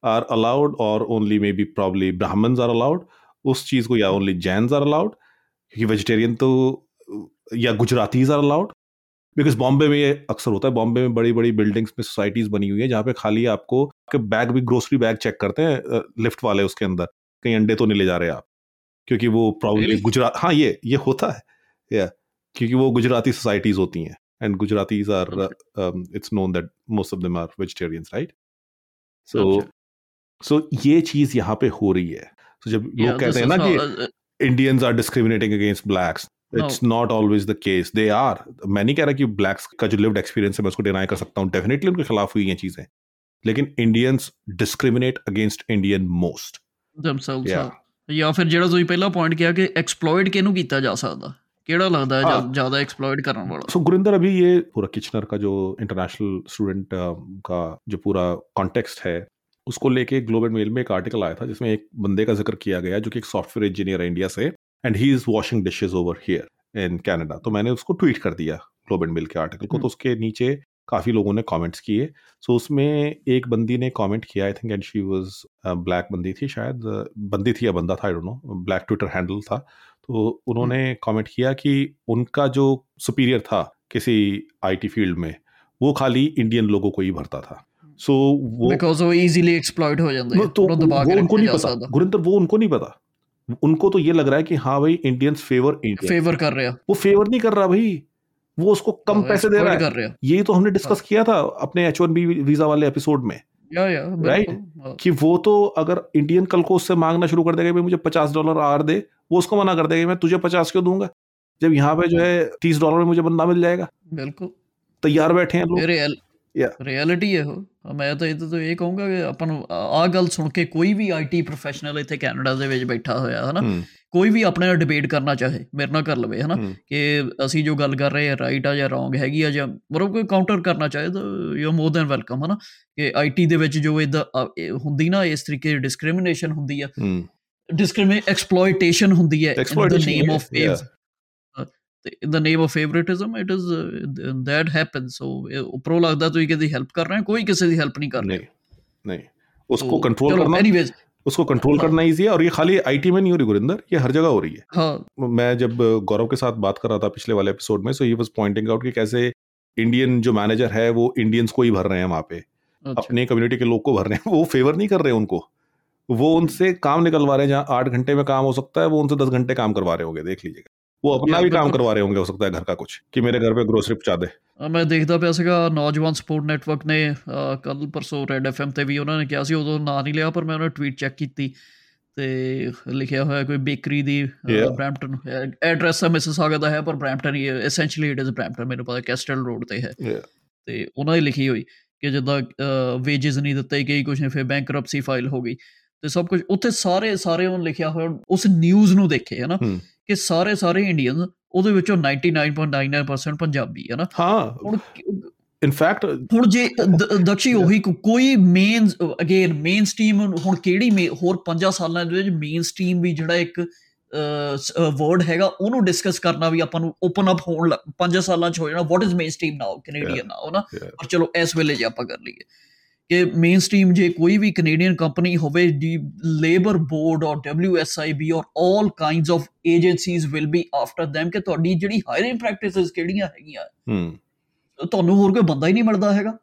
are allowed or only maybe probably Brahmins are allowed उस चीज को या ओनली जैन्स आर अलाउड क्योंकि वेजिटेरियन तो या Gujaratis are allowed because Bombay में ये अक्सर होता है बॉम्बे में बड़ी बड़ी बिल्डिंग्स में सोसाइटीज बनी हुई है जहाँ पे खाली आपको आपके बैग भी ग्रोसरी बैग चेक करते हैं लिफ्ट वाले उसके अंदर कहीं अंडे तो नहीं ले जा रहे आप क्योंकि वो प्रॉब्लम? गुजरात हाँ ये ये होता है या क्योंकि वो गुजराती सोसाइटीज होती हैं and Gujaratis are it's known that most of them are vegetarians right so. So ये चीज़ यहाँ पे हो रही है तो जब Yeah, लोग कहते हैं ना कि how- uh, Indians are discriminating against blacks. No. It's not always the case. They are. मैं नहीं कह रहा कि blacks का जो lived experience है मैं उसको deny कर सकता हूँ. Definitely उनके खिलाफ हुई हैं चीजें. लेकिन Indians discriminate against Indian most. themselves Yeah. ਹਾਂ। ਜਾਂ ਫਿਰ ਜਿਹੜਾ ਤੁਸੀਂ ਪਹਿਲਾਂ ਪੁਆਇੰਟ ਕਿਹਾ ਕਿ ਐਕਸਪਲੋਇਟ ਕਿਹਨੂੰ ਕੀਤਾ ਜਾ ਸਕਦਾ ਕਿਹੜਾ ਲੱਗਦਾ ਹੈ ਹਾਂ। ਜ਼ਿਆ- ਜ਼ਿਆਦਾ ਐਕਸਪਲੋਇਟ ਕਰਨ वाला So गुरिंदर अभी ये पूरा किचनर का जो इंटरनेशनल स्टूडेंट का जो पूरा कॉन्टेक्स्ट है उसको लेके ग्लोबल मेल में एक आर्टिकल आया था जिसमें एक बंदे का जिक्र किया गया जो कि एक सॉफ्टवेयर इंजीनियर है इंडिया से And he is washing dishes over here in Canada तो मैंने उसको ट्वीट कर दिया ग्लोब एंड मिल के आर्टिकल को। तो उसके नीचे काफ़ी लोगों ने कमेंट्स किए। सो उसमें एक बंदी ने कमेंट किया I think and she was black बंदी थी शायद। बंदी थी या बंदा था I don't know black Twitter handle था। तो उन्होंने कमेंट किया कि उनका जो सुपीरियर था किसी आईटी फ़ील्ड में वो खाली इंडियन लोगों को ही भरता था। सो so, वो बिकॉज़ वो इजीली एक्सप्लॉइट हो जाता है तो, तो वो, वो उनको नहीं पता। गुरिंदर वो उनको नहीं पता। उनको तो ये लग रहा है कि हाँ भाई इंडियंस फेवर इंडिया फेवर कर रहे हैं। वो फेवर नहीं कर रहा भाई। वो उसको कम पैसे दे रहा है। कर रहे यही तो हमने डिस्कस हाँ। किया था अपने एच वन बी वीज़ा वाले एपिसोड में। राइट हाँ। कि वो तो अगर इंडियन कल को उससे मांगना शुरू कर देगा भाई मुझे पचास डॉलर आर दे। वो उसको मना कर देगा मैं तुझे पचास क्यों दूँगा? जब यहाँ पे जो हाँ। है। तीस डॉलर में मुझे बंदा मिल जाएगा। बिल्कुल। तैयार बैठे हैं लोग। रियलिटी है। ਮੈਂ ਤਾਂ ਇਹ ਤਾਂ ਇਹ ਕਹੂੰਗਾ ਕਿ ਆਪਾਂ ਨੂੰ ਆ ਗੱਲ ਸੁਣ ਕੇ ਕੋਈ ਵੀ ਆਈਟੀ ਪ੍ਰੋਫੈਸ਼ਨਲ ਇੱਥੇ ਕੈਨੇਡਾ ਦੇ ਵਿੱਚ ਬੈਠਾ ਹੋਇਆ ਹਨਾ? ਕੋਈ ਵੀ ਆਪਣੇ ਨਾਲ ਡਿਬੇਟ ਕਰਨਾ ਚਾਹੇ ਮੇਰੇ ਨਾਲ ਕਰ ਲਵੇ ਹਨਾ? ਕਿ ਅਸੀਂ ਜੋ ਗੱਲ ਕਰ ਰਹੇ ਆ ਰਾਈਟ ਆ ਜਾਂ ਰੋਂਗ ਹੈਗੀ ਆ ਜਾਂ ਮਤਲਬ ਕੋਈ ਕਾਊਂਟਰ ਕਰਨਾ ਚਾਹੇ ਤਾਂ you are more than welcome ਹਨਾ? ਕਿ ਆਈਟੀ ਦੇ ਵਿੱਚ ਜੋ ਇਦਾਂ ਹੁੰਦੀ ਨਾ ਇਸ ਤਰੀਕੇ ਦੀ ਡਿਸਕ੍ਰਿਮੀਨੇਸ਼ਨ ਹੁੰਦੀ ਆ ਡਿਸਕ੍ਰਿਮੀ ਐਕਸਪਲੋਇਟੇਸ਼ਨ ਹੁੰਦੀ ਹੈ in the name of wave in the name of favoritism it is uh, that happens. So eh, pro lagda to kisi di help kar rahe hain koi kisi di help nahi kar raha nahi उसको control करना anyways, उसको control हाँ। करना easy है और ये खाली IT में नहीं हो रही गुरिंदर ये हर जगह हो रही है हाँ। मैं जब गौरव के साथ बात कर रहा था पिछले वाले एपिसोड में so he was pointing out कि कैसे इंडियन जो मैनेजर है वो इंडियंस को ही भर रहे हैं वहाँ पे अच्छा। अपने कम्युनिटी के लोग को भर रहे हैं वो फेवर नहीं कर रहे उनको वो उनसे काम निकलवा रहे हैं जहाँ आठ घंटे में काम हो सकता है वो उनसे दस घंटे काम करवा रहे होंगे देख लीजिएगा वो अपना Yeah, भी काम बिल्कुल। करवा रहे होंगे हो सकता है घर का कुछ कि मेरे घर पे ग्रोसरी पहुंचा दे ਅਹ ਮੈਂ ਦੇਖਦਾ ਪਿਆ ਸੀਗਾ ਨੌਜਵਾਨ ਸਪੋਰਟ ਨੈਟਵਰਕ ਨੇ ਕੱਲ ਪਰਸੋਂ ਰੈਡ ਐਫਐਮ ਤੇ ਵੀ ਉਹਨਾਂ ਨੇ ਕਿਹਾ ਸੀ ਉਦੋਂ ਨਾਂ ਨਹੀਂ ਲਿਆ ਪਰ ਮੈਂ ਉਹਨਾਂ ਟਵੀਟ ਚੈੱਕ ਕੀਤੀ ਤੇ ਲਿਖਿਆ ਹੋਇਆ ਕੋਈ ਬੇਕਰੀ ਦੀ Yeah. ਬ੍ਰੈਂਪਟਨ ਐਡਰੈਸ ਹੈ ਮਿਸਿਸਾਗਾ ਦਾ ਹੈ ਪਰ ਬ੍ਰੈਂਪਟਨ ਹੀ ਐਸੈਂਸ਼ੀਅਲੀ ਇਟ ਇਜ਼ ਬ੍ਰੈਂਪਟਨ ਮੈਨੂੰ ਪਤਾ ਕੈਸਟਲ ਰੋਡ ਤੇ ਹੈ Yeah. ਤੇ ਉਹਨਾਂ ਦੀ ਲਿਖੀ ਹੋਈ ਕਿ ਜਿੱਦਾਂ ਵੇਜਸ ਨਹੀਂ ਦਿੱਤੇ ਗਏ ਕੁਝ ਨੇ ਫਿਰ ਬੈਂਕਰਪਸੀ ਫਾਈਲ ਹੋ ਗਈ ਤੇ ਸਭ ਕੁਝ ਉੱਥੇ ਸਾਰੇ ਸਾਰੇ ਉਹਨ ਲਿਖਿਆ ਹੋਇਆ ਉਸ ਨਿਊਜ਼ ਨੂੰ ਦੇਖੇ ਹੈ ਨਾ ਹੂੰ। ਕਿ ਸਾਰੇ ਸਾਰੇ ਇੰਡੀਅਨਸ ਉਹਦੇ ਵਿੱਚੋਂ 99.99% ਪੰਜਾਬੀ ਹੈ ਨਾ। ਹਾਂ। ਹੁਣ ਇਨਫੈਕਟ ਹੁਣ ਜੇ ਦਕਸ਼ੀ ਉਹੀ ਕੋਈ ਮੇਨ ਅਗੇਨ ਮੇਨ ਸਟ੍ਰੀਮ ਹੁਣ ਕਿਹੜੀ ਹੋਰ 5 ਸਾਲਾਂ ਦੇ ਵਿੱਚ ਮੇਨ ਸਟ੍ਰੀਮ ਵੀ ਜਿਹੜਾ ਇੱਕ ਵਰਡ ਹੈਗਾ ਉਹਨੂੰ ਡਿਸਕਸ ਕਰਨਾ ਵੀ ਆਪਾਂ ਨੂੰ ਓਪਨ ਅਪ ਹੋਣ 5 ਸਾਲਾਂ ਚ ਹੋ ਜਾਣਾ what is mainstream now Canadian now ਨਾ। ਪਰ ਚਲੋ ਇਸ ਵੇਲੇ ਜੇ ਆਪਾਂ ਕਰ ਲਈਏ। ਕਿ ਮੇਨ ਸਟ੍ਰੀਮ ਜੇ ਕੋਈ ਵੀ ਕੈਨੇਡੀਅਨ ਕੰਪਨੀ ਹੋਵੇ ਦੀ labour board or WSIB or 올 kinds of agencies will be after them ਕਿ ਤੁਹਾਡੀ ਜਿਹੜੀ ਹਾਇਰਿੰਗ ਪ੍ਰੈਕਟਿਸਸ ਕਿਹੜੀਆਂ ਹੈਗੀਆਂ। ਹੂੰ। ਤੁਹਾਨੂੰ ਹੋਰ ਕੋਈ ਬੰਦਾ ਹੀ ਨਹੀਂ ਮਿਲਦਾ ਹੈਗਾ।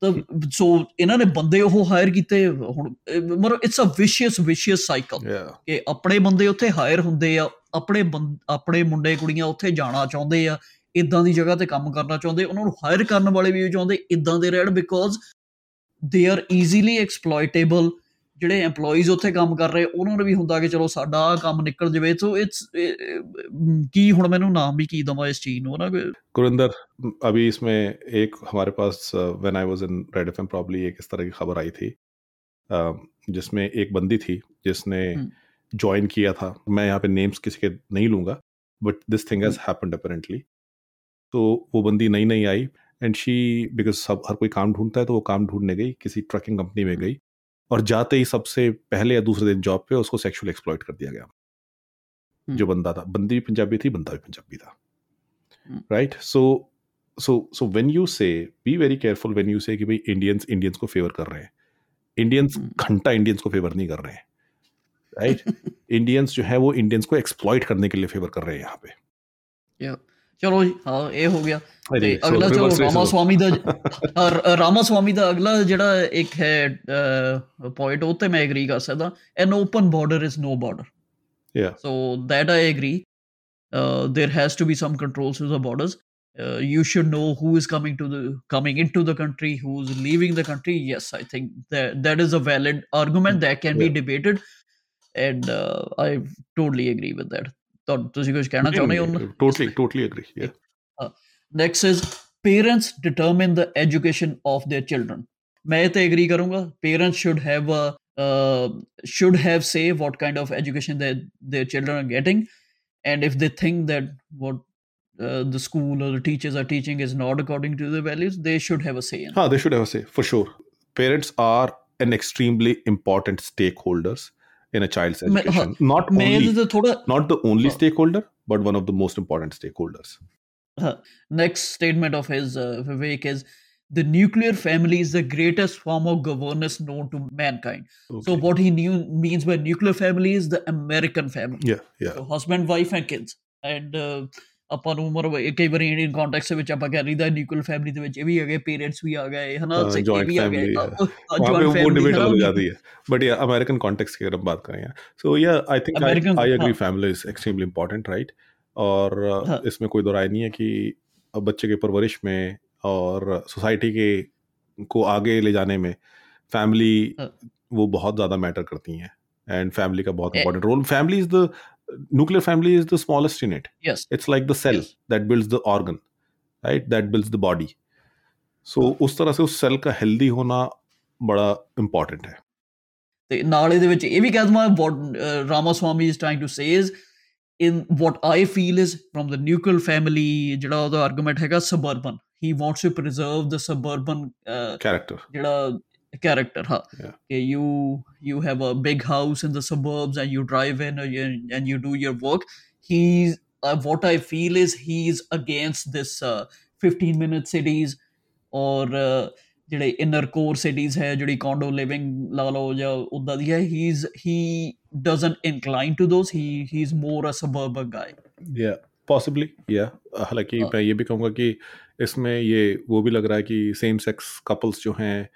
ਤਾਂ ਸੋ ਇਹਨਾਂ ਨੇ ਬੰਦੇ ਉਹ ਹਾਇਰ ਕੀਤੇ ਹੁਣ ਮਤਲਬ ਇਟਸ ਅ ਵਿਸ਼ੀਅਸ ਵਿਸ਼ੀਅਸ ਸਾਈਕਲ ਕਿ ਆਪਣੇ ਬੰਦੇ ਉੱਥੇ ਹਾਇਰ ਹੁੰਦੇ ਆ ਆਪਣੇ ਆਪਣੇ ਮੁੰਡੇ ਕੁੜੀਆਂ ਉੱਥੇ ਜਾਣਾ ਚਾਹੁੰਦੇ ਆ ਇਦਾਂ ਦੀ ਜਗ੍ਹਾ ਤੇ ਕੰਮ ਕਰਨਾ ਚਾਹੁੰਦੇ ਉਹਨਾਂ ਨੂੰ ਹਾਇਰ ਕਰਨ ਵਾਲੇ ਵੀ ਚਾਹੁੰਦੇ ਇਦਾਂ ਦੇ ਰਹਿਣ ਬਿਕੋਜ਼ ਦੇ ਆਰ ਈਜ਼ੀਲੀ ਐਕਸਪਲੋਇਟੇਬਲ ਜਿਹੜੇ EMPLOYEES ਉੱਥੇ ਕੰਮ ਕਰ ਰਹੇ ਉਹਨਾਂ ਨੂੰ ਵੀ ਹੁੰਦਾ ਕਿ ਚਲੋ ਸਾਡਾ ਆਹ ਕੰਮ ਨਿਕਲ ਜਾਵੇ ਸੋ ਇਟਸ ਕੀ ਹੁਣ ਮੈਨੂੰ ਨਾਮ ਵੀ ਕੀ ਦਵਾਂ ਇਸ ਚੀਜ਼ ਨੂੰ ਨਾ ਕਿ गुरिंदर अभी इसमें एक हमारे पास when I was in red FM probably एक इस तरह की खबर आई थी अ, जिसमें एक बंदी थी जिसने हम्म। ज्वाइन किया था मैं यहाँ पे नेम्स किसी के नहीं लूंगा but this thing has happened apparently तो वो बंदी नई नई आई एंड शी बिकॉज़ सब हर कोई काम ढूंढता है तो वो काम ढूँढने गई किसी ट्रकिंग कंपनी में गई और जाते ही सबसे पहले या दूसरे दिन जॉब पे उसको सेक्सुअल एक्सप्लॉइट कर दिया गया। हम्म। जो बंदा था बंदी भी पंजाबी थी बंदा भी पंजाबी था। Right so so so when you say be very careful when you say कि भाई इंडियंस इंडियंस को फेवर कर रहे हैं। इंडियंस हम्म। घंटा इंडियंस को फेवर नहीं कर रहे हैं। राइट इंडियंस जो है वो इंडियंस को एक्सप्लॉइट करने के लिए फेवर कर रहे हैं यहाँ पे। ਚਲੋ ਜੀ ਹਾਂ ਇਹ ਹੋ ਗਿਆ ਤੇ Anyway, so ਅਗਲਾ ਚਲੋ reverse ਰਾਮਾ racism. ਸਵਾਮੀ ਦਾ ਅ, ਰਾਮਾ ਸਵਾਮੀ ਦਾ ਅਗਲਾ ਜਿਹੜਾ ਇੱਕ ਹੈ ਪੁਆਇੰਟ ਉਹ ਤੇ ਮੈਂ ਐਗਰੀ ਕਰ ਸਕਦਾ an open border is no border Yeah. so that I agree. Uh, there has to be some controls to the borders. Uh, you should know who is coming to the coming into the country, who's leaving the country. Yes, I think that that is a valid argument that can be Yeah. debated, and uh, I totally agree with that. ਤਾਂ ਤੁਸੀਂ ਕੁਝ ਕਹਿਣਾ ਚਾਹੁੰਦੇ ਹੋ Totally, totally agree. Yeah. next is parents determine the education of their children ਮੈਂ ਇਹ ਤੇ agree ਕਰੂੰਗਾ parents should have a uh, should have say what kind of education that their children are getting and if they think that what uh, the school or the teachers are teaching is not according to their values they should have a say in it. हाँ, they should have a say for sure. Parents are an extremely important stakeholders in a child's education. not only, not the only stakeholder, but one of the most important stakeholders. next statement of his uh, Vivek is the nuclear family is the greatest form of governance known to mankind. Okay. So what he knew means by nuclear family is the American family. Yeah, yeah. So husband, wife, and kids, and uh, ਆਪਾਂ ਨੂੰ ਮਰ ਕਈ ਵਾਰੀ Indian context ਵਿੱਚ ਆਪਾਂ ਕਹਿ ਰਹੀਦਾ nuclear family ਦੇ ਵਿੱਚ ਇਹ ਵੀ ਹੈਗੇ ਪੇਰੈਂਟਸ ਵੀ ਆ ਗਏ ਹਨਾ हाँ, ਤੇ ਇਹ joint ਵੀ ਆ ਗਏ family, ਅ, ਅ, वहाँ पे joint वो family, डिबेट हना? अलग हो जाती है बट या अमेरिकन कॉन्टेक्स्ट की अगर हम बात करें यार सो या I think American- I agree हाँ. Family is extremely important right और uh, हाँ. इसमें कोई दो राय नहीं है कि अब बच्चे की परवरिश में और सोसाइटी के को आगे ले जाने में फैमिली हाँ. वो बहुत ज़्यादा मैटर करती हैं एंड फैमिली का बहुत ए- important role family is the nuclear family is the smallest unit. Yes. It's like the cell yes. that builds the organ right? That builds the body. So ਉਸ ਤਰ੍ਹਾਂ ਸੇ ਉਸ ਸੈਲ ਦਾ healthy ਹੋਣਾ ਬੜਾ important ਹੈ ਤੇ ਨਾਲ ਇਹਦੇ ਵਿੱਚ ਇਹ ਵੀ ਕਹਿ ਦਵਾਂ what Ramaswamy is trying to say is in what I feel is from the nuclear family ਜਿਹੜਾ ਉਹਦਾ ਆਰਗੂਮੈਂਟ ਹੈਗਾ suburban he wants to preserve the suburban character ਜਿਹੜਾ character huh? Yeah. okay, you you have a big house in the suburbs and you drive in uh, and you, and you do your work. He's uh, what i feel is he's against this uh, 15 minute cities or uh, inner core cities. Cities ਹੈ condo living living ਲਾ ਲਓ ਜਾਂ ਉਦਾਂ ਦੀ ਹੈ he is he doesn't incline to those he he is more a suburban guy possibly या हालांकि मैं ये भी कहूँगा कि इसमें ये वो भी लग रहा है कि सेम सेक्स कपल्स जो हैं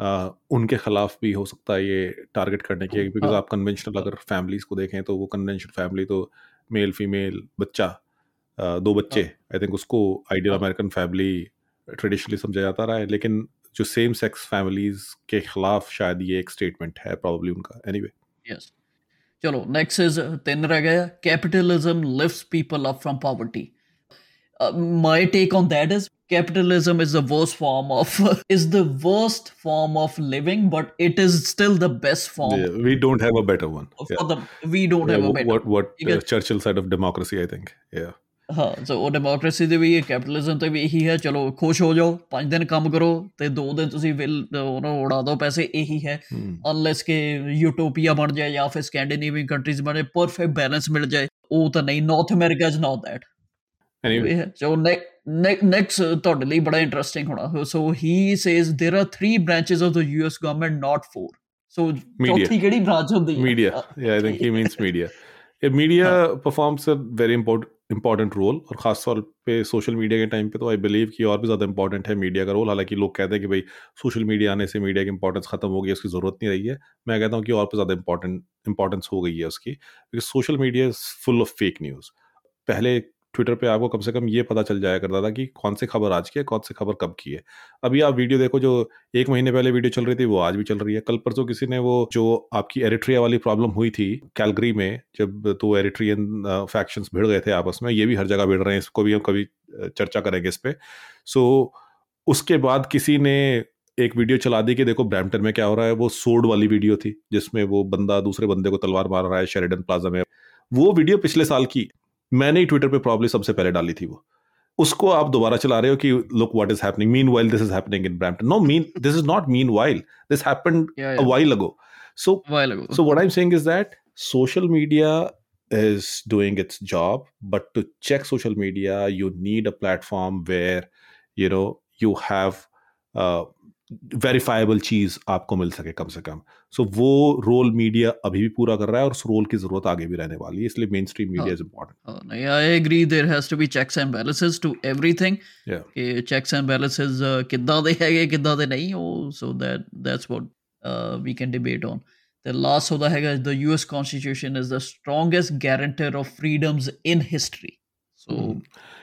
उनके खिलाफ भी हो सकता है ये टारगेट करने की बिकॉज़ आप कन्वेंशनल अगर फैमिलीज़ को देखें तो वो कन्वेंशनल फैमिली तो मेल फीमेल बच्चा दो बच्चे आई थिंक उसको आइडियल अमेरिकन फैमिली ट्रेडिशनली समझा जाता रहा है लेकिन जो सेम सेक्स फैमिलीज़ के खिलाफ शायद ये एक स्टेटमेंट है प्रॉब्ली उनका एनी anyway. yes. चलो नेक्स्ट इज़ तीन रह गया capitalism lifts people up from poverty Poverty my take on that is capitalism is the worst form of is the worst form of living but it is still the best form Yeah, we don't have a better one for Yeah. the we don't Yeah, have a wh- better what what You get- uh, Churchill said of democracy, I think. Yeah. ਹਾਂ ਸੋ ਉਹ democracy ਦੇ ਵੀ ਇਹ capitalism ਤੇ ਵੀ ਇਹੀ ਹੈ ਚਲੋ ਖੁਸ਼ ਹੋ ਜਾਓ ਪੰਜ ਦਿਨ ਕੰਮ ਕਰੋ ਤੇ ਦੋ ਦਿਨ ਤੁਸੀਂ ਵਿਲ ਉਹਨੂੰ ਉਡਾ ਦਿਓ ਪੈਸੇ ਇਹੀ ਹੈ Hmm. ਅਨਲੈਸ ਕਿ ਯੂਟੋਪੀਆ ਬਣ ਜਾਏ ਜਾਂ ਫਿਰ ਸਕੈਂਡੀਨੇਵੀਅਨ ਕੰਟਰੀਜ਼ ਬਣੇ ਪਰਫੈਕਟ ਬੈਲੈਂਸ ਮਿਲ ਜਾਏ ਉਹ ਤਾਂ ਨਹੀਂ North America is not that anyway so next next next ਤੁਹਾਡੇ ਲਈ ਬੜਾ ਇੰਟਰਸਟਿੰਗ ਹੋਣਾ so he says there are three branches of the US government not four so ਚੌਥੀ ਕਿਹੜੀ ਬ੍ਰਾਂਚ ਹੁੰਦੀ ਹੈ media yeah i think he means media if media performs a very important important role और ख़ास तौर पे social media के time पे तो आई बिलीव कि और भी ज़्यादा इंपॉर्टेंट है मीडिया का रोल हालाँकि लोग कहते हैं कि भाई सोशल मीडिया आने से मीडिया की इंपॉर्टेंस खत्म हो गई उसकी ज़रूरत नहीं रही है मैं कहता हूँ कि और भी ज़्यादा इंपॉर्टेंट इंपॉर्टेंस हो गई है उसकी क्योंकि social media is full of fake news पहले ट्विटर पे आपको कम से कम ये पता चल जाया करता था कि कौन सी खबर आज की है, कौन सी खबर कब की है। अभी आप वीडियो देखो जो एक महीने पहले वीडियो चल रही थी, वो आज भी चल रही है। कल परसों किसी ने वो, जो आपकी एरिट्रिया वाली प्रॉब्लम हुई थी कैलगरी में, जब तो एरिट्रियन फैक्शन भिड़ गए थे आपस में, ये भी हर जगह भिड़ रहे हैं, इसको भी हम कभी चर्चा करेंगे इस पे। सो, उसके बाद किसी ने एक वीडियो चला दी कि देखो ब्रैम्पटन में क्या हो रहा है, वो सोड वाली वीडियो थी, जिसमें वो बंदा दूसरे बंदे को तलवार मार रहा है शेरिडन प्लाजा में। वो वीडियो पिछले साल की मैंने ही ट्विटर पर प्रॉब्लम सबसे पहले डाली थी वो। उसको आप दोबारा चला रहे हो कि look what is happening mean while this is happening in Brampton no mean this is not mean while this happened while ago so while ago so what I am saying is that social media is doing its job but to check social media you need a platform where you know you have verifiable चीज आपको मिल सके कम से कम so so, वो role media अभी भी पूरा कर रहा है और उस रोल की जरूरत आगे भी रहने वाली है इसलिए mainstream media is important Oh, no, yeah, I agree. There has to be checks and balances to everything. Yeah. ਕਿ checks and balances uh, ਕਿੱਦਾਂ ਦੇ ਹੈਗੇ ਕਿੱਦਾਂ ਦੇ ਨਹੀਂ ਉਹ so that that's what uh, we can debate on. The last ਉਹਦਾ ਹੈਗਾ the US Constitution is the strongest guarantor of freedoms in history. So Mhm.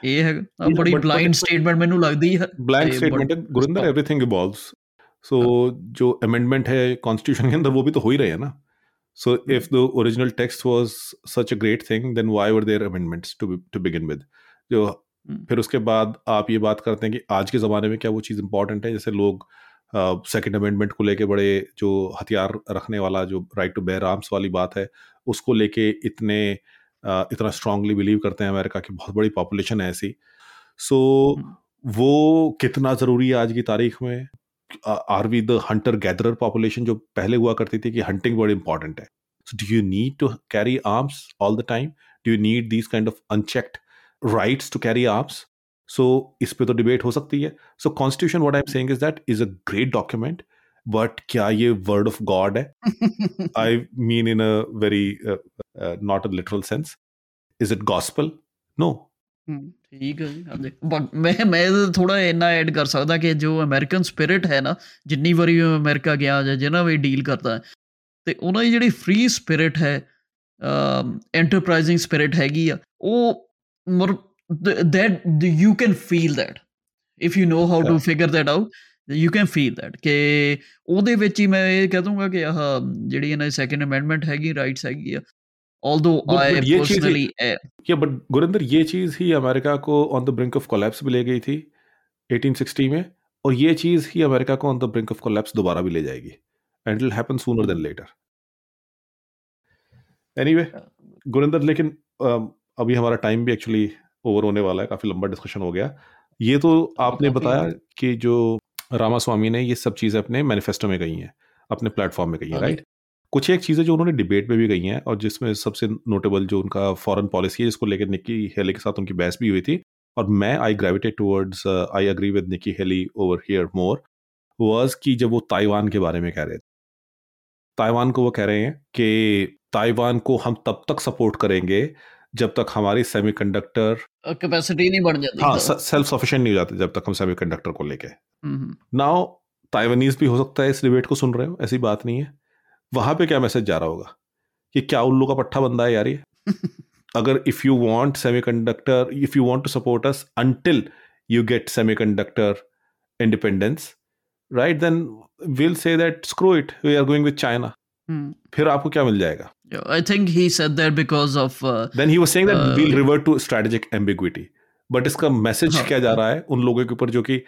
ਇਹ ਹੈਗਾ ਆਹ Yeah, ਬੜੀ but- but- blind statement ਮੈਨੂੰ ਲੱਗਦੀ ਹੈ ब्लैंक Eh, स्टेटमेंट है but- गुरिंदर हाँ। एवरीथिंग इवॉल्व्स सो जो अमेंडमेंट है कॉन्स्टिट्यूशन के अंदर वो भी तो हो ही रहे हैं ना so if the original text was such a great thing then why were there amendments to to begin with जो हम्म। फिर उसके बाद आप ये बात करते हैं कि आज के ज़माने में क्या वो चीज़ इंपॉर्टेंट है जैसे लोग सेकंड अमेंडमेंट को लेके बड़े जो हथियार रखने वाला जो राइट टू बेयर आर्म्स वाली बात है उसको लेके इतने uh, इतना स्ट्रांगली बिलीव करते हैं अमेरिका की बहुत बड़ी पॉपुलेशन है ऐसी। सो हम्म। वो कितना ज़रूरी है आज की तारीख में? Are we the hunter gatherer population जो पहले हुआ करती थी कि हंटिंग बड़ी इंपॉर्टेंट है। So do you need to carry arms all the time do you need these kind of unchecked rights to carry arms so इस पे तो डिबेट हो सकती है। So constitution what I am saying is that is a great document but क्या ये word of God है? I mean in a very uh, not a literal sense. Is it gospel? No. ਠੀਕ ਹੈ ਜੀ but ਮੈਂ ਮੈਂ ਥੋੜਾ ਇੰਨਾ ਐਡ ਕਰ ਸਕਦਾ ਕਿ ਜੋ ਅਮਰੀਕਨ ਸਪਿਰਿਟ ਹੈ ਨਾ ਜਿੰਨੀ ਵਾਰੀ ਮੈਂ ਅਮਰੀਕਾ ਗਿਆ ਜਾਂ ਜਿਹਨਾਂ ਵੀ ਡੀਲ ਕਰਦਾ ਤੇ ਉਹਨਾਂ ਦੀ ਜਿਹੜੀ ਫ੍ਰੀ ਸਪਿਰਿਟ ਹੈ ਐਂਟਰਪ੍ਰਾਈਜ਼ਿੰਗ ਸਪਿਰਿਟ ਹੈਗੀ ਆ ਉਹ that you can feel that if you know how to figure that out you can feel that ਕਿ ਉਹਦੇ ਵਿੱਚ ਹੀ ਮੈਂ ਇਹ ਕਹਿ ਦੂੰਗਾ ਕਿ ਆਹ ਜਿਹੜੀ ਇਹਨਾਂ ਦੀ ਸੈਕੰਡ ਅਮੈਂਡਮੈਂਟ ਹੈਗੀ ਰਾਈਟਸ ਹੈਗੀ ਆ although But- I but ये चीज़ ही- personally या बट गुरिंदर ये चीज़ ही अमेरिका को on the brink of collapse भी ले गई थी 1860 में और ये चीज़ ही अमेरिका को on the brink of collapse दोबारा भी ले जाएगी and it happen sooner than later anyway Gurinder लेकिन अभी हमारा टाइम भी एक्चुअली ओवर होने वाला है काफ़ी लंबा डिस्कशन हो गया। ये तो आपने बताया कि जो रामास्वामी ने ये सब चीज़ें अपने मैनिफेस्टो में कही हैं अपने प्लेटफॉर्म में कही हैं हाँ राइट कुछ एक चीज़ें जो उन्होंने डिबेट में भी कही हैं और जिसमें सबसे नोटेबल जो उनका फॉरेन पॉलिसी है जिसको लेकर निकी हेली के साथ उनकी बहस भी हुई थी और मैं I gravitate towards I agree with Nikki Haley over here more was कि जब वो ताइवान के बारे में कह रहे थे ताइवान को वो कह रहे हैं कि ताइवान को हम तब तक सपोर्ट करेंगे जब तक हमारी सेमीकंडक्टर कैपेसिटी नहीं बढ़ जाती हाँ। सेल्फ सफिशिएंट नहीं हो जाते जब तक हम सेमीकंडक्टर को लेके हम्म, हम्म। नाउ ताइवानीज भी हो सकता है इस डिबेट को सुन रहे हो ऐसी बात नहीं है वहाँ पे क्या मैसेज जा रहा होगा? कि क्या उल्लू का पट्टा बंदा है यार ये? अगर if you want semiconductor if you want to support us until you get semiconductor independence right then will say that screw it we are going with China. फिर आपको क्या मिल जाएगा? Think he said that because of uh, then he was saying that Uh, will revert to strategic ambiguity but इसका message हाँ। क्या जा रहा है उन लोगों के ऊपर जो कि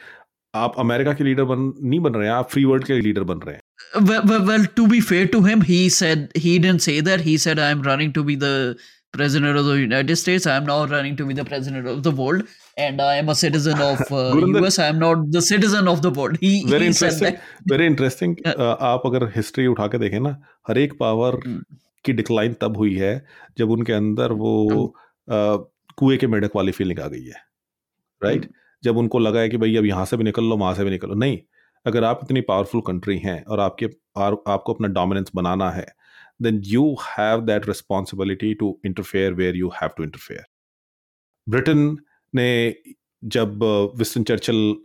आप अमेरिका के लीडर बन नहीं बन रहे हैं आप फ्री वर्ल्ड के लीडर बन रहे हैं। Well, well, well, to be fair to him, he said he didn't say that. He said, "I'm running to be the president of the United States. I'm now running to be the president of the world, and I am a citizen of uh, US. I'm not the citizen of the world." He, very he said interesting that. Very interesting Yeah. आप अगर history उठा के देखें ना हर एक power हम्म। की decline तब हुई है जब उनके अंदर वो कुएँ के मेढक वाली फीलिंग आ गई है राइट हम्म। जब उनको लगा है कि भाई अब यहाँ से भी निकल लो वहाँ से भी निकल लो नहीं अगर आप इतनी पावरफुल कंट्री हैं और आपके और आपको अपना डोमिनेंस बनाना है then you have that responsibility to interfere where you have to interfere Britain ने जब विस्टन चर्चिल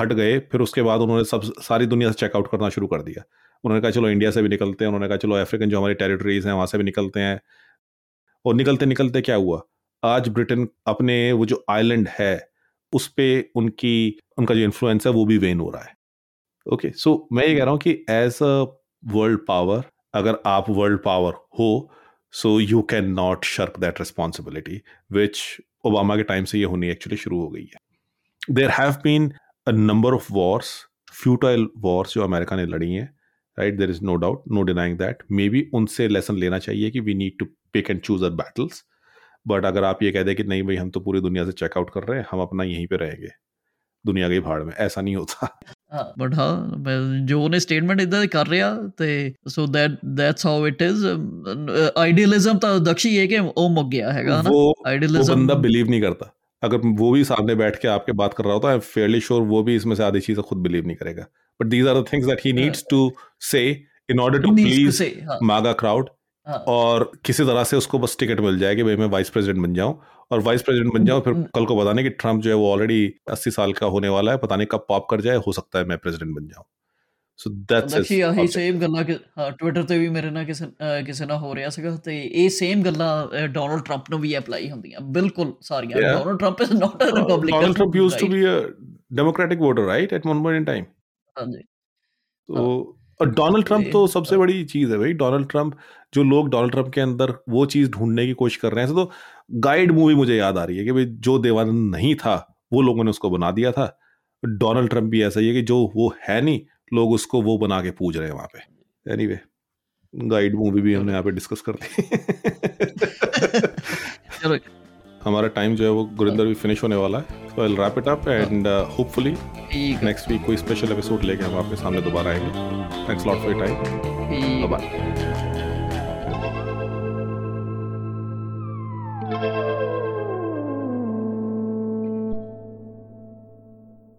हट गए, फिर उसके बाद उन्होंने सब, सारी दुनिया से चेकआउट करना शुरू कर दिया। उन्होंने कहा, चलो इंडिया से भी निकलते हैं। उन्होंने कहा, चलो अफ्रीकन जो हमारी टेरिटरीज हैं, वहाँ से भी निकलते हैं। और निकलते निकलते क्या हुआ? आज ब्रिटेन अपने वो जो आइलैंड है, उस पर उनकी, उनका जो इन्फ्लुएंस है, वो भी वेन हो रहा है। ओके, सो मैं ये कह रहा हूँ कि एज अ वर्ल्ड पावर अगर आप वर्ल्ड पावर हो so you can not shirk that responsibility which Obama के टाइम से ये होनी एक्चुअली शुरू हो गई है। There have been a number of wars futile wars जो अमेरिका ने लड़ी हैं right there is no doubt no denying that may be उनसे लेसन लेना चाहिए कि we need to pick and choose our battles but अगर आप ये कह दें कि नहीं भाई, हम तो पूरी दुनिया से चेकआउट कर रहे हैं, हम अपना यहीं पर रहेंगे, दुनिया की भाड़ में, ऐसा नहीं होता। ਬਟ ਹਾਂ ਜੋ ਉਹਨੇ ਸਟੇਟਮੈਂਟ ਇਦਾਂ ਕਰ ਰਿਹਾ ਤੇ so that that's how it is idealism ਤਾਂ ਦਕਸ਼ੀ ਇਹ ਕਿ ਉਹ ਮੁੱਕ ਗਿਆ ਹੈਗਾ ਨਾ वो वो आइडियलिज्म बंदा बिलीव नहीं करता अगर वो भी सामने बैठ के आपके बात कर रहा होता है फेयरली श्योर वो भी इसमें से आधी चीजें खुद बिलीव नहीं करेगा but these are the things that he needs to say in order to needs to please say, हाँ, मागा क्राउड हाँ, और किसी तरह से उसको बस टिकट मिल जाए कि भाई मैं वाइस प्रेसिडेंट बन जाऊं और वाइस प्रेसिडेंट बन जाऊं फिर हम्म। कल को बताने कि ट्रम्प जो है वो ऑलरेडी अस्सी साल का होने वाला है पता नहीं कब पॉप कर जाए हो सकता है मैं प्रेसिडेंट बन जाऊं सो दैट्स ਦਕਸ਼ੀ ਆਹੀ ਸੇਮ ਗੱਲਾਂ ਕਿ ਹਾਂ ਟਵਿੱਟਰ ਤੇ ਵੀ ਮੇਰੇ ਨਾਲ ਕਿਸੇ ਅਹ, ਕਿਸੇ ਨਾਲ ਹੋ ਰਿਹਾ ਸੀਗਾ ਤੇ ਇਹ ਸੇਮ ਗੱਲਾਂ ਡੋਨਲਡ ਟਰੰਪ ਨੂੰ ਵੀ ਅਪਲਾਈ ਹੁੰਦੀਆਂ ਬਿਲਕੁਲ ਸਾਰੀਆਂ Yeah. Donald Trump is not a Republican Donald Trump used to be a Democratic voter right at one point in time ਹਾਂਜੀ तो और डोनाल्ड ट्रंप ये- तो सबसे हाँ। बड़ी चीज है भाई डोनाल्ड ट्रंप जो लोग डोनाल्ड ट्रंप के अंदर वो चीज ढूंढने की कोशिश कर रहे हैं ऐसे तो गाइड मूवी मुझे याद आ रही है कि भाई जो देवानंद नहीं था वो लोगों ने उसको बना दिया था। डोनाल्ड ट्रंप भी ऐसा ही है कि जो वो है नहीं लोग उसको वो बना के पूज रहे हैं वहाँ पे। एनी anyway, गाइड मूवी भी हमने यहाँ पे डिस्कस कर दी। हमारा टाइम जो है वो गुरिंदर भी फिनिश होने वाला है। Wrap it up and hopefully next week कोई स्पेशल एपिसोड लेके हम आपके सामने दोबारा आएँगे। Thanks lot for time bye